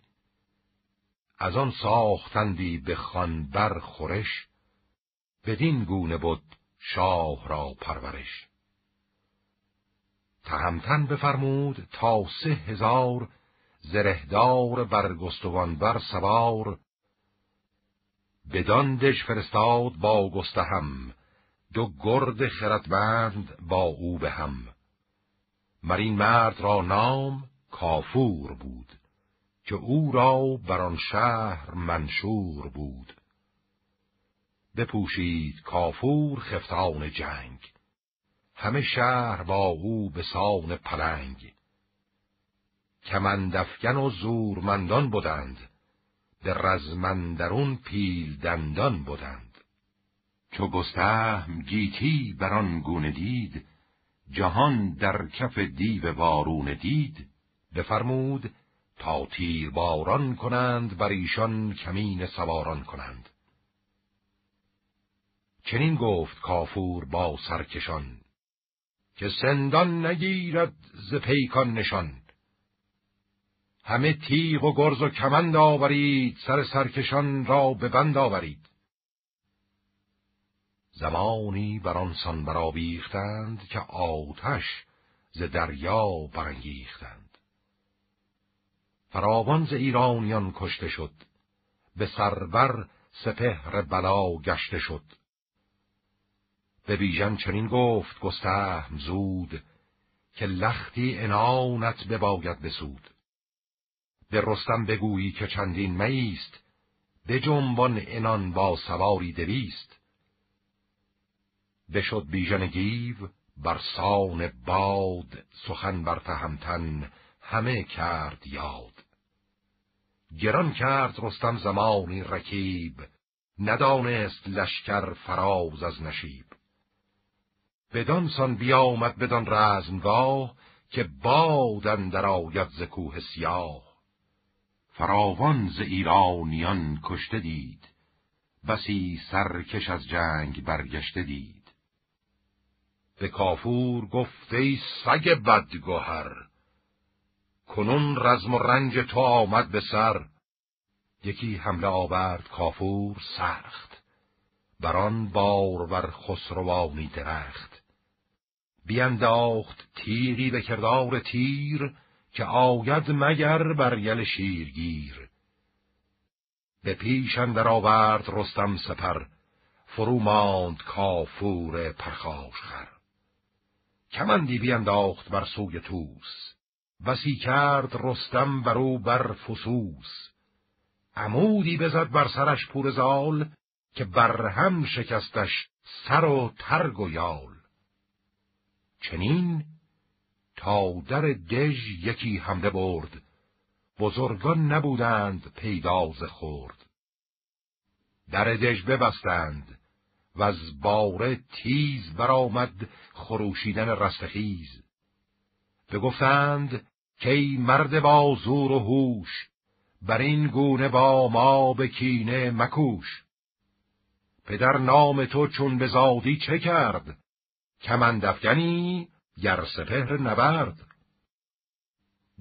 از آن ساختندی به خان بر خورش بدین گونه بود شاه را پرورش. تهمتن بفرمود تا سه هزار زرهدار برگستوان بر سوار. بدان دش فرستاد با گستهم دو گرد خردمند با او به هم مرین مرد را نام کافور بود که او را بر آن شهر منشور بود. بپوشید کافور خفتان جنگ. همه شهر با او به سان پلنگ. کمندفگن و زورمندان بودند به رزمندرون پیل دندان بودند چو گستهم گیتی بر آن گونه دید جهان در کف دیو وارون دید. بفرمود تا تیر باران کنند بر ایشان کمین سواران کنند. چنین گفت کافور با سرکشان که سندان نگیرد ز پیکان نشان. همه تیغ و گرز و کمند آورید سر سرکشان را به بند آورید. زمانی بر آنسان برآویختند که آتش ز دریا برانگیختند. فراوان ز ایرانیان کشته شد به سربر سپهر بلا گشته شد. به بیژن چنین گفت گستهم زود که لختی انانت بباید بسود. به رستم بگویی که چندین میست به جنبان انان با سواری دویست. بشد بیژن گیو بر سان باد سخن بر تهمتن همه کرد یاد. گران کرد رستم زمانی رکیب ندانست لشکر فراز از نشیب. بدان سان بیامد بدان رزمگاه که بادن در آید ز کوه سیاه. فراوان ز ایرانیان کشته دید بسی سرکش از جنگ برگشته دید. به کافور گفته سگ بدگوهر کنون رزم و رنج تو آمد به سر. یکی حمله آورد کافور سخت بران بار ور خسروانی درخت. بینداخت تیری به کردار تیر که آید مگر بر یل شیرگیر. به پیش اندر آورد رستم سپر فرو ماند کافور پرخاش خر. کمندی بینداخت بر سوی توس بسی کرد رستم برو بر فسوس. عمودی بزد بر سرش پور زال که بر هم شکستش سر و ترگ و یال. چنین تا در دژ یکی حمله برد. بزرگان نبودند پیداز خورد در دژ ببستند و از باره تیز برآمد خروشیدن رستخیز بگفتند که ای مرد با زور و هوش بر این گونه با ما به کینه مکوش. پدر نام تو چون بزادی چه کرد؟ کمندفگنی گر سپهر نبرد.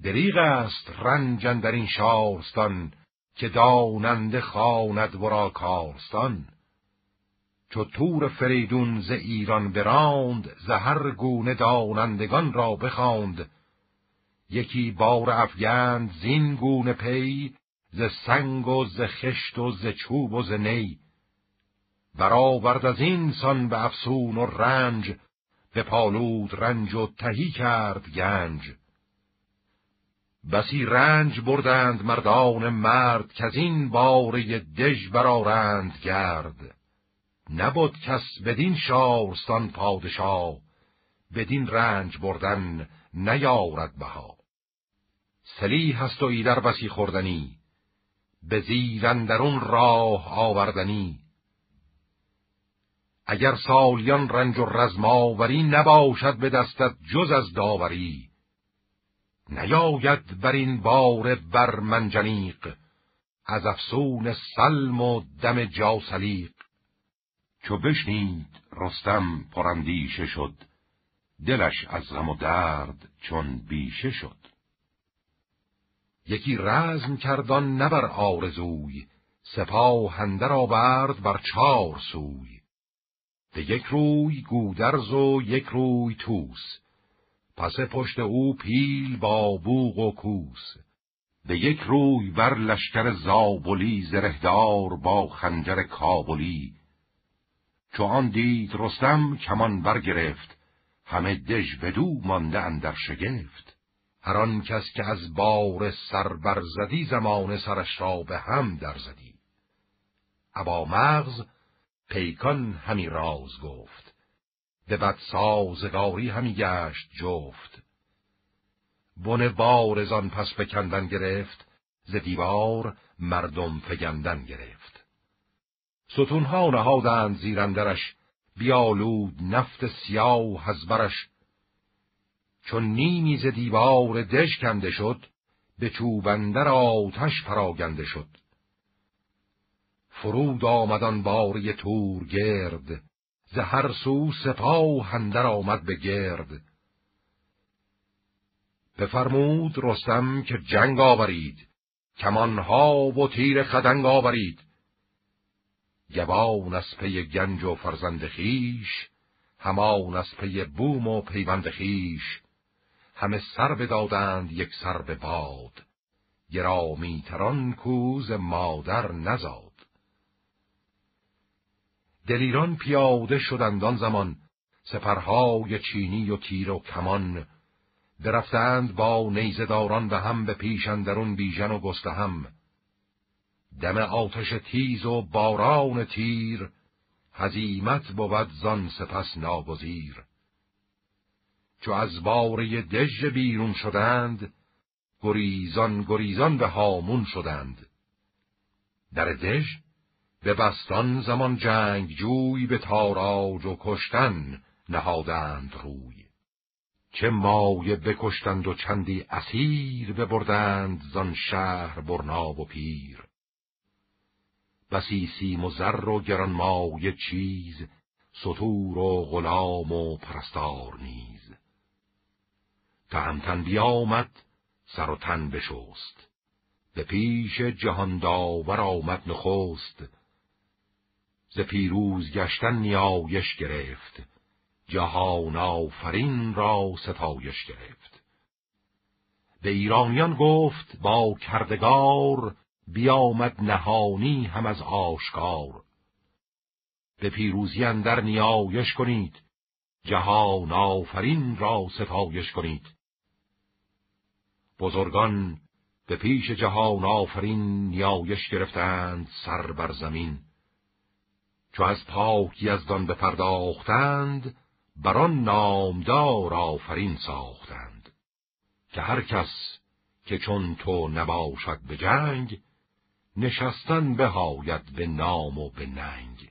دریغ است رنجن در این شارستان که داننده خواند ورا کارستان. چو تور فریدون ز ایران براند زهر گونه دانندگان را بخواند. یکی بار افگند زین گونه پی ز سنگ و ز خشت و ز چوب و ز نی. برآورد از این سان به افسون و رنج به پالود رنج و تهی کرد گنج. بسی رنج بردند مردان مرد که از این باره دژ برارند گرد. نبود کس بدین شارستان پادشاه بدین رنج بردن نیارد بها. سلی هست و ایدر بسی خوردنی به زیرندرون راه آوردنی. اگر سالیان رنج و رزماوری نباشد به دستت جز از داوری نیاید بر این بار بر منجنیق از افسون سلم و دم جاسلیق. چو بشنید رستم پرندیشه شد دلش از غم و درد چون بیشه شد. یکی رزم کردان نبر آرزوی سپاه هندر آورد بر چار سوی. به یک روی گودرز و یک روی توس پس پشت او پیل با بوغ و کوس. به یک روی بر لشکر زابلی زرهدار با خنجر کابلی. چو آن دید رستم کمان برگرفت. همه دژ بدو مانده اندر شگفت. هر آن کس که از بار سر برزدی زمان سرش را به هم درزدی ابا مغز پیکان همی راز گفت. به بد سازگاری همی گشت جفت. بن بارزان پس بکندن گرفت ز دیوار مردم فگندن گرفت. ستونها نهادند زیرندرش بیالود نفت سیاه از برش. چون نیمی ز دیوار دژ کنده شد به چوبندر آتش پراگنده شد. فرود آمدان باری تور گرد ز هر سو سپاه هندر آمد به گرد. بفرمود رستم که جنگ آورید کمانها و تیر خدنگ آورید. گوان از پی گنج و فرزند خیش همان از پی بوم و پیوند خیش همه سر بدادند یک سر به باد. گرامی تران کوز مادر نزاد. دلیران پیاده شدند آن زمان. سپرهای چینی و تیر و کمان. برفتند با نیزداران به هم به پیشندرون بیژن و هم دم آتش تیز و باران تیر هزیمت بود زان سپس ناگزیر. چو از باره دژ بیرون شدند گریزان گریزان به هامون شدند. در دژ به بستان زمان جنگ جوی به تاراج و کشتن نهادند روی. چه مایه بکشتند و چندی اسیر ببردند زان شهر برناب و پیر. بسی سیم و زر و گران مایه چیز سطور و غلام و پرستار نیز. تهمتن بیامد سر و تن بشست. به پیش جهان داور آمد نخست ز پیروز گشتن نیایش گرفت. جهان آفرین را ستایش گرفت. به ایرانیان گفت با کردگار بیامد نهانی هم از آشکار. به پیروزی اندر نیایش کنید. جهان آفرین را ستایش کنید. بزرگان به پیش جهان آفرین نیایش گرفتند سر بر زمین. چو از پاک یزدان بپرداختند بر آن نامدار آفرین ساختند. که هر کس که چون تو نباشد به جنگ نشستن بهاید به نام و به ننگ.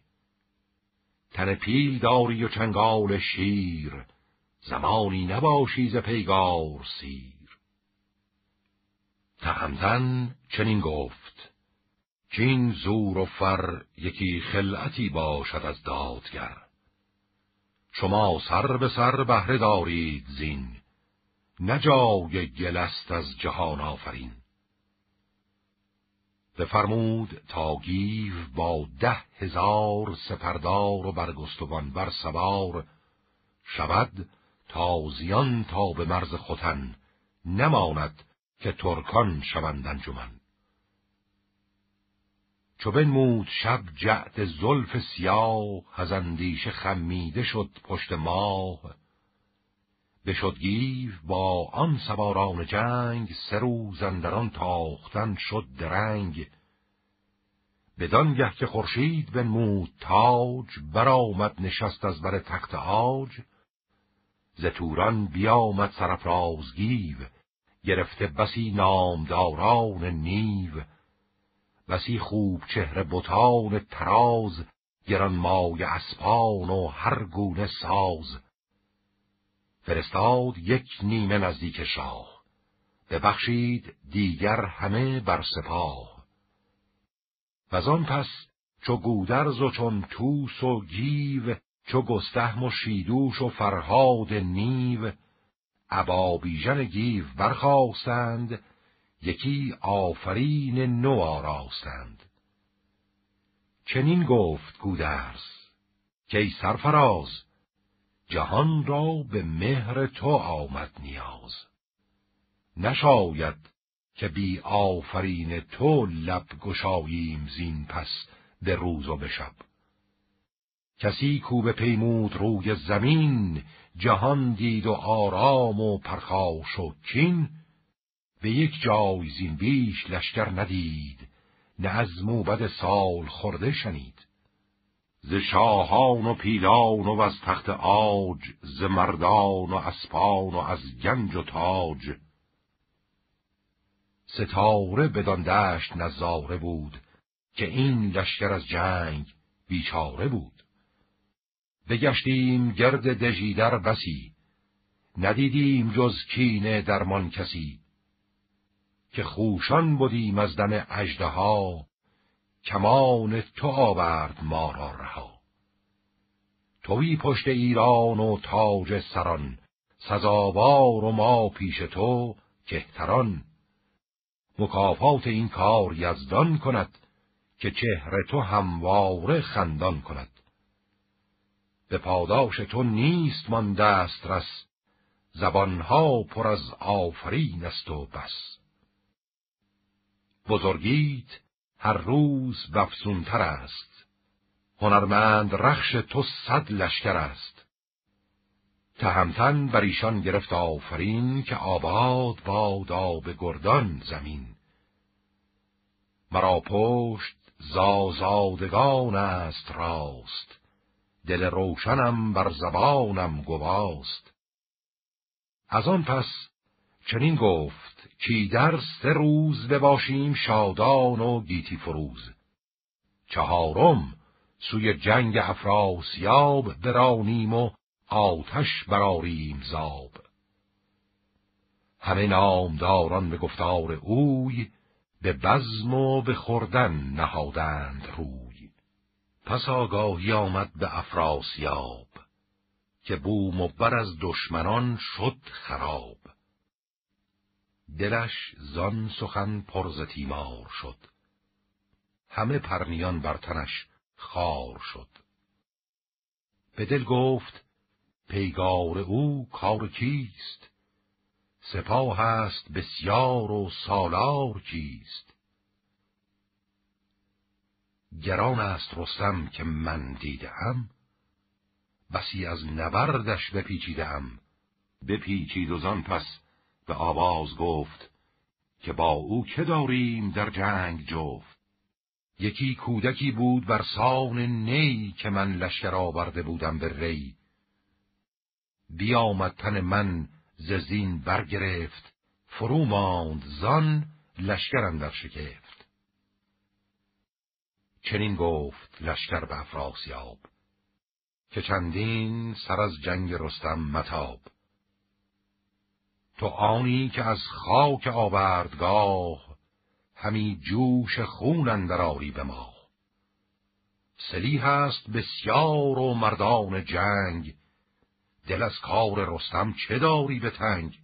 تن پیل داری و چنگال شیر زمانی نباشی ز پیگار سیر. تهمتن چنین گفت. چین زور و فر یکی خلعتی باشد از دادگر. شما سر به سر بهره دارید زین نجای گلست از جهان آفرین. بفرمود تا گیو با ده هزار سپردار و برگستوان بر سوار شود تازیان تا به مرز خوتن نماند که ترکان شوند انجمن. چو بنمود شب جعد زلف سیاه از اندیشه خمیده شد پشت ماه. بشد گیو با آن سواران جنگ سه روز اندران تاختن شد درنگ. بدانگه که خورشید بنمود تاج برآمد نشست از بر تخت آج ز توران بیامد سرفراز گیو گرفته بسی نامداران نیو. بسی خوب چهره بتان تراز گران مای اسپان و هر گونه ساز. فرستاد یک نیمه نزدیک شاه ببخشید دیگر همه بر سپاه. و آن پس چو گودرز و چون توس و گیو چو گستهم و شیدوش و فرهاد نیو ابا بیژن گیو برخواستند یکی آفرین نو آراستند. چنین گفت گودرز که ای سرفراز جهان را به مهر تو آمد نیاز. نشاید که بی آفرین تو لب گشاییم زین پس به روز و به شب. کسی کو به پیمود روی زمین جهان دید و آرام و پرخاش و کین به یک جای زین بیش لشکر ندید نه از موبد سال خورده شنید. ز شاهان و پیلان و از تخت آج ز مردان و اسپان و از گنج و تاج. ستاره بدان دشت نظاره بود که این لشکر از جنگ بیچاره بود. بگشتیم گرد دژیدر بسی ندیدیم جز کینه درمان کسی. که خوشان بودیم از دم ها کمان تو آورد ما را رها. توی پشت ایران و تاج سران سزاوار و ما پیش تو کهتران. مکافات این کار یزدان کند که چهره تو همواره خندان کند. به پاداش تو نیست من دست رس زبانها پر از آفرین است و بس. بزرگیت هر روز بفسونتر است. هنرمند رخش تو صد لشکر است. تهمتن بر ایشان گرفت آفرین که آباد بادا به گردان زمین. مرا پشت زازادگان است راست. دل روشنم بر زبانم گواست. از آن پس چنین گفت کی در سه روز بباشیم شادان و گیتی فروز. چهارم سوی جنگ افراسیاب برانیم و آتش براریم زاب. همه نامداران به گفتار اوی به بزم و به خوردن نهادند روی. پس آگاهی آمد به افراسیاب که بوم و بر از دشمنان شد خراب. دلش زان سخن پرز تیمار شد. همه پرنیان بر تنش خار شد. به دل گفت پیگار او کار کیست؟ سپاه است بسیار و سالار کیست گران است رستم که من دیدم بسی از نبردش بپیچیدم. بپیچید و زان پس به آواز گفت که با او که داریم در جنگ جفت؟ یکی کودکی بود بر سان نی که من لشکر آورده بودم به ری. بیامد تن من ززین برگرفت فرو ماند زان لشکرم در شکفت. چنین گفت لشکر به افراسیاب که چندین سر از جنگ رستم متاب. تو آنی که از خاک آوردگاه همی جوش خون اندراری به ما. سلی هست بسیار و مردان جنگ دل از کار رستم چه داری به تنگ؟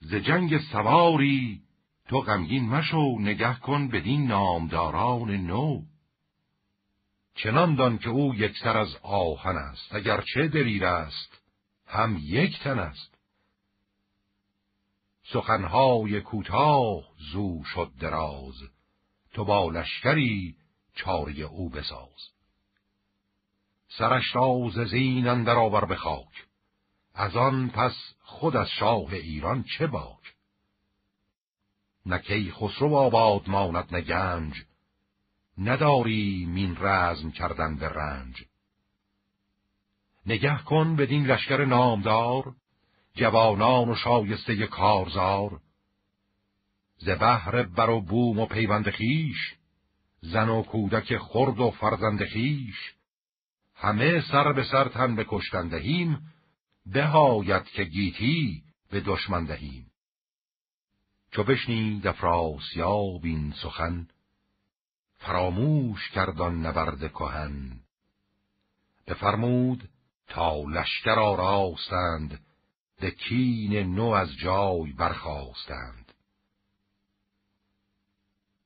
ز جنگ سواری تو غمگین مشو نگه کن بدین نامداران نو. چنان دان که او یکسر از آهن است اگر چه دلیر است هم یک تن است. سخنهای کوتاه زو شد دراز. تو با لشکری چاری او بساز. سرش را ز زین اندر آور به خاک. از آن پس خود از شاه ایران چه باک؟ نکی خسرو آباد ماند نگنج نداری مین رزم کردن به رنج. نگه کن بدین لشکر نامدار. جوانان و شایسته کارزار. ز بهر بر و بوم و پیوند خیش زن و کودک خرد و فرزند خیش همه سر به سر تن به کشتن دهیم که گیتی به دشمن دهیم. چو بشنید افراسیاب این سخن فراموش کردان نبرد کهن. بفرمود تا لشکر آراستند دکین نو از جای برخواستند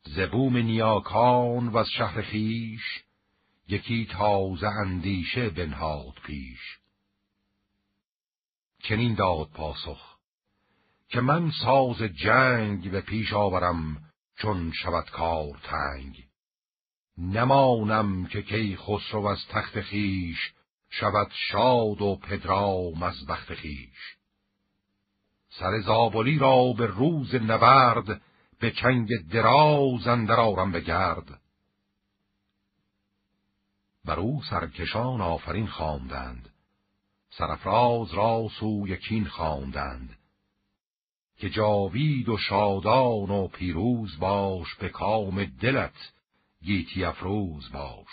زبوم نیاکان و از شهر خیش یکی تازه اندیشه بنهاد پیش. چنین داد پاسخ که من ساز جنگ به پیش آورم چون شود کار تنگ. نمانم که کی خسرو از تخت خیش شود شاد و پدرام از بخت خیش. سر زابلی را به روز نبرد به چنگ دراز اندر آرم به گرد بر او سرکشان آفرین خواندند سرفراز را سوی کین خواندند که جاوید و شادان و پیروز باش به کام دلت گیتی افروز باش.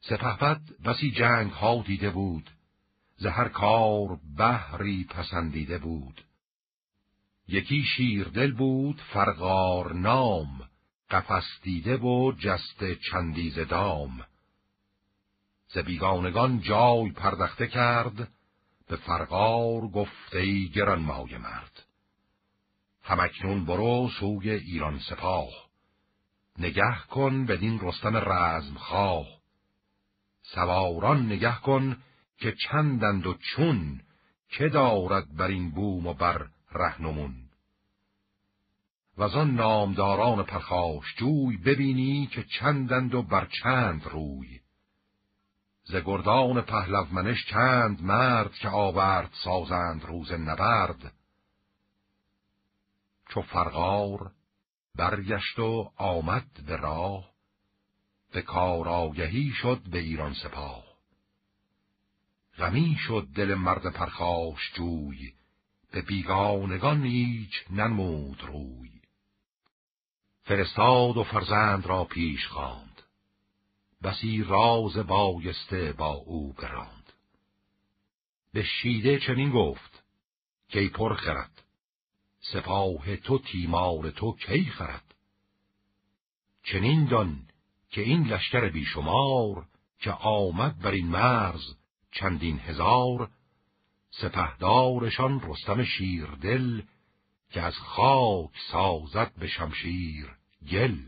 سپهبد بسی جنگ ها دیده بود. زهر کار بهری پسندیده بود. یکی شیردل بود فرغار نام قفس دیده و جست چندیز دام. ز بیگانگان جای پردخته کرد به فرغار گفته گران مای مرد. همکنون برو سوی ایران سپاه. نگه کن بدین رستم رزم خواه سواران نگه کن که چندند و چون که دارد بر این بوم و بر رهنمون. و آن نامداران پرخاش جوی ببینی که چندند و بر چند روی. ز گردان پهلومنش چند مرد که آورد سازند روز نبرد. چو فرغار برگشت و آمد به راه به کار شد به ایران سپاه. غمی شد دل مرد پرخاش جوی. به بیگانگان هیچ ننمود روی. فرستاد و فرزند را پیش خواند. بسی راز بایسته با او براند. به شیده چنین گفت کی پر خرد؟ سپاه تو تیمار تو کی خرد؟ چنین دان که این لشکر بیشمار که آمد بر این مرز چندین هزار سپهدارشان رستم شیردل که از خاک سازد به شمشیر گل.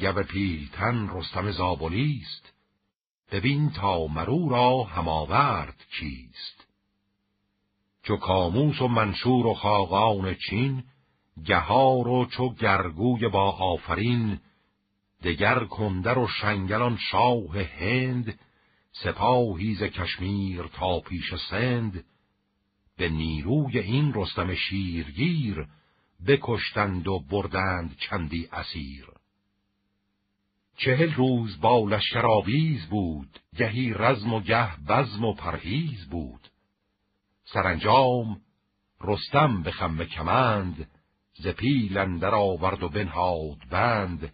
گو پیلتن رستم زابلیست ببین تا مرو را هماورد کیست. چو کاموس و منشور و خاقان چین گهار و چو گرگوی با آفرین دگر کندر و شنگلان شاه هند سپاهی ز کشمیر تا پیش سند به نیروی این رستم شیرگیر بکشتند و بردند چندی اسیر. چهل روز با لشکر آویز بود گهی رزم و گه بزم و پرهیز بود. سرانجام رستم به خم کمند ز پیل اندر آورد و بنهاد بند.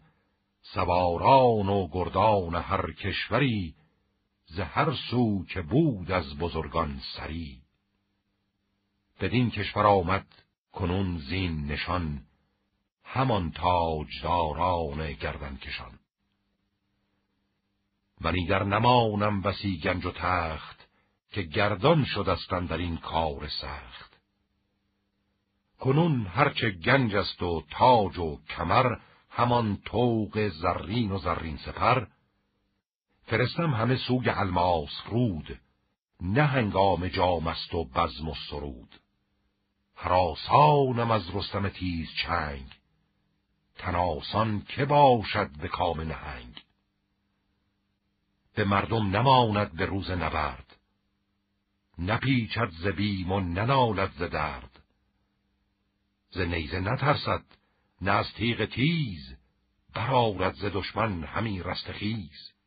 سواران و گردان هر کشوری ز هر سو که بود از بزرگان سری. بدین کشور آمد کنون زین نشان همان تاجداران گردن کشان ولی در نمانم بسی گنج و تخت که گردان شدستن در این کار سخت. کنون هرچه گنج است و تاج و کمر همان توق زرین و زرین سپر فرستم همه سوی الماس رود. نه هنگام جام است و بزم و سرود. حراسانم از رستم تیز چنگ. تناسان که باشد به کام نهنگ. به مردم نماند به روز نبرد. نپیچد ز بیم و ننالد ز درد. ز نیزه نترسد نه از تیغ تیز. برآورد ز دشمن همی رستخیز.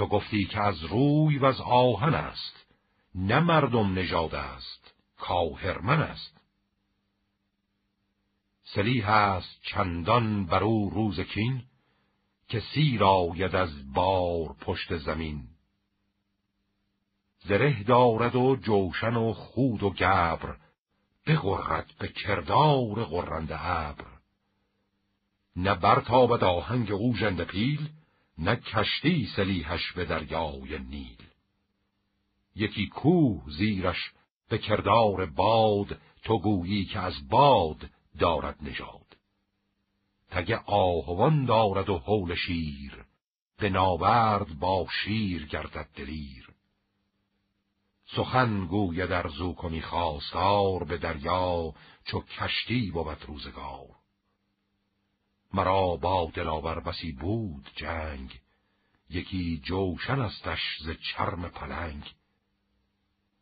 تو گفتی که از روی و از آهن است. نه مردم نژاد است کاهرمن است. سلیح است چندان بر او روز کین که سیر آید از بار پشت زمین. زره دارد و جوشن و خود و گبر بغرد به کردار غرنده ابر. نه برتابد آهنگ او ژنده پیل نه کشتی سلیحش به دریای نیل. یکی کوه زیرش به کردار باد تو گویی که از باد دارد نژاد. تگ آهوان دارد و حول شیر به ناورد با شیر گردد دلیر. سخن گوید در زو کنی خواستار به دریا چو کشتی بود روزگار. مرا با دلاور بسی بود جنگ یکی جوشن استش ز چرم پلنگ.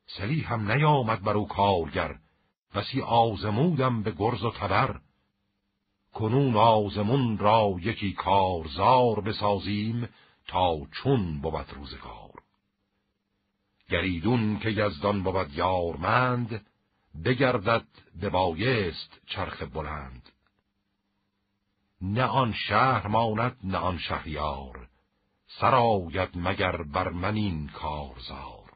سلی هم نیامد بر او کارگر بسی آزمودم به گرز و تبر. کنون آزمون را یکی کارزار بسازیم تا چون بود روزگار. گریدون که یزدان بود یارمند بگردد به بایست چرخ بلند. نه آن شهر ماند نه آن شهریار. سراید مگر بر من این کارزار.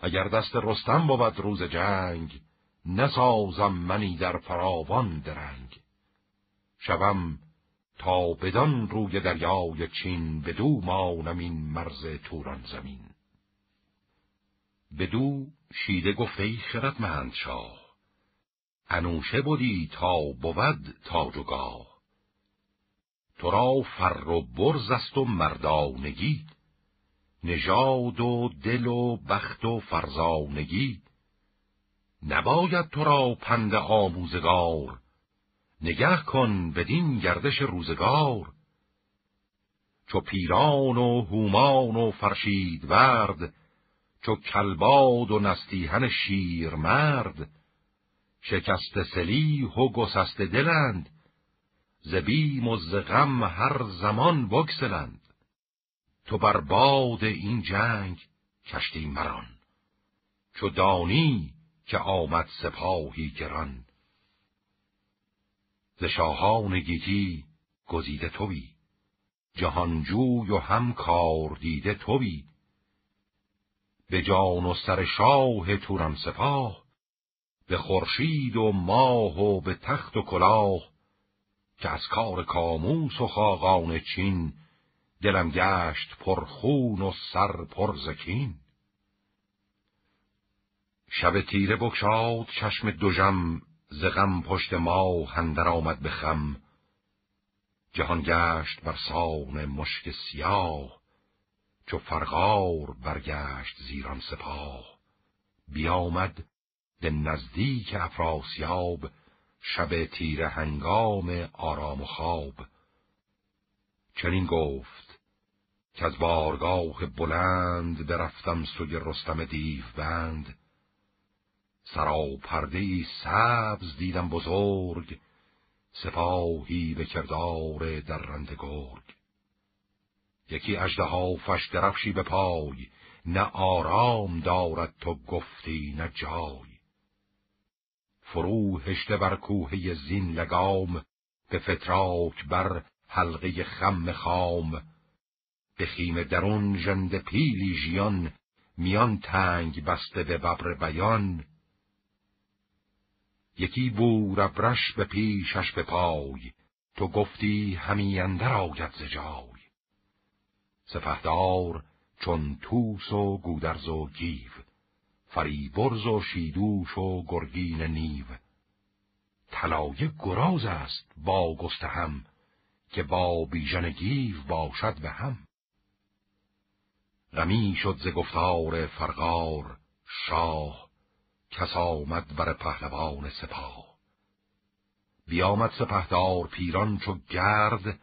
اگر دست رستم بود روز جنگ نسازم منی در فراوان درنگ. شوم تا بدان روی دریای چین بدو مانم این مرز توران زمین. بدو شیده گفت ای خردمند شاه انوشه بودی تا بود تاج و گاه. تو را فر و برز است و مردانگی نژاد و دل و بخت و فرزانگی. نباید تو را پند آموزگار نگه کن بدین گردش روزگار. چو پیران و هومان و فرشید ورد چو کلباد و نستیهن شیر مرد شکست سلیح و گسست دلند. زبیم و هر زمان بگسلند. تو بر باد این جنگ کشتی مران. چو دانی که آمد سپاهی گران. ز شاهان گیتی گزیده توی. جهانجوی و هم کار دیده توی. به جان و سر شاه توران سپاه. به خورشید و ماه و به تخت و کلاه که از کار کاموس و خاقان چین دلم گشت پرخون و سر پر زکین شب تیره بکشاد چشم دوژم ز غم پشت ما هندر آمد به خم. جهان گشت بر سان مشک سیاه چو فرغار برگشت زیران سپاه. بیامد به نزدیک افراسیاب شب تیره هنگام آرام و خواب. چنین گفت که از بارگاه بلند برفتم سوی رستم دیو بند سرا پرده سبز دیدم بزرگ سپاهی به کردار درنده گرگ. یکی اژدها فش درفشی به پای نه آرام دارد تو گفتی نه جای. فرو هشته بر کوه زین لگام به فتراک بر حلقه خم خام. به خیم درون ژنده پیلی ژیان میان تنگ بسته به ببر بیان. یکی بور ابرش به پیشش به پای تو گفتی همی اندر آید ز جای. سپهدار چون توس و گودرز و گیو فریبرز و شیدوش و گرگین نیو. طلایه گراز است با گستهم که با بیژن گیو باشد به هم. غمی شد ز گفتار فرغار شاه کس آمد بر پهلوان سپاه. بیامد سپهدار پیران چو گرد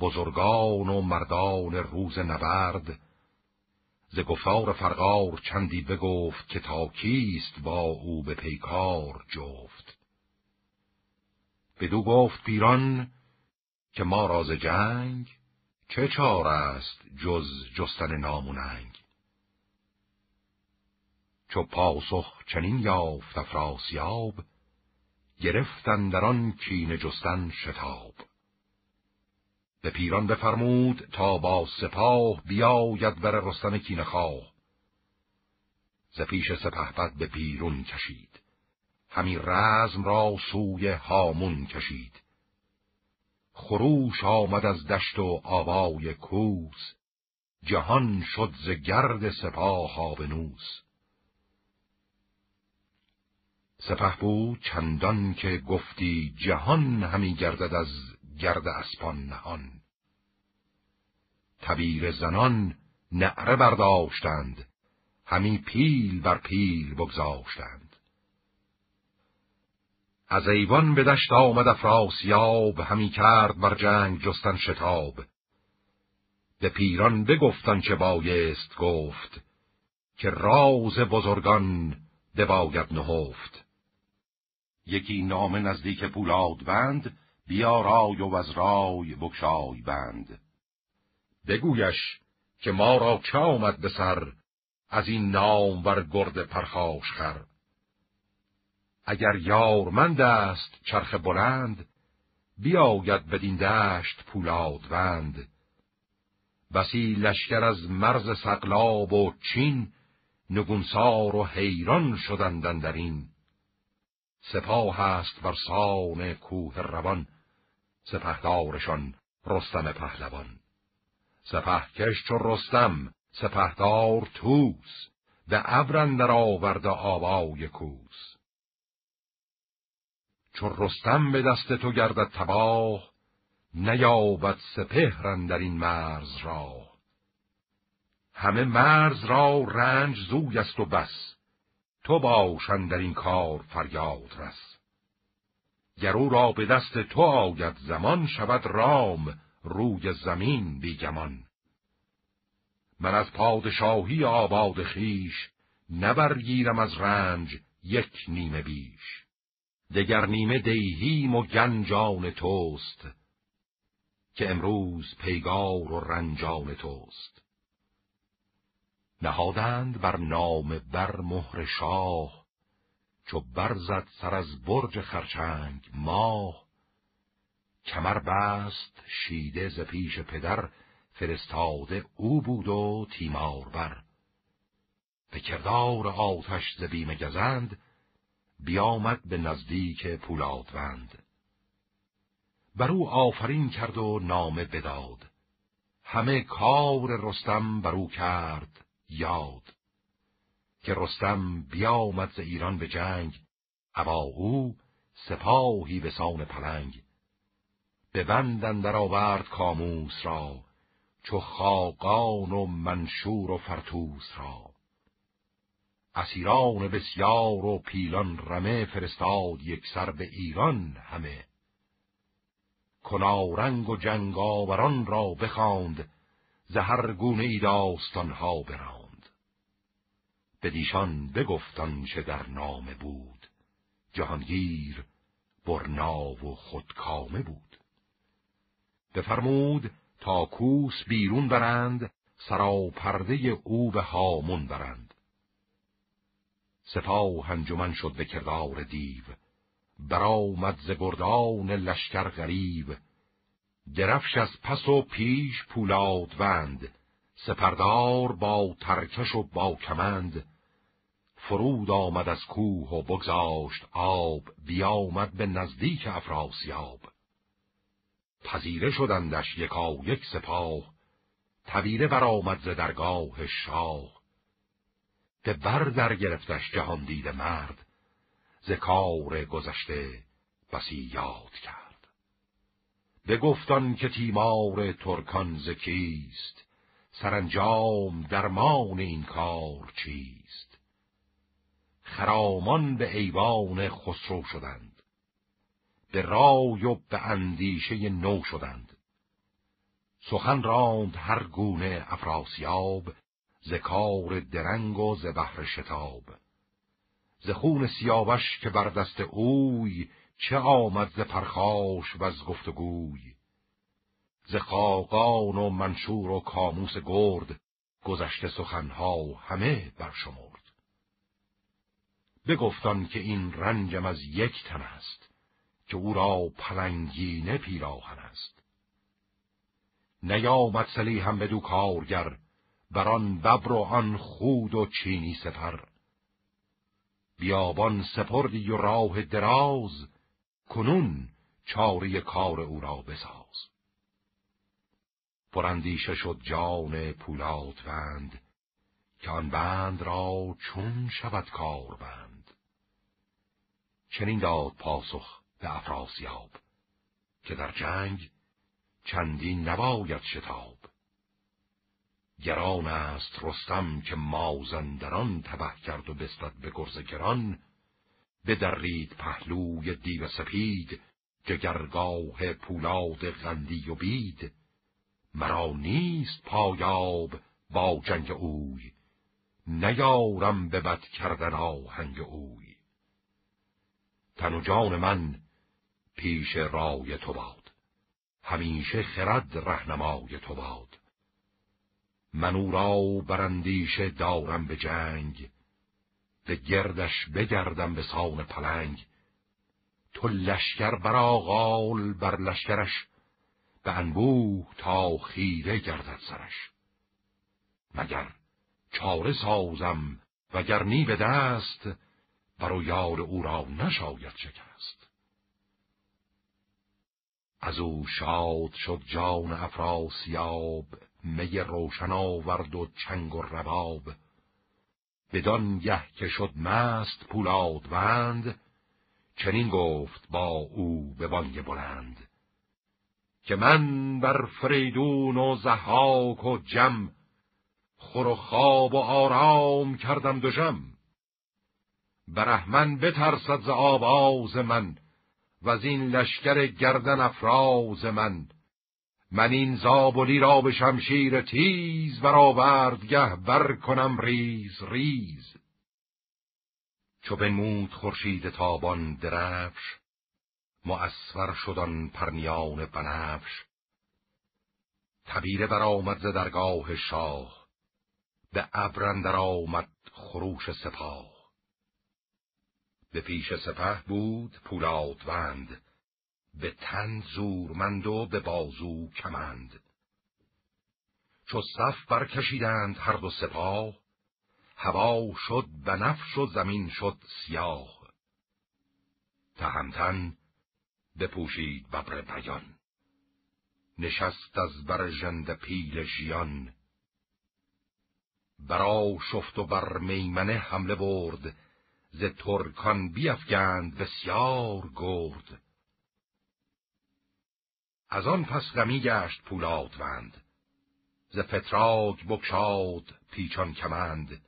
بزرگان و مردان روز نبرد ز گفتار فرقار چندی بگفت که تا کیست با او به پیکار جفت. بدو گفت پیران که ما راز جنگ چه چار است جز جستن ناموننگ چو پاسخ چنین یافت افراسیاب گرفتن در آن کین جستن شتاب. به پیران بفرمود تا با سپاه بیاید بر رستم کینخواه ز پیش سپهبد به بیرون کشید. همی رزم را سوی هامون کشید. خروش آمد از دشت و آوای کوس. جهان شد ز گرد سپاه آبنوس سپه بود چندان که گفتی جهان همی گردد از گرد اسپان نهان. تبیر زنان نعره برداشتند. همی پیل بر پیل بگذاشتند. از ایوان به دشت آمد افراسیاب همی کرد بر جنگ جستن شتاب. به پیران بگفتن چه بایست گفت که راز بزرگان بباید نهفت. یکی نام نزدیک پولاد بند بیا رای و از رای بکشای بند. بگویش که ما را چه آمد به سر از این نام ور گرد پرخاش خر. اگر یارمند است چرخ بلند بیاید بدین دشت پولادوند بسی لشکر از مرز سقلاب و چین نگونسار و حیران شدندن در این سپاه است بر سان کوه روان سپهدارشان رستم پهلوان. سپهکش چو رستم سپهدار توس به ابر آورد آوای کوس. چون رستم به دست تو گردد تباه نیابد سپهرن در این مرز را. همه مرز را رنج زوی است و بس تو باشن در این کار فریاد رس. گرو را به دست تو آید زمان شود رام روی زمین بیگمان من از پادشاهی آباد خیش نبرگیرم از رنج یک نیمه بیش. دگر نیمه دیهیم و گنجان توست که امروز پیگار و رنجان توست. نهادند بر نام بر مهر شاه چو برزد سر از برج خرچنگ ماه. کمر بست شیده ز پیش پدر فرستاده او بود و تیمار بر به کردار آتش ز بیم گزند بیامد به نزدیک پولادوند. بر او آفرین کرد و نامه بداد. همه کار رستم بر او کرد یاد. که رستم بیامد ز ایران به جنگ او سپاهی به سان پلنگ. به بندن در آورد کاموس را چو خاقان و منشور و فرتوس را. اسیران بسیار و پیلان رمه فرستاد یک سر به ایران همه. کنارنگ و جنگاوران را بخواند زهر گونه ای داستان ها براند. بدیشان بگفتان چه در نامه بود جهانگیر برنا و خودکامه بود. بفرمود تا کوس بیرون برند سرا پرده او به هامون برند. سپاه انجمن شد به کردار دیو برآمد ز گردان لشکر غریب درفش از پس و پیش پولاد بند سپردار با ترکش و با کمند. فرود آمد از کوه و بگذاشت آب بیامد به نزدیک افراسیاب. پذیره شدندش یکا یک سپاه تبیره برآمد ز درگاه شاه. به بر در گرفتش جهان دیده مرد ز کار گذشته بسی یاد کرد. بگفتان که تیمار ترکان ز کیست سرانجام درمان این کار چیست. خرامان به ایوان خسرو شدند. به رای و به اندیشه نو شدند. سخن راند هر گونه افراسیاب ز کار درنگ و ز بحر شتاب. ز خون سیاوش که بر دست اوی چه آمد ز پرخاش و از گفتگوی. ز خاقان و منشور و کاموس گرد گذشته سخنها همه برشمرد. بگفتان که این رنجم از یک تن است. که او را پلنگینه پیراهن است. نیامد سلی هم بدو کارگر بران ببر و آن خود و چینی سپر. بیابان سپردی و راه دراز کنون چاره کار او را بساز. پراندیشه شد جان پولادوند که آن بند را چون شود کار بند چنین داد پاسخ به افراسیاب که در جنگ چندین نباید شتاب. گران است رستم که مازندران تبه کرد و بستد به گرز گران بدرید پهلوی دیو سپید جگرگاه پولاد غندی و بید. مرا نیست پایاب با جنگ اوی نیارم به بد کردن آهنگ اوی. تن و جان من پیش رای تو باد. همیشه خرد رهنمای تو باد. من او را برندیشه دارم به جنگ. به گردش بگردم به سان پلنگ. تو لشکر بر آغال بر لشکرش به انبوه تا خیره گردد سرش. مگر چاره سازم وگر نی به دست برو یار او را نشاید شکست. از او شاد شد جان افراسیاب می روشن آورد و چنگ و رباب. بدان یه که شد مست پولادوند چنین گفت با او به بانگ بلند. که من بر فریدون و زحاک و جم خور و خواب و آرام کردم دوژم برهمن بترسد ز آواز من و این لشکر گردن افراز من. من این زابلی را به شمشیر تیز برآورد گه بر کنم ریز ریز. چو بنمود خورشید تابان درفش مؤسفر شدن پرنیان بنفش. تبیره برآمد ز درگاه شاه به ابر آمد خروش سپاه. به پیش سپه بود پولادوند به تن زورمند و به بازو کمند. چو صف برکشیدند هر دو سپاه هوا شد بنفش و زمین شد سیاه. تهمتن بپوشید ببر بیان نشست از بر ژنده پیل ژیان. برا شفت و بر میمنه حمله برد ز ترکان بیفگند بسیار گرد. از آن پس غمی گشت پولادوند. ز فتراک بکشاد پیچان کمند.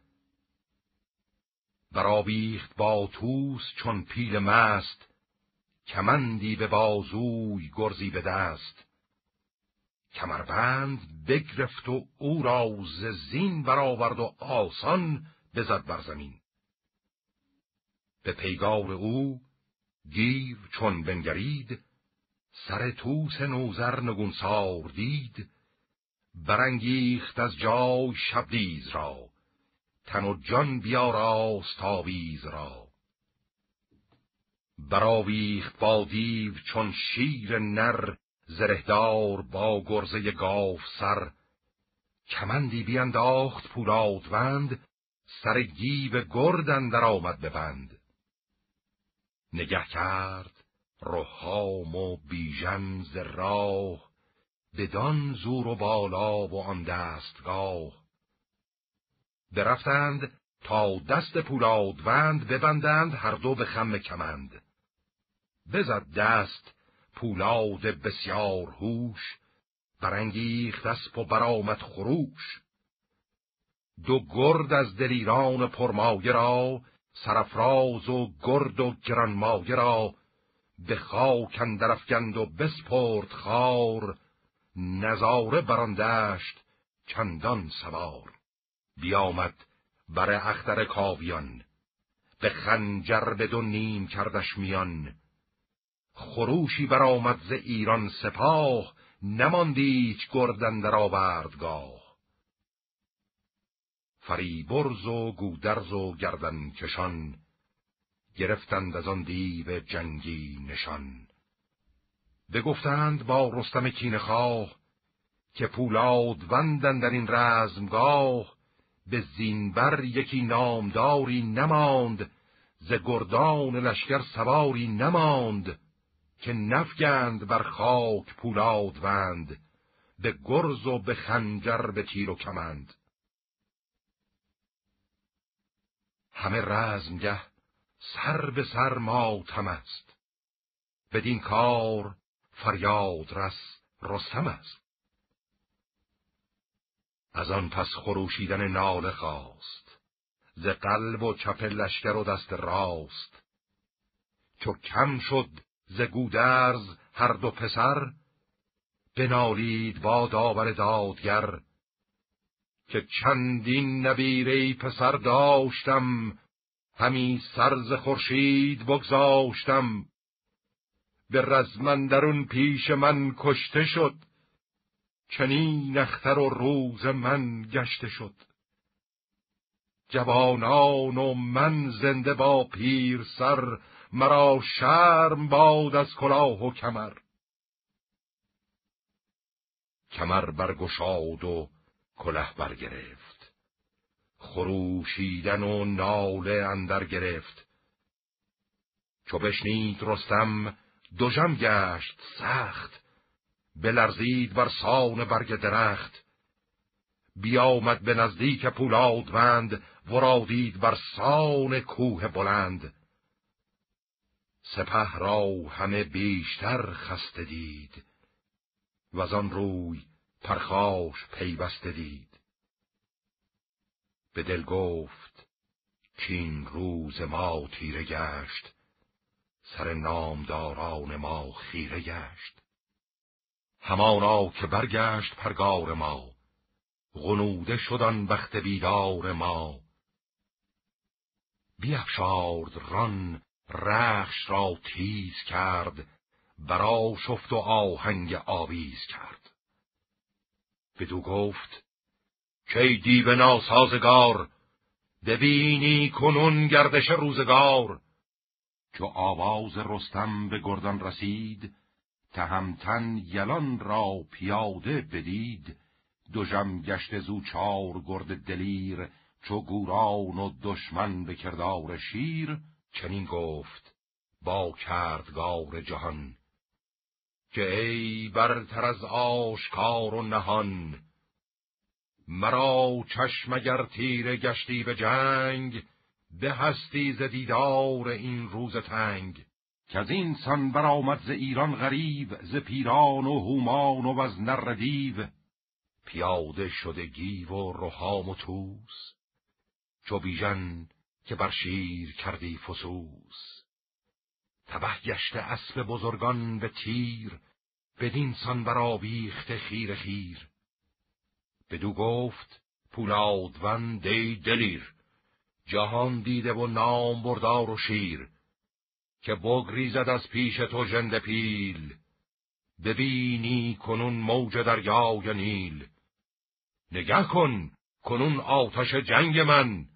برآویخت با توس چون پیل مست کمندی به بازوی گرزی به دست. کمربند بگرفت و او را ز زین برآورد و آسان بزد بر زمین. به پیگار او گیو چون بنگرید سر توس نوزر نگونسار دید برانگیخت از جای شبدیز را تن و جان بیاراست تاویز را. براویخت با دیو چون شیر نر زرهدار با گرزه گاف سر. کمندی بینداخت پولادوند سر گیو گردن در آمد ببند. نگه کرد روحام و بیژن ز راه بدان زور و بالا و آن دستگاه. برفتند تا دست پولادوند ببندند هر دو به خم کمند. بزد دست پولاد بسیار هوش برانگیخت اسب و برآمد خروش. دو گرد از دلیران پرمایه را سرفراز و گرد و گرانمایه را به خاک اندر افکند و بسپرد خار نظاره بران دشت چندان سوار. بیامد بر اختر کاویان به خنجر به دو نیم کردش میان. خروشی برآمد ز ایران سپاه نماندیچ گردن در آوردگاه. فریبرز و گودرز و گردن کشان گرفتند از آن دیو جنگی نشان. بگفتند با رستم کینخواه که پولاد وندن در این رزمگاه به زینبر یکی نامداری نماند ز گردان لشکر سواری نماند
که نفگند بر خاک پولاد وند به گرز و به خنجر به تیر و کمند. همه رزمگه سر به سر ماتم است. بدین کار فریاد رس رستم است. از آن پس خروشیدن ناله خواست. ز قلب و چپ لشکر و دست راست. چو کم شد ز گودرز هر دو پسر بنالید با داور دادگر که چندین نبیره پسر داشتم همی سرز خورشید بگذاشتم. به رزمندرون پیش من کشته شد چنین اختر و روز من گشته شد. جوانان و من زنده با پیر سر مرا شرم باد از کلاه و کمر. کمر برگشاد و کله برگرفت. خروشیدن و ناله اندر گرفت. چو بشنید رستم دوژم گشت سخت. بلرزید بر سان برگ درخت. بیامد به نزدیک پولادوند ورادید بر سان کوه بلند. سپه را همه بیشتر خسته دید. و آن روی پرخاش پیوسته دید. به دل گفت کین روز ما تیره گشت سر نامداران ما خیره گشت. همانا که برگشت پرگار ما غنوده شدن بخت بیدار ما. بیافشارد ران رخش را تیز کرد برا شفت و آهنگ آویز کرد. بدو گفت کی دیو ناسازگار ببینی کنون گردش روزگار. چو آواز رستم به گردان رسید تهمتن یلان را پیاده بدید. دوژم گشت زو چار گرد دلیر چو گوران و دشمن به کردار شیر. چنین گفت با کردگار جهان که ای برتر از آشکار و نهان مرا چشم اگر تیره گشتی به جنگ به هستی ز دیدار این روز تنگ. که از این سان برآمد ز ایران غریب ز پیران و هومان و از نر دیو. پیاده شده گیو و رهام و توس چو بیژن که بر شیر کردی فسوس. تبه گشته اسب بزرگان به تیر بدین سان برآویخته خیر خیر. بدو گفت پولادون دی دلیر جهان دیده و نام بردار و شیر که بگریزد از پیش تو ژنده پیل. ببینی کنون موج دریای نیل. نگه کن کنون آتش جنگ من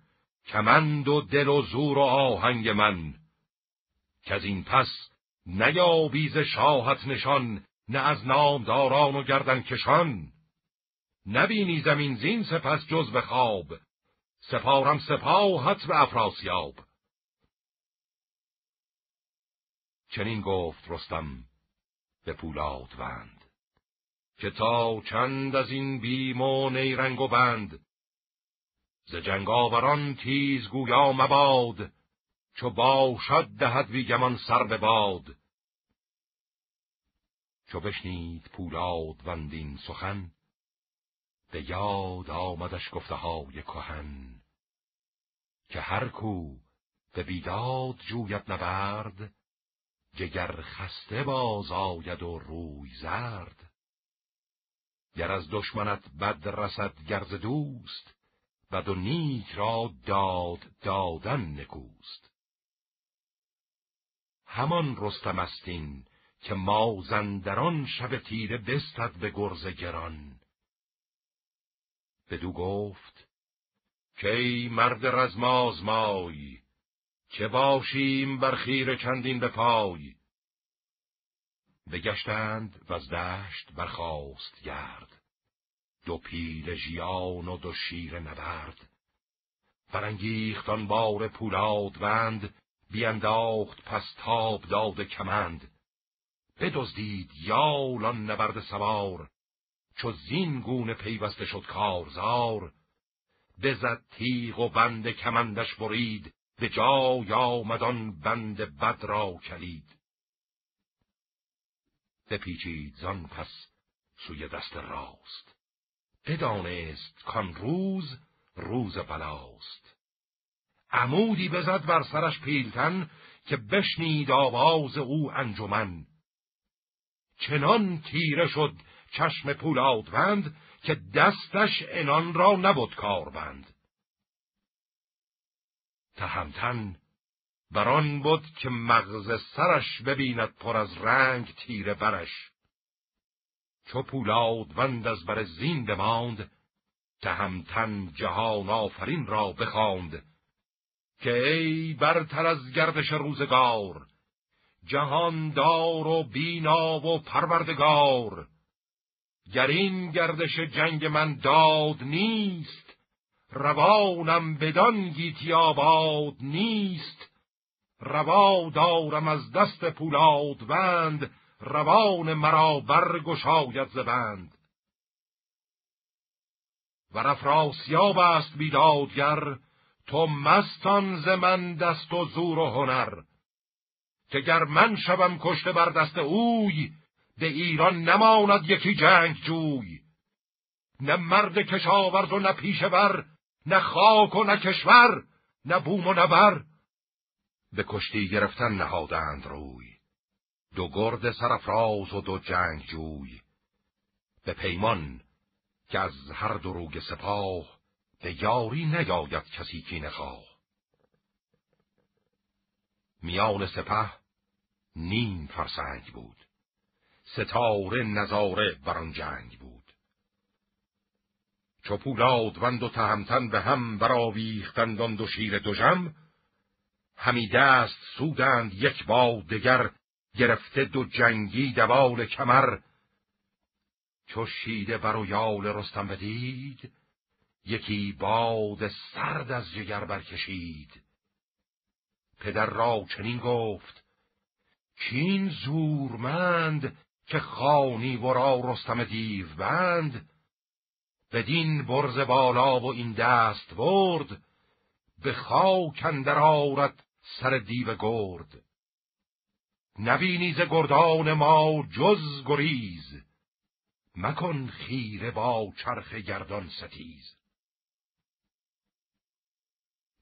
کمند و دل و زور و آهنگ من. که از این پس نیابیز شاهت نشان نه از نامداران و گردن کشان. نبینی زمین زین سپس جز به خواب سپارم سپاهت به افراسیاب. چنین گفت رستم به پولاد وند که تا چند از این بیم و نیرنگ و بند ز جنگاوران تیز گویا مباد چو باشد دهد ویگمان سر به باد. چو بشنید پولاد وندین سخن به یاد آمدش گفته های کهن. که هر کو به بیداد جوید نبرد جگر خسته باز آید و روی زرد. گر از دشمنت بد رسد گرز دوست بد و نیک را داد دادن نکوست. همان رستم استین که ما زندران شب تیره بستد به گرز گران. بدو گفت کی مرد رزماز مای چه باشیم بر خیر چندین به پای؟ بگشتند و از دشت برخاست گرد. دو پیل ژیان و دو شیر نبرد. برانگیخت آن بار پولاد وند بیانداخت پس تاب داد کمند. بدزدید یالان نبرد سوار چو زین گونه پیوسته شد کارزار. بزد تیغ و بند کمندش برید به جای آمدان بند بد را کلید. بپیچید زان پس سوی دست راست. بدانست کان روز روز بلاست. عمودی بزد بر سرش پیلتن که بشنید آواز او انجمن. چنان تیره شد چشم پولادوند که دستش انان را نبود کاربند تهمتن بران بود که مغز سرش ببیند پر از رنگ تیره برش. چو پولادوند از بر زین بماند تهمتن جهان آفرین را بخواند. که ای برتر از گردش روزگار جهاندار و بینا و پروردگار. گر این گردش جنگ من داد نیست روانم بدان گیتی آباد نیست. روا دارم از دست پولادوند روان مرا برگشاید زبند و افراسیاب است بیدادگر تو مستان ز من دست و زور و هنر. که گر من شوم کشته بر دست اوی به ایران نماند یکی جنگ جوی. نه مرد کشاورز و نه پیشور نه خاک و نه کشور نه بوم و نه بر. به کشتی گرفتن نهادند روی. دو گرد سرفراز و دو جنگ جوی. به پیمان که از هر دروگ سپاه به یاری نیاید کسی کی نخواه. میان سپه نیم فرسنگ بود. ستاره نظاره بر آن جنگ بود. چو پولادوند و تهمتن به هم برآویختند آن دو شیر دوژم همی دست سودند یک با دگر گرفته دو جنگی دوال کمر. چو شیده بر و یال رستم بدید یکی باد سرد از جگر برکشید. پدر را چنین گفت کین زورمند که خانی ورا رستم دیو بند بدین برز بالا و این دست برد به خاک اندر آرد سر دیو گرد. نبینی ز گردان ما جز گریز مکن خیره با چرخ گردان ستیز.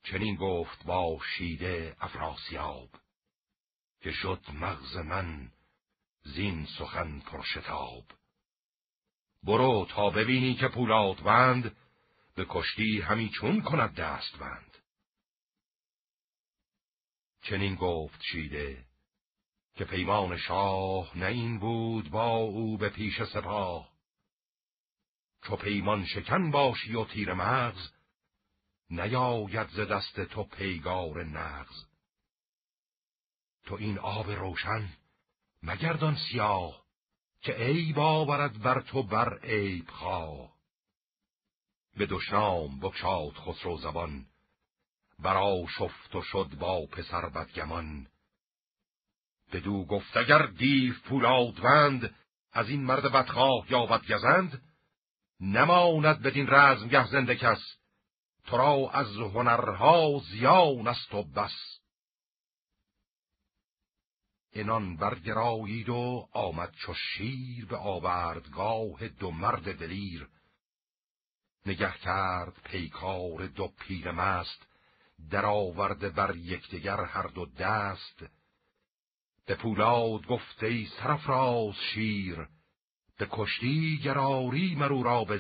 چنین گفت با شیده افراسیاب که شد مغز من زین سخن پرشتاب. برو تا ببینی که بند به کشتی همی چون کند دست بند. چنین گفت شیده که پیمان شاه نه این بود با او به پیش سپاه. چو پیمان شکن باشی و تیر مغز نیاید ز دست تو پیگار نغز. تو این آب روشن مگردان سیاه که عیب آورد بر تو بر عیب خواه. به دشنام بکشاد خسرو زبان برا شفت و شد با پسر بدگمان. بدو گفت اگر دیو پولادوند از این مرد بدخواه یا بدگزند نماند بدین رزمگه زنده کس. تو را از هنرها زیان است و بس. انان برگرایید و آمد چو شیر به آوردگاه دو مرد دلیر. نگه کرد پیکار دو پیر مست در آورده بر یکدیگر هر دو دست. به پولاد گفته ای سرفراز شیر به کشتی گراری مرو را به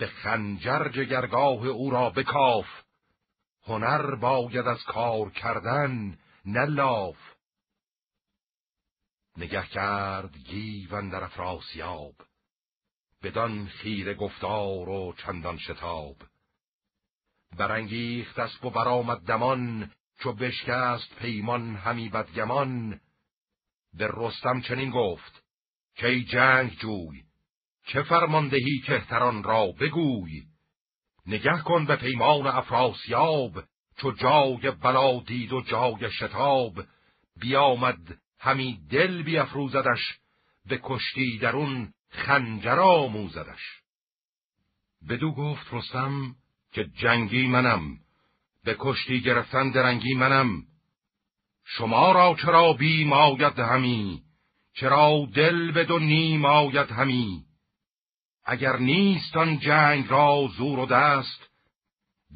به خنجر جگرگاه او را بکاف. هنر باید از کار کردن نلاف. نگه کرد گیون در افراسیاب بدان خیر گفتار و چندان شتاب. برانگیخت اسب و برآمد دمان چو بشکست پیمان همی بدگمان. به رستم چنین گفت که جنگ جوی چه فرماندهی کهتران را بگوی. نگه کن به پیمان افراسیاب چو جای بلا دید و جای شتاب. بیامد همی دل بیافروزدش به کشتی درون خنجر آموزدش. بدو گفت رستم که جنگی منم به کشتی گرفتن درنگی منم. شما را چرا بیم آید همی؟ چرا دل به دو نیم آید همی؟ اگر نیست آن جنگ را زور و دست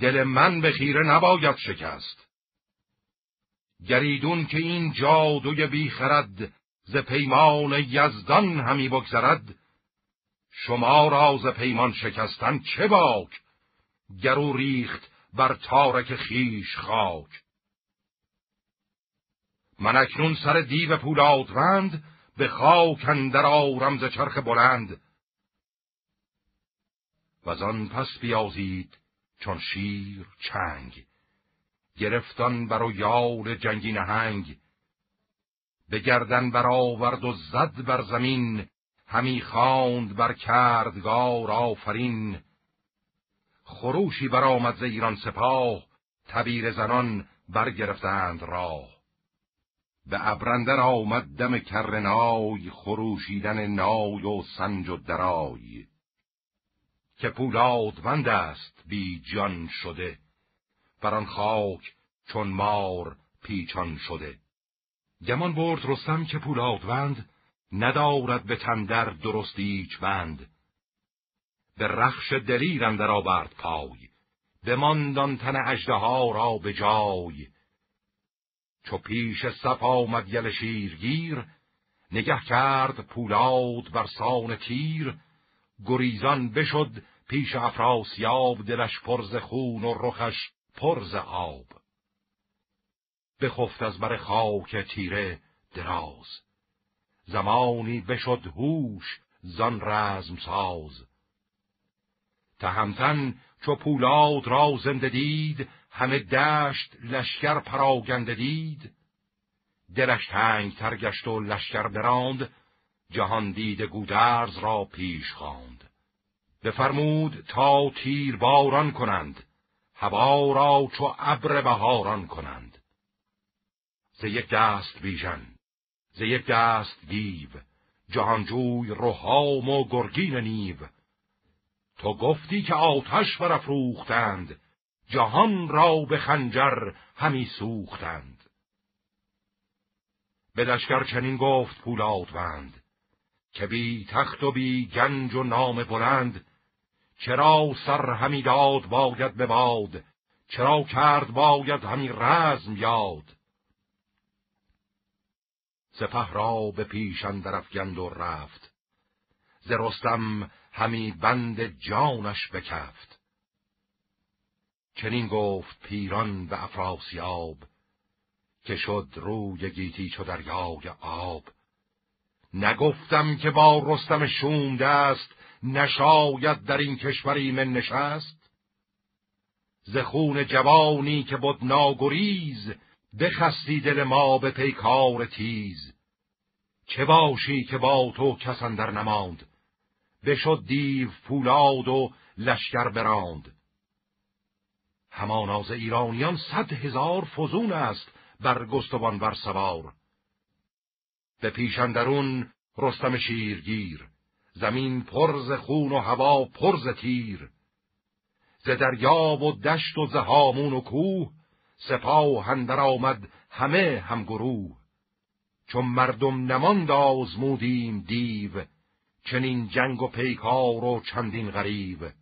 دل من به خیره نباید شکست. گریدون که این جادوی بیخرد ز پیمان یزدان همی بگذرد شما را ز پیمان شکستن چه باک؟ گرو ریخت بر تارک خیش خاک. من اکنون سر دیو پولادوند به خاک اندر آرم ز چرخ بلند. و آن پس بیازید چون شیر چنگ. گرفتان بر و یال جنگی نهنگ. به گردن برآورد و زد بر زمین. همی خواند بر کردگار آفرین. خروشی برآمد ز ایران سپاه. تبیر زنان برگرفتند راه. به ابرندر آمد دم کرنای خروشیدن نای و سنج و درای. که پولادوند است بی جان شده. بر آن خاک چون مار پیچان شده. گمان برد رستم که پولادوند ندارد به تندر درست ایچ بند. به رخش دلیر اندر آورد پای بماندان تن اژدها را به جای. چو پیش صف آمد یل شیرگیر نگه کرد پولاد بر سان تیر. گریزان بشد پیش افراسیاب دلش پرز خون و رخش پرز آب. بخفت از بر خاک تیره دراز. زمانی بشد هوش زان رزم ساز. تهمتن چو پولاد را زنده دید همه دشت لشکر پراگنده دید. دلش تنگ ترگشت و لشکر براند جهان دید گودرز را پیش خواند. بفرمود تا تیر باران کنند هوا را چو ابر بهاران کنند. ز یک دست بیژن ز یک دست دیو جهانجوی روحام و گرگین نیو. تو گفتی که آتش برافروختند جهان را به خنجر همی سوختند. به لشکر چنین گفت پولادوند که بی تخت و بی گنج و نام بلند چرا سر همی داد باید به باد؟ چرا کرد باید همی رزم یاد؟ سپه را به پیش اندر افگند و رفت. ز رستم همی بند جانش بکفت. چنین گفت پیران به افراسیاب که شد روی گیتی چو دریای آب. نگفتم که با رستم شوم دست نشاید در این کشور ایمن نشست؟ ز خون جوانی که بود ناگریز بخستی دل ما به پیکار تیز. چه باشی که با تو کس اندر نماند؟ بشد دیو پولاد و لشکر براند. هماناز ایرانیان صد هزار فزون است بر گستوان بر سوار. به پیشندرون رستم شیرگیر. زمین پرز خون و هوا پرز تیر. ز دریا و دشت و زهامون و کوه سپاه هندر آمد همه همگروه چون مردم نماند آزمودیم دیو چنین جنگ و پیکار و چندین غریب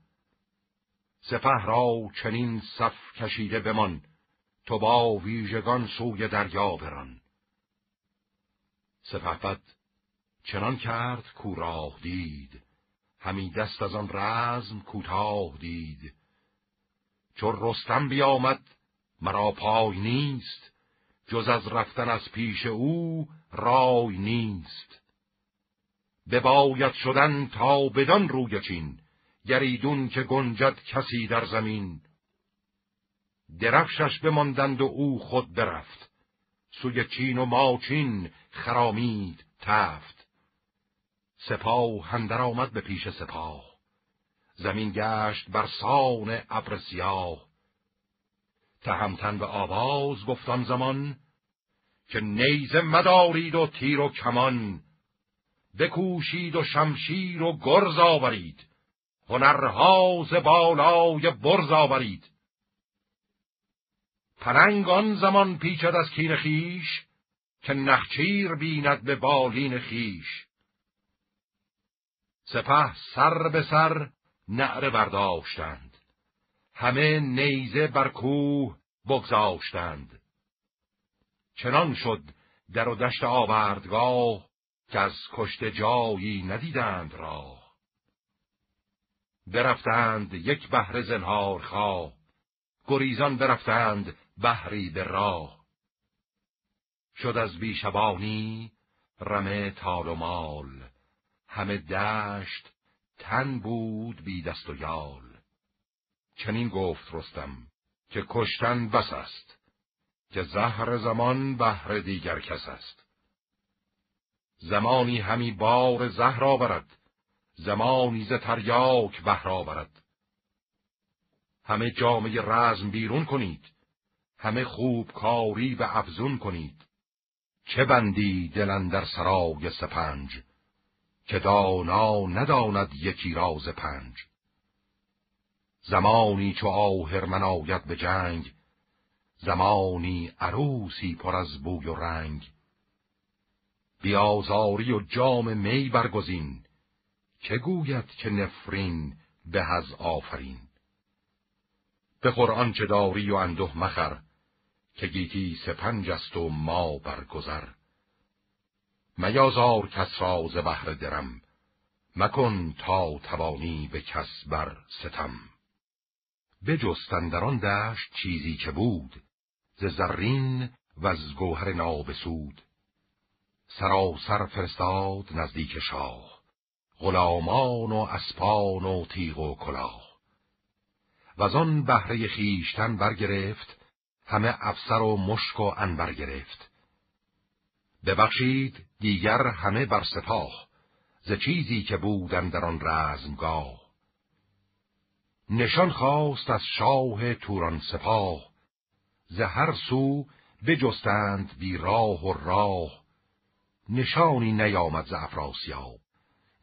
سپه را چنین صف کشیده بمان تو با ویژگان سوی دریا بران. سپهبد چنان کرد کو راه دید. همی دست از آن رزم کوتاه دید. چون رستم بیامد مرا پای نیست. جز از رفتن از پیش او رای نیست. بباید شدن تا بدان روی چین گریدون که گنجد کسی در زمین. درفشش بماندند و او خود برفت. سوی چین و ماچین خرامید تفت. سپاه هندر آمد به پیش سپاه. زمین گشت بر سان ابر سیاه. تهمتن به آواز گفتان زمان که نیزه مدارید و تیر و کمان بکوشید و شمشیر و گرز آورید هنرها ز بالای برز آورید. پرنگ آن زمان پیچد از کین خیش که نخچیر بیند به بالین خیش. سپه سر به سر نعره برداشتند. همه نیزه بر کوه بگذاشتند. چنان شد در و دشت آوردگاه که از کشته جایی ندیدند راه. برفتند یک بهر زنهار خواه گریزان برفتند بهری به راه. شد از بیشبانی رمه تال و مال. همه دشت تن بود بی دست و یال. چنین گفت رستم که کشتن بس است که زهر زمان بهر دیگر کس است. زمانی همی بار زهر آورد زمانی ز تریاک بهر آورد. همه جامعه رزم بیرون کنید همه خوب کاری به افزون کنید. چه بندی دلن در سرای سپنج؟ که دانا نداند یکی راز پنج. زمانی چو آهرمن آید به جنگ زمانی عروسی پر از بوی و رنگ. بیازاری و جام می برگزین که گوید که نفرین به از آفرین. بخور آنچه داری و اندوه مخر که گیتی سپنج است و ما برگذر. میازار کس را ز بهر درم. مکن تا توانی به کس بر ستم. بجستن در آن دشت چیزی که بود ز زرین و از گوهر نابسود سراسر فرستاد نزدیک شاه غلامان و اسپان و تیغ و کلاه. و آن بهره خیشتن برگرفت همه افسر و مشک و انبر گرفت. ببخشید دیگر همه بر سپاه ز چیزی که بودن در آن رزمگاه. نشان خواست از شاه توران سپاه ز هر سو بجستند بی راه و راه. نشانی نیامد ز افراسیاب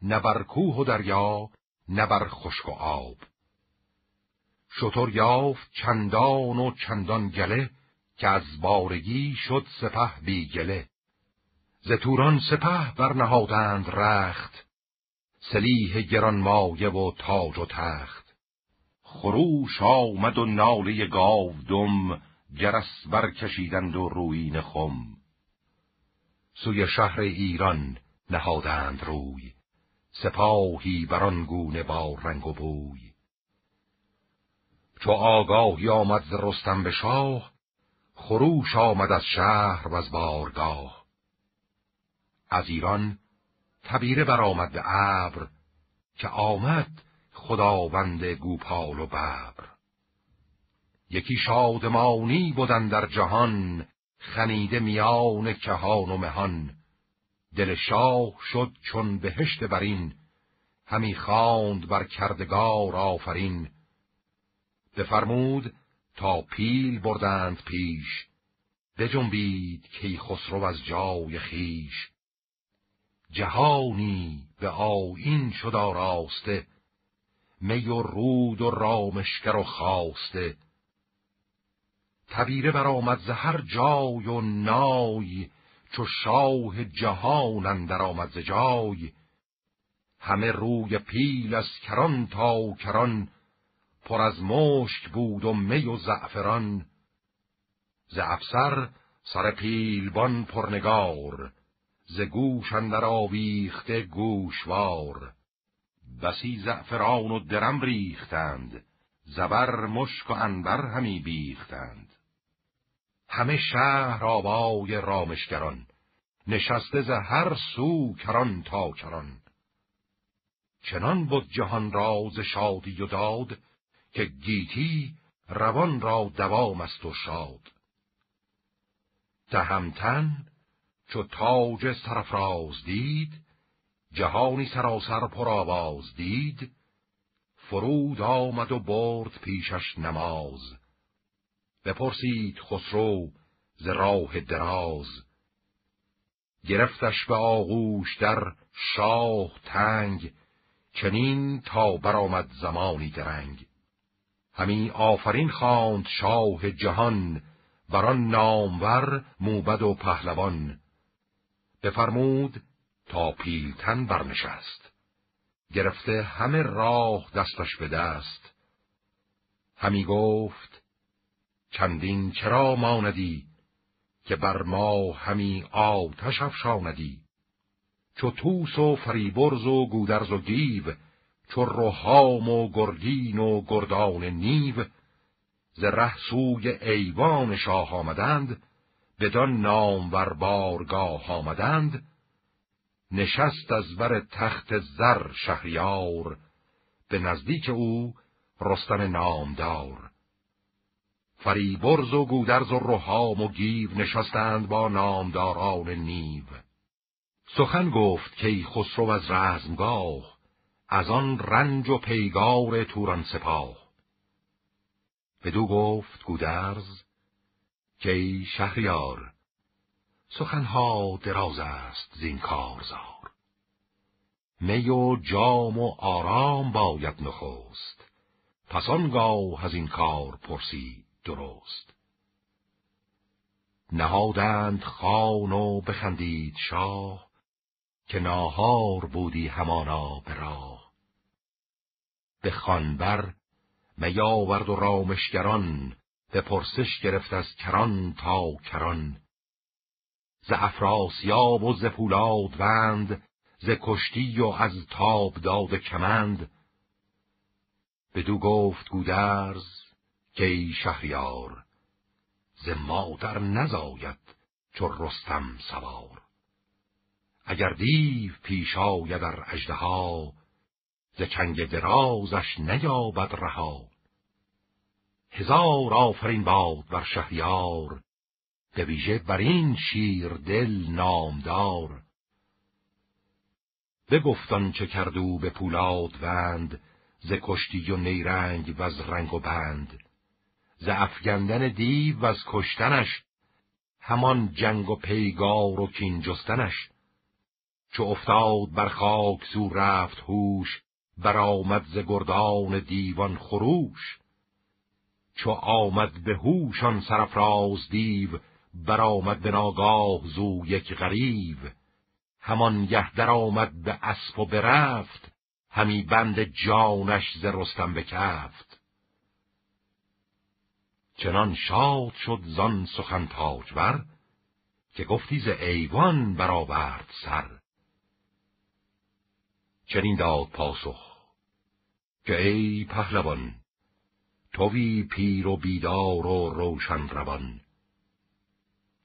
نه بر کوه و دریا نه بر خشک و آب. شطور یافت چندان و چندان گله که از بارگی شد سپه بی گله. ز توران سپه برنهادند رخت سلیح گرانمایه و تاج و تخت. خروش آمد و ناله گاو دم جرس برکشیدند و روین خم. سوی شهر ایران نهادند روی سپاهی بران گونه با رنگ و بوی. چو آگاهی آمد ز رستم به شاه خروش آمد از شهر و از بارگاه. از ایران تبیره برآمد به ابر که آمد خداوند گوپال و ببر. یکی شادمانی بودن در جهان خنیده میان کهان و مهان. دل شاه شد چون بهشت برین همی خواند بر کردگار آفرین. بفرمود تا پیل بردند پیش بجنبید کی خسرو از جای خیش جهانی به آیین شد آراسته. می و رود و رامشگر و خواسته تبیره برآمد ز هر جای و نای چو شاه جهان اندر آمد ز جای. همه روی پیل از کران تا کران پر از مشک بود و می و زعفران. ز افسر سر پیلبان پرنگار ز گوش اندر آویخته گوشوار. بسی زعفران و درم ریختند زبر مشک و انبر همی بیختند. همه شهر آبای رامشگران نشسته ز هر سو کران تا کران. چنان بود جهان راز شادی و داد که گیتی روان را دوام است و شاد. تهمتن چو تاج سرفراز دید جهانی سراسر پر آواز دید فرود آمد و برد پیشش نماز. بپرسید خسرو ز راه دراز. گرفتش به آغوش در شاه تنگ چنین تا برآمد زمانی درنگ. همی آفرین خواند شاه جهان بران نامور موبد و پهلوان. بفرمود تا پیلتن برنشست. گرفته همه راه دستش به دست. همی گفت چندین چرا ماندی که بر ما همی آتش افشاندی؟ چو توس و فریبرز و گودرز و گیو چو روحام و گرگین و گردان نیو ز ره سوی ایوان شاه آمدند بدان نام ور بارگاه آمدند نشست از بر تخت زر شهریار به نزدیک او رستم نامدار. فریبرز و گودرز و روحام و گیو نشستند با نامداران نیو. سخن گفت که خسرو از رزمگاه از آن رنج و پیگار توران سپاه. بدو گفت گودرز که شهریار سخنها دراز است زین کارزار. می و جام و آرام باید نخست پس آنگاه از این کار پرسی درست. نهادند خان و بخندید شاه که ناهار بودی همانا به راه. به خانبر میاورد و رامشگران به پرسش گرفت از کران تا کران. ز افراسیاب و ز پولاد وند ز کشتی و از تاب داد کمند. بدو گفت گودرز که شهریار ز مادر نزاید چو رستم سوار. اگر دیو پیش آید در اژدها ز چنگ درازش نیابد رها. هزار آفرین باد بر شهریار به ویژه بر این شیر دل نامدار. بگفتان چه کردو به پولاد وند ز کشتی و نیرنگ و از رنگ و بند. ز افگندن دیو و از کشتنش همان جنگ و پیگار و کین جستنش. چو افتاد بر خاک سو رفت هوش برآمد ز گردان دیوان خروش. چو آمد به هوش آن سرفراز دیو برآمد به ناگاه زو یک غریو. همان گه در آمد به اسب و برفت همی بند جانش ز رستم بکفت چنان شاد شد زان سخن تاجور که گفتی ز ایوان برآورد سر. چنین داد پاسخ که ای پهلوان توی پیر و بیدار و روشن روان.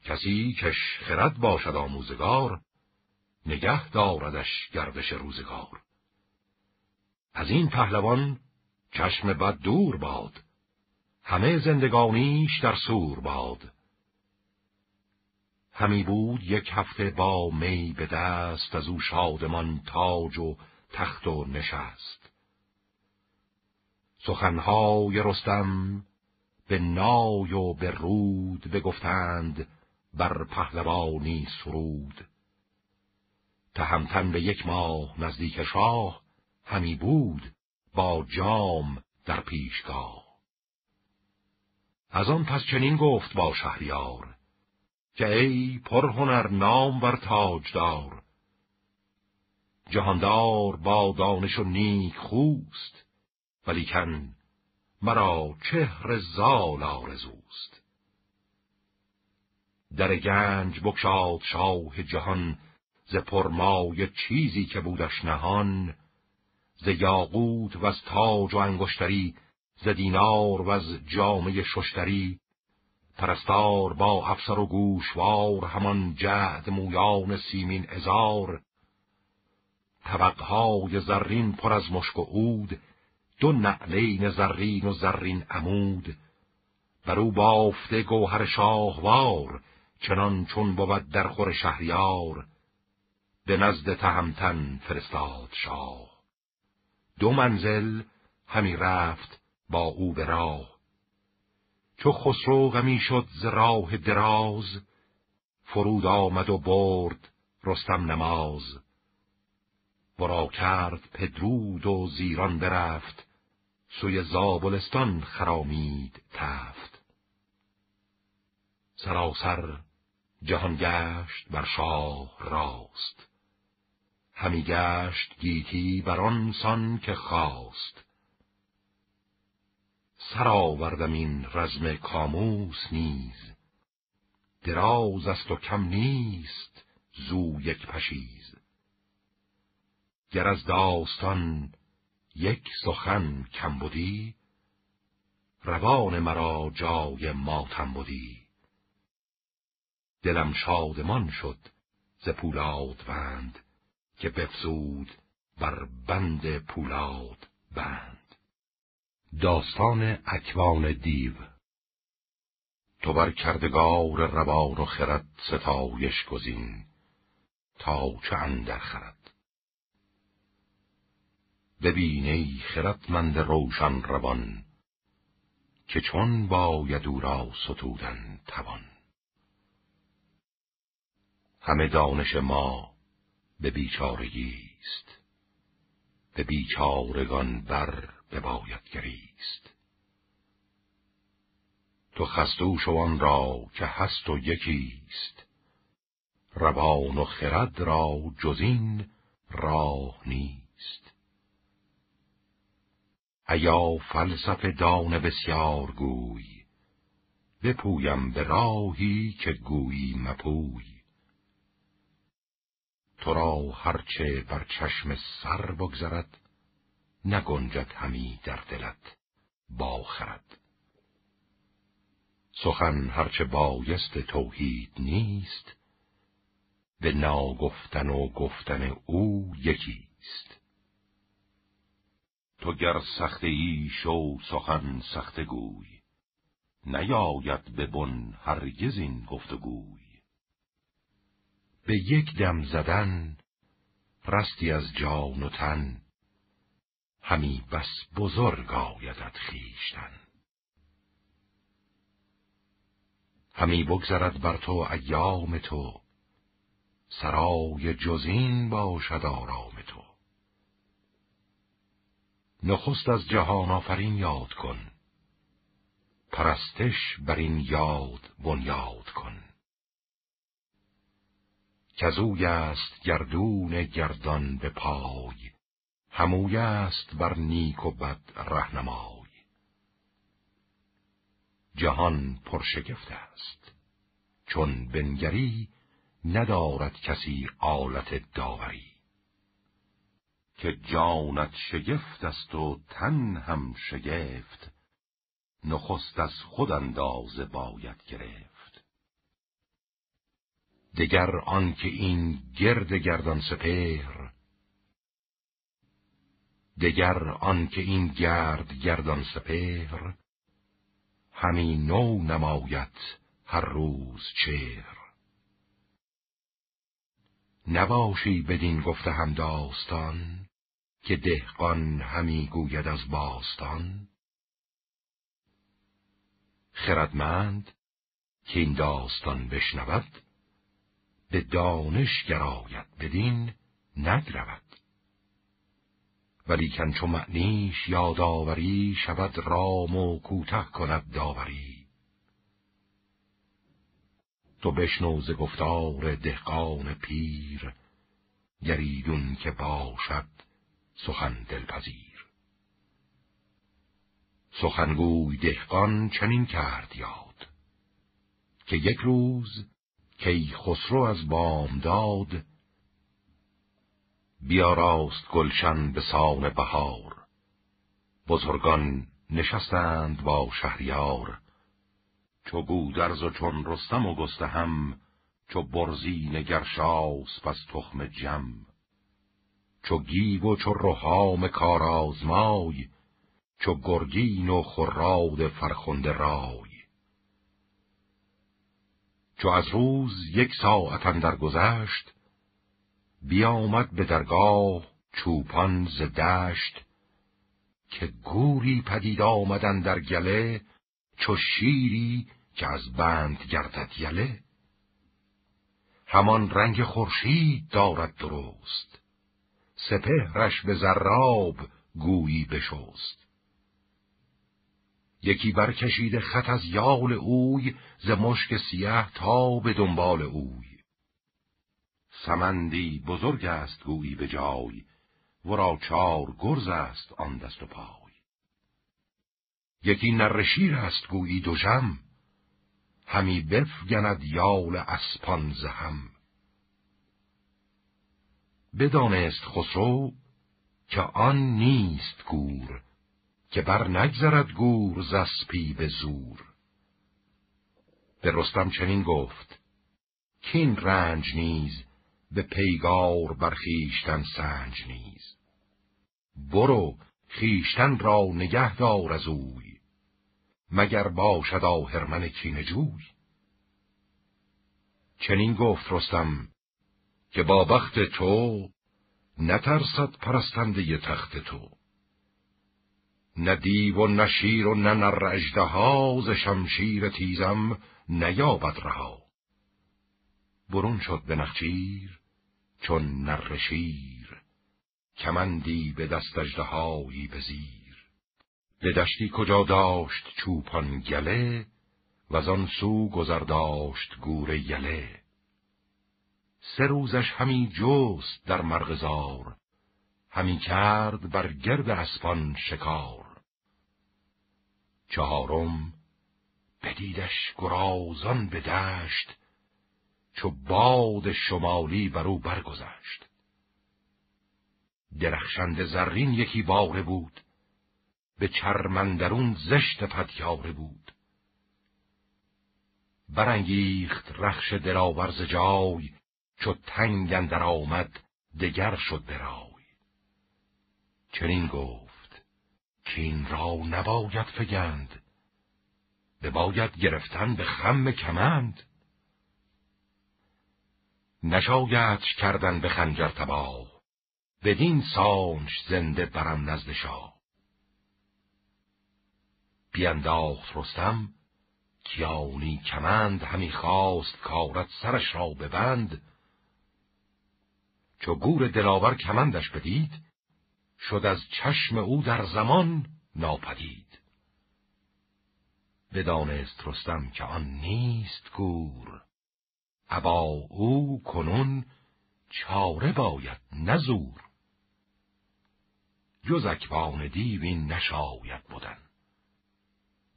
کسی کش خرد باشد آموزگار نگه داردش گردش روزگار. از این پهلوان چشم بد دور باد همه زندگانیش در سور باد. همی بود یک هفته با می به دست از او شادمان تاج و تخت و نشست. سخنهای رستم به نای و به رود بگفتند بر پهلوانی سرود. تهمتن به یک ماه نزدیک شاه همی بود با جام در پیشگاه. از آن پس چنین گفت با شهریار که ای پرهنر نام بر تاجدار جهاندار با دانش و نیک خوست ولیکن مرا چهر زال آرزوست. در گنج بکشاد شاه جهان ز پرمای چیزی که بودش نهان ز یاقوت و از تاج و انگشتری ز دینار و از جامعه ششتری. پرستار با افسر و گوشوار همان جهد مویان سیمین ازار طبقهای زرین پر از مشک و عود دو نعلین زرین و زرین عمود. بر او بافته گوهر شاهوار چنان چون بود در خور شهریار. به نزد تهمتن فرستاد شاه. دو منزل همی رفت با او به راه. چو خسرو غمی شد ز راه دراز فرود آمد و برد
رستم نماز. ورا کرد پدرود و زیران برفت سوی زابلستان خرامید تفت. سراسر جهان گشت بر شاه راست همی گشت گیتی بر آن سان که خواست. سر آوردم این رزم کاموس نیز دراز است و کم نیست زو یک پشیز. گر از داستان یک سخن کم بودی روان مرا جای ماتم بودی دلم شادمان شد ز پولاد بند که بفزود بر بند پولاد بند داستان اکوان دیو. تو بر کردگار روان و خرد ستایش گزین تا چه اندر خرد؟ ببین ای خردمند روشن روان که چون باید او را ستودن توان. همه دانش ما به بیچارگی است به بیچارگان بر بباید گریست. تو خستوش آن را که هست و یکیست روان و خرد را جزین راه نیست. ایا فلسفه دان بسیار گوی. بپویم به راهی که گویی مپوی. تو را هرچه بر چشم سر بگذرد نگنجد همی در دلت باخرد سخن هرچه بایست توحید نیست به ناگفتن و گفتن او یکیست. تو گر سخت ای شو سخن سخت گوی. نیاید به بن هرگز این گفتگوی. به یک دم زدن رستی از جان و تن همی بس بزرگ آیدت خیشتن همی بگذرد بر تو ایام تو سرای جزین باشد آرام تو. نخست از جهان آفرین یاد کن. پرستش بر این یاد بنیاد کن. کزوی است گردون گردان به پای هموی است بر نیک و بد رهنمای. جهان پرشگفت است چون بنگری ندارد کسی آلت داوری. که جانت شگفت است و تن هم شگفت نخست از خود اندازه باید گرفت. دگر آنکه این گرد گردان سپهر دگر آنکه این گرد گردان سپهر همی نو نماید هر روز چهر. نباشی بدین گفته هم داستان که دهقان همی گوید از باستان. خردمند که این داستان بشنود به دانش گراید بدین نگرود. ولیکن چو معنیش یادآوری شود رام و کوته کند داوری. تو بشنو گفتار دهقان پیر گریدون که باشد سخن دلپذیر. سخنگوی دهقان چنین کرد یاد که یک روز کی خسرو از بامداد بیاراست گلشن به سان بهار. بزرگان نشستند با شهریار چو گودرز و چون رستم و هم چو برزین گرشاس پس تخم جم. چو گیو و چو رهام کارازمای چو گرگین و خراد فرخنده رای. چو از روز یک ساعت اندر گذشت بیامد به درگاه چوپان ز دشت که گوری پدید آمدن در گله چو شیری که از بند گردد یله. همان رنگ خورشید دارد درست. سپهرش به زراب گویی بشست. یکی برکشیده خط از یال اوی ز مشک سیه تا به دنبال اوی. سمندی بزرگ است گویی به جای ورا چار گرز است آن دست و پای. یکی نرشیر است گویی جم همی بفگند یال اسپان زهم بدانست خسرو که آن نیست گور که بر نگذرد گور زسپی به زور. به رستم چنین گفت کین رنج نیز به پیگار بر خیشتن سنج نیز. برو خیشتن را نگه دار از اوی. مگر باشد آهرمن کینجوی چنین گفت رستم که با بخت تو نترسد پرستنده تخت تو. نه دیو و نه شیر و نه نر ز شمشیر تیزم نیابد رها. برون شد به نخچیر چون نر شیر کمندی به دست اژدهایی به زیر. به دشتی کجا داشت چوپان گله و آن سو گذر داشت گور یله. سه روزش همی جست در مرغزار همی کرد بر گرد اسپان شکار. چهارم بدیدش گرازان به دشت چو باد شمالی بر او برگذشت. درخشند زرین یکی باره بود به چرمندرون زشت پدیاره بود. برانگیخت رخش دلاورز جای چو تنگ اندر آمد دگر شد برای چنین گفت که این را نباید فگند بباید گرفتن به خم کمند. نشایدش کردن به خنجر تباه بدین سانش زنده برم نزد شاه. بینداخت رستم. کیانی کمند همی خواست کارت سرش را ببند. چو گور دلاور کمندش بدید شد از چشم او در زمان ناپدید. بدانست رستم که آن نیست گور. ابا او کنون چاره باید نزور جز اکبان دیو این نشاید بودن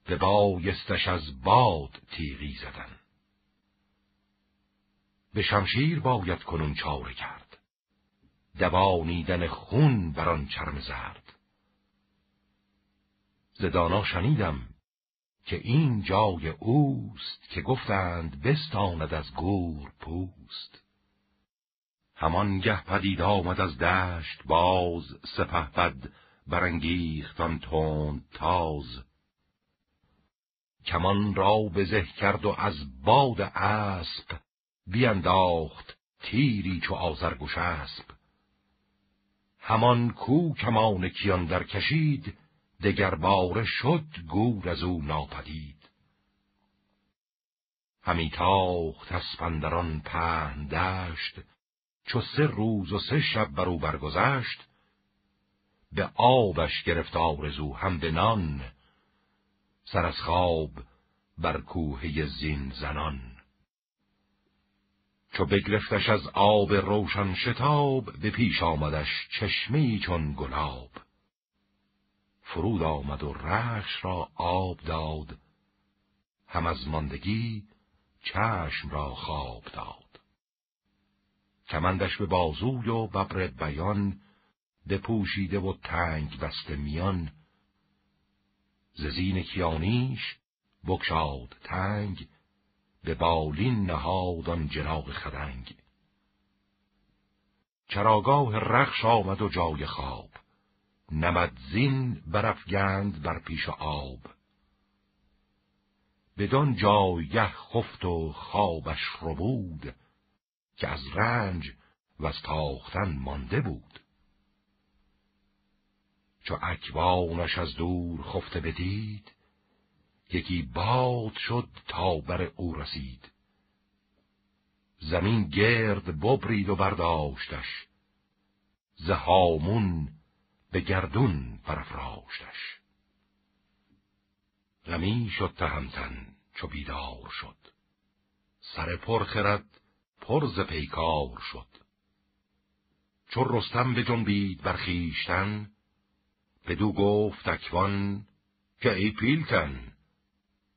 به بایستش از باد تیغی زدن. به شمشیر باید کنون چاره کرد. دوانیدن خون بر آن چرم زرد. زدانا شنیدم که این جای اوست که گفتند بستاند از گور پوست. همان گه پدید آمد از دشت باز سپه بد برانگیختان تند تاز. کمان را بزه کرد و از باد اسب بینداخت تیری چو آزرگوش اسب همان کو کمان کیان در کشید دگر باره شد گور از او ناپدید. همی تاخت اسپندران پهن دشت چو سه روز و سه شب بر او برگذشت. به آبش گرفت آرزو هم به نان سر از خواب بر کوه زین زنان. چو بگرفتش از آب روشن شتاب به پیش آمدش چشمی چون گلاب. فرود آمد و رخش را آب داد هم از ماندگی چشم را خواب داد. کمندش به بازوی و ببر بیان بپوشیده و تنگ بسته میان ززین کیانیش بکشاد تنگ به بالین نهاد آن جناق خدنگ. چراگاه رخش آمد و جای خواب نمد زین برافگند بر پیش آب. بدان جایه خفت و خوابش رو بود که از رنج و از تاختن مانده بود. چو اکوانش از دور خفته بدید یکی باد شد تا بر او رسید. زمین گرد ببرید و برداشتش ز هامون به گردون برافراشتش غمی شد تهمتن چو بیدار شد سر پر خرد پر ز پیکار شد. چو رستم به جنبید برخیشتن بدو گفت اکوان که ای پیلتن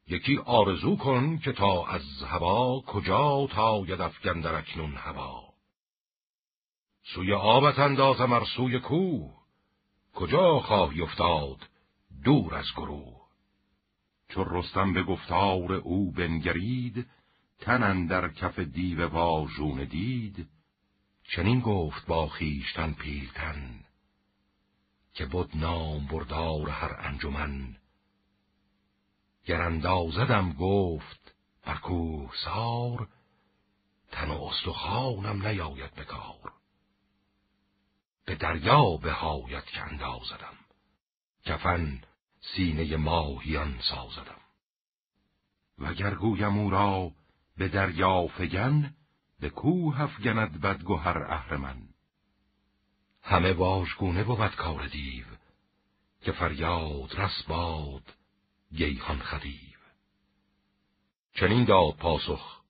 یکی آرزو کن که تا از هوا کجا تا افگن در اکنون هوا. سوی آبت اندازم ار سوی کوه کجا خواهی افتاد دور از گروه. چو رستم به گفتار او بنگرید تن در کف دیو واژون دید. چنین گفت با خیشتن پیلتن که بود نام بردار هر انجمن. گر اندازدم گفت بر کوه سار تن و استخوانم نیاید به کار. به دریا بهایت که اندازدم کفن سینه ماهیان سازدم. وگر گویم او را به دریا فگن به کوه افگند بدگهر اهرمن. همه واژگونه بود کار دیو که فریاد رس باد گیهان خدیو. چنین داد پاسخ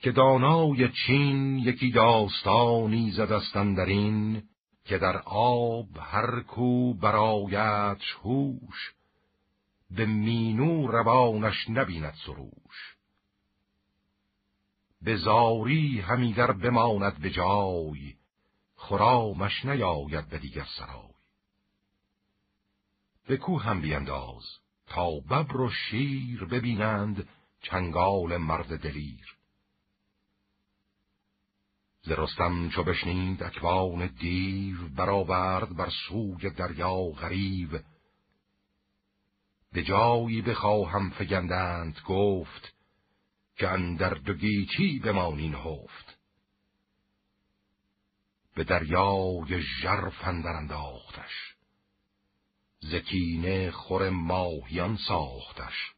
که دانای چین یکی داستانی زدستن در این که در آب هر کو برایتش هوش به مینو روانش نبیند سروش. به زاری همی در بماند به جای خرامش نیاید به دیگر سرای. به کو هم بینداز تا ببر و شیر ببینند چنگال مرد دلیر. ز رستم چو بشنید اکوان دیو برآورد بر سوی دریا غریب به جایی بخواهم فگندند گفت که اندر دو گیتی بمانین هفت به دریای ژرف اندر انداختش. زکینه خور ماهیان ساختش.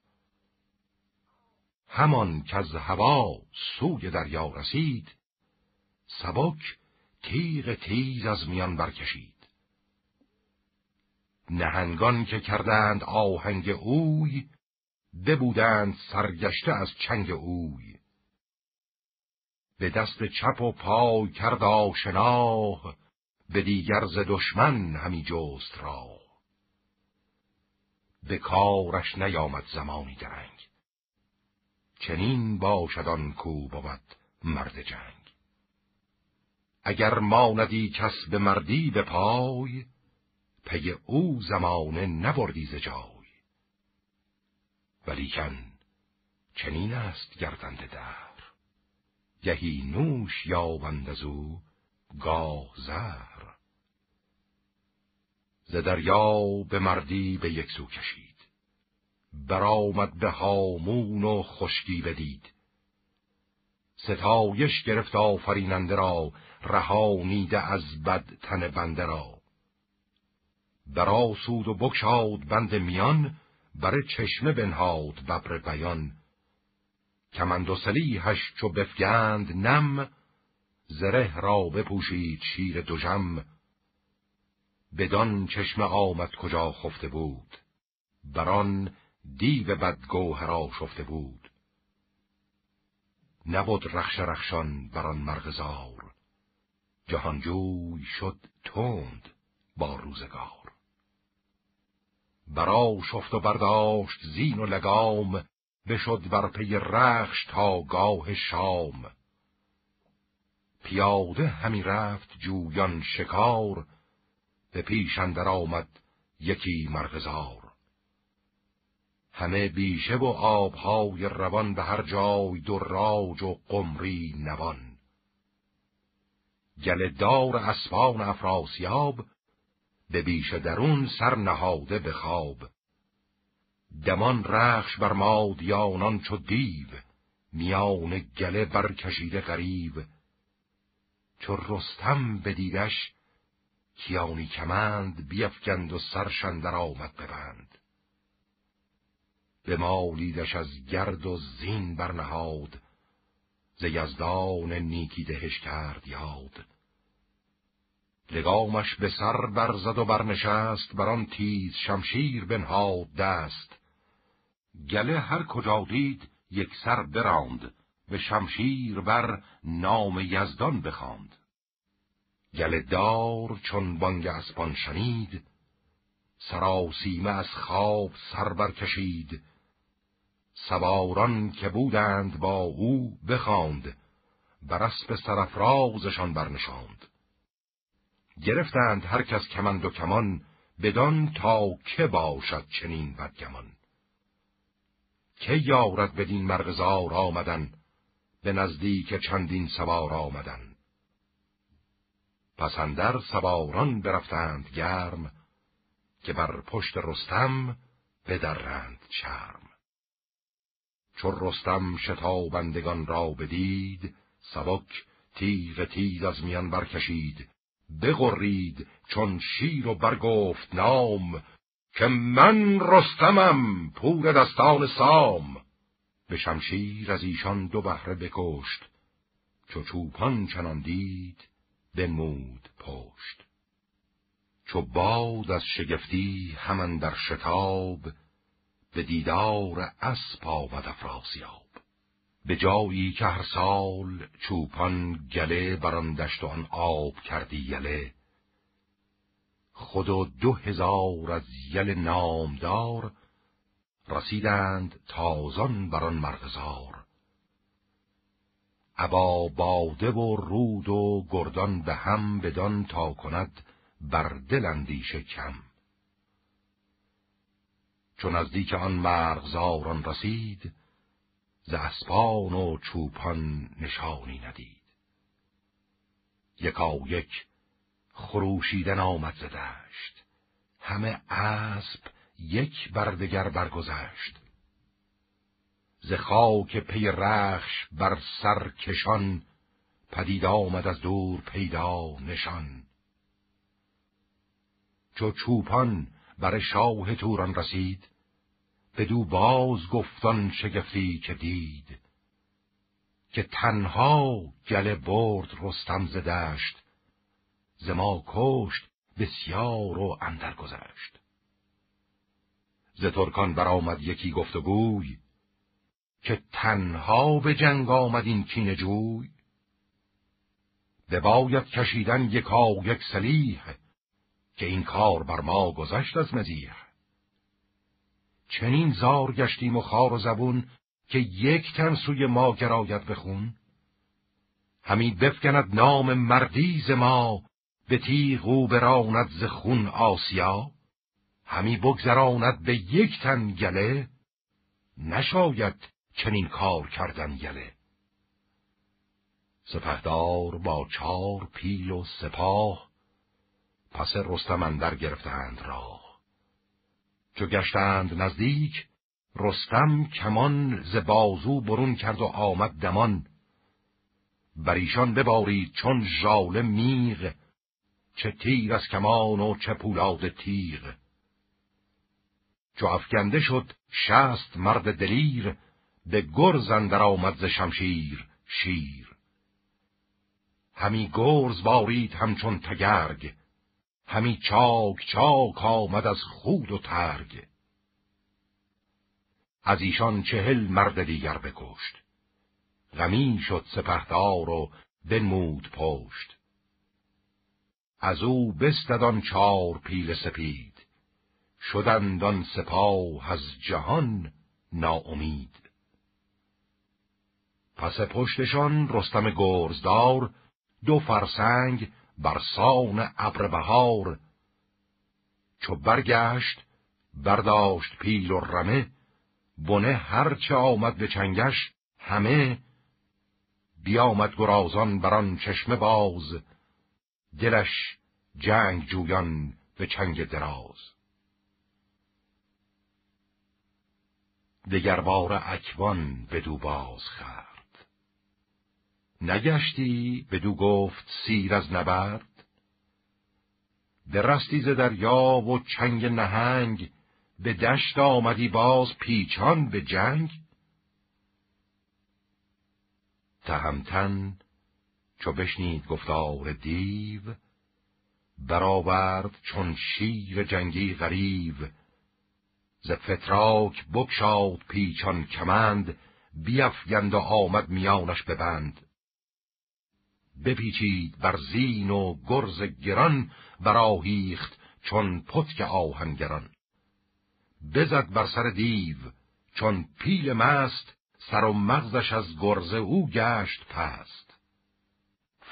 همان که از هوا سوی دریا رسید سبک تیغ تیز از میان برکشید. نهنگان که کردند آهنگ اوی ببودند سرگشته از چنگ اوی. به دست چپ و پای کرد آشناه به دیگر ز دشمن همی جست را به کارش نیامد زمانی درنگ چنین باشد آن کو بود مرد جنگ. اگر ماندی کس به مردی به پای پی او زمانه نبردی ز جای. ولیکن چنین است گردنده در گهی نوش یابند از او گاه زهر. ز دریا به مردی به یک سو کشید. برآمد به هامون و خشکی بدید. ستایش گرفت آفریننده را رهانیده از بد تن بنده را. براسود و بکشاد بند میان بر چشمه بنهاد ببر بیان. کمند و سلیحش چو بفگند نم زره را بپوشید شیر دوژم. بدان چشمه آمد کجا خفته بود بران دیو بدگوهرا شفته بود. نبود رخش رخشان بران مرغزار جهانجوی شد تند با روزگار. برا شفت و برداشت زین و لگام بشد بر پی رخش تا گاه شام. پیاده همی رفت جویان شکار به پیش اندر آمد یکی مرغزار. همه بیشه و آبهای روان به هر جای دراج و قمری نوان. گل دار اسبان افراسیاب به بیشه درون سر نهاده به خواب. دمان رخش بر مادیانان چو دیو میان گله برکشیده غریب چو رستم بدیدش کیانی کمند بیفگند و سرشندر آمد ببند به مالیدش از گرد و زین برنهاد ز یزدان نیکی دهش کرد یاد. لگامش به سر برزد و برنشست بر تیز شمشیر بنهاد دست. گله هر کجا دید یک سر براند. به شمشیر بر نام یزدان بخواند. گله دار چون بانگ اسپان شنید سراسیمه از خواب سر برکشید. سواران که بودند با او بخواند بر اسب سرفرازشان برنشاند. گرفتند هر کس کمند و کمان بدان تا که باشد چنین بدگمان. که یارد بدین مرغزار آمدن؟ به نزدیک چندین سوار آمدن. پسندر سواران برفتند گرم که بر پشت رستم بدرند چرم. چون رستم شتابندگان را بدید سبک تیغ تیز از میان برکشید. بغرید چون شیر و برگفت نام که من رستمم پور دستان سام. به شمشیر از ایشان دو بهره بکشت چو چوپان چنان دید بنمود پشت. چو باد از شگفتی همان در شتاب به دیدار اسب آمد افراسیاب. به جایی که هر سال چوپان گله بران دشت آن آب کردی یله خود و دو هزار از یل نامدار رسیدند تازان بران مرغزار. ابا باده و رود و گردان به هم بدان تا کند بر دل اندیشه کم. چون نزدیک آن مرغزاران رسید ز اسپان و چوپان نشانی ندید. یکا یک خروشیدن آمد زدشت همه اسب یک بردگر برگذشت. ز خاک پی رخش بر سر کشان پدید آمد از دور پیدا نشان. چو چوپان بر شاه توران رسید بدو باز گفتان شگفتی که دید. که تنها گله برد رستم زدشت ما کشت بسیار و اندر گذشت. ز ترکان برآمد یکی گفتگوی که تنها به جنگ آمد این کین جوی. بباید کشیدن یکا یک سلیح که این کار بر ما گذشت از مزیح. چنین زار گشتیم و خار و زبون که یک تن سوی ما گراید بخون همی بفکند نام مردیز ما به تیغ او براند ز خون آسیا همی بگذراند به یک تن گله نشاید چنین کار کردن گله. سپهدار با چار پیل و سپاه پس رستم اندر گرفتند راه. چو گشتند نزدیک رستم کمان ز بازو برون کرد و آمد دمان. بر ایشان ببارید چون ژاله میغ چه تیر از کمان و چه پولاد تیغ چو افکنده شد شست مرد دلیر به گرز اندر آمد ز شمشیر شیر. همی گرز بارید همچون تگرگ همی چاک چاک آمد از خود و ترگ. از ایشان چهل مرد دیگر بکشت غمی شد سپهدار و بنمود پشت. از او بستدان چار پیل سپید. شدندان سپاه از جهان ناامید. پس پشتشان رستم گرزدار دو فرسنگ بر سان ابر بهار چو برگشت برداشت پیل و رمه بنه هرچه آمد به چنگش همه بیامد گرازان بران چشمه باز. دلش جنگ جویان به چنگ دراز. دگربار اکوان بدو باز خرد. نگشتی بدو گفت سیر از نبرد. درستی ز دریا و چنگ نهنگ به دشت آمدی باز پیچان به جنگ. تهمتن چو بشنید گفتار دیو برآورد چون شیر جنگی غریو. ز فتراک بکشاد پیچان کمند بیفگند و آمد میانش ببند بپیچید بر زین و گرز گران براهیخت چون پتک آهنگران. بزد بر سر دیو چون پیل مست سر و مغزش از گرز او گشت پست.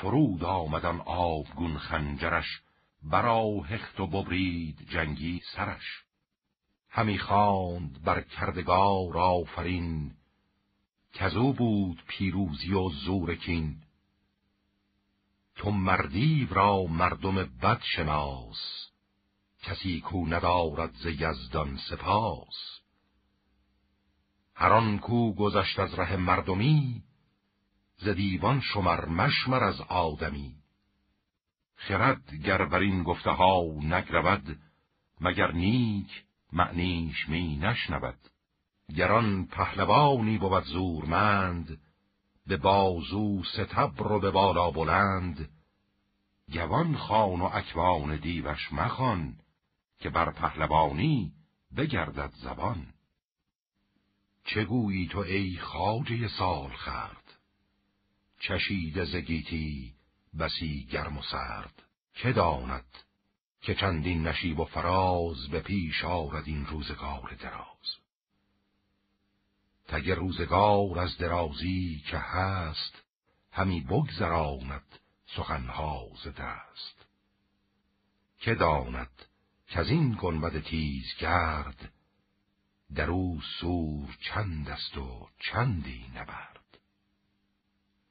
فرود آمدن آبگون خنجرش برا هخت و ببرید جنگی سرش. همی خواند بر کردگار آفرین کزو بود پیروزی و زورکین تو مردیو را مردم بد شناس کسی کو ندارد ز یزدان سپاس. هران کو گذشت از ره مردمی ز دیوان شمر مشمر از آدمی. خرد گر بر این گفته ها نگرود مگر نیک معنیش می نشنود. گران پهلوانی بود زورمند به بازو ستبر و به بالا بلند گوان خان و اکوان دیوش مخان که بر پهلوانی بگردد زبان. چگویی تو ای خاجه سال خرد چشید زگیتی بسی گرم و سرد. که داند که چندین نشیب و فراز به پیش آرد این روزگار دراز؟ تگ روزگار از درازی که هست همی بگذراند سخنها ز دست. که داند که از این گنبد تیز گرد در او سور چند است و چندی نبرد؟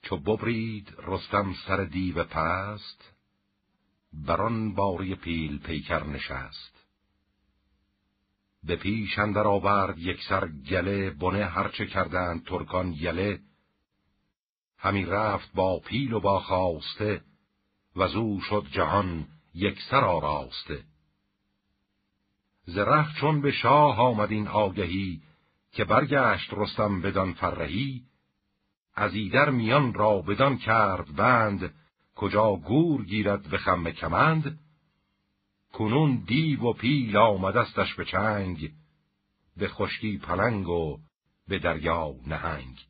چو ببرید رستم سر دیو پست بران باری پیل پیکر نشست. به پیش اندر آورد یک سر گله بنه هرچه کردند ترکان یله. همی رفت با پیل و با خواسته و زو شد جهان یک سر آراسته. زره چون به شاه آمد این آگهی که برگشت رستم بدان فرهی از ایدر میان را بدان کرد بند کجا گور گیرد به خم کمند؟ کنون دیو و پیل آمدستش به چنگ به خشکی پلنگ و به دریا نهنگ.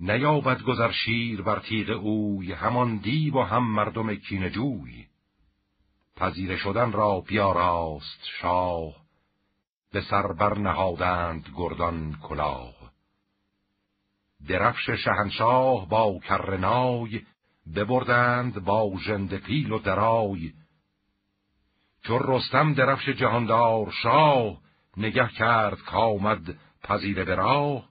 نیابد گذر شیر بر تیغ اوی همان دیو و هم مردم کینجوی پذیره شدن را بیاراست شاه به سر بر نهادند گردان کلاه. درفش شهنشاه با کرنای ببردند با ژنده پیل و درای. چون رستم درفش جهاندار شاه نگه کرد کامد پذیره به راه.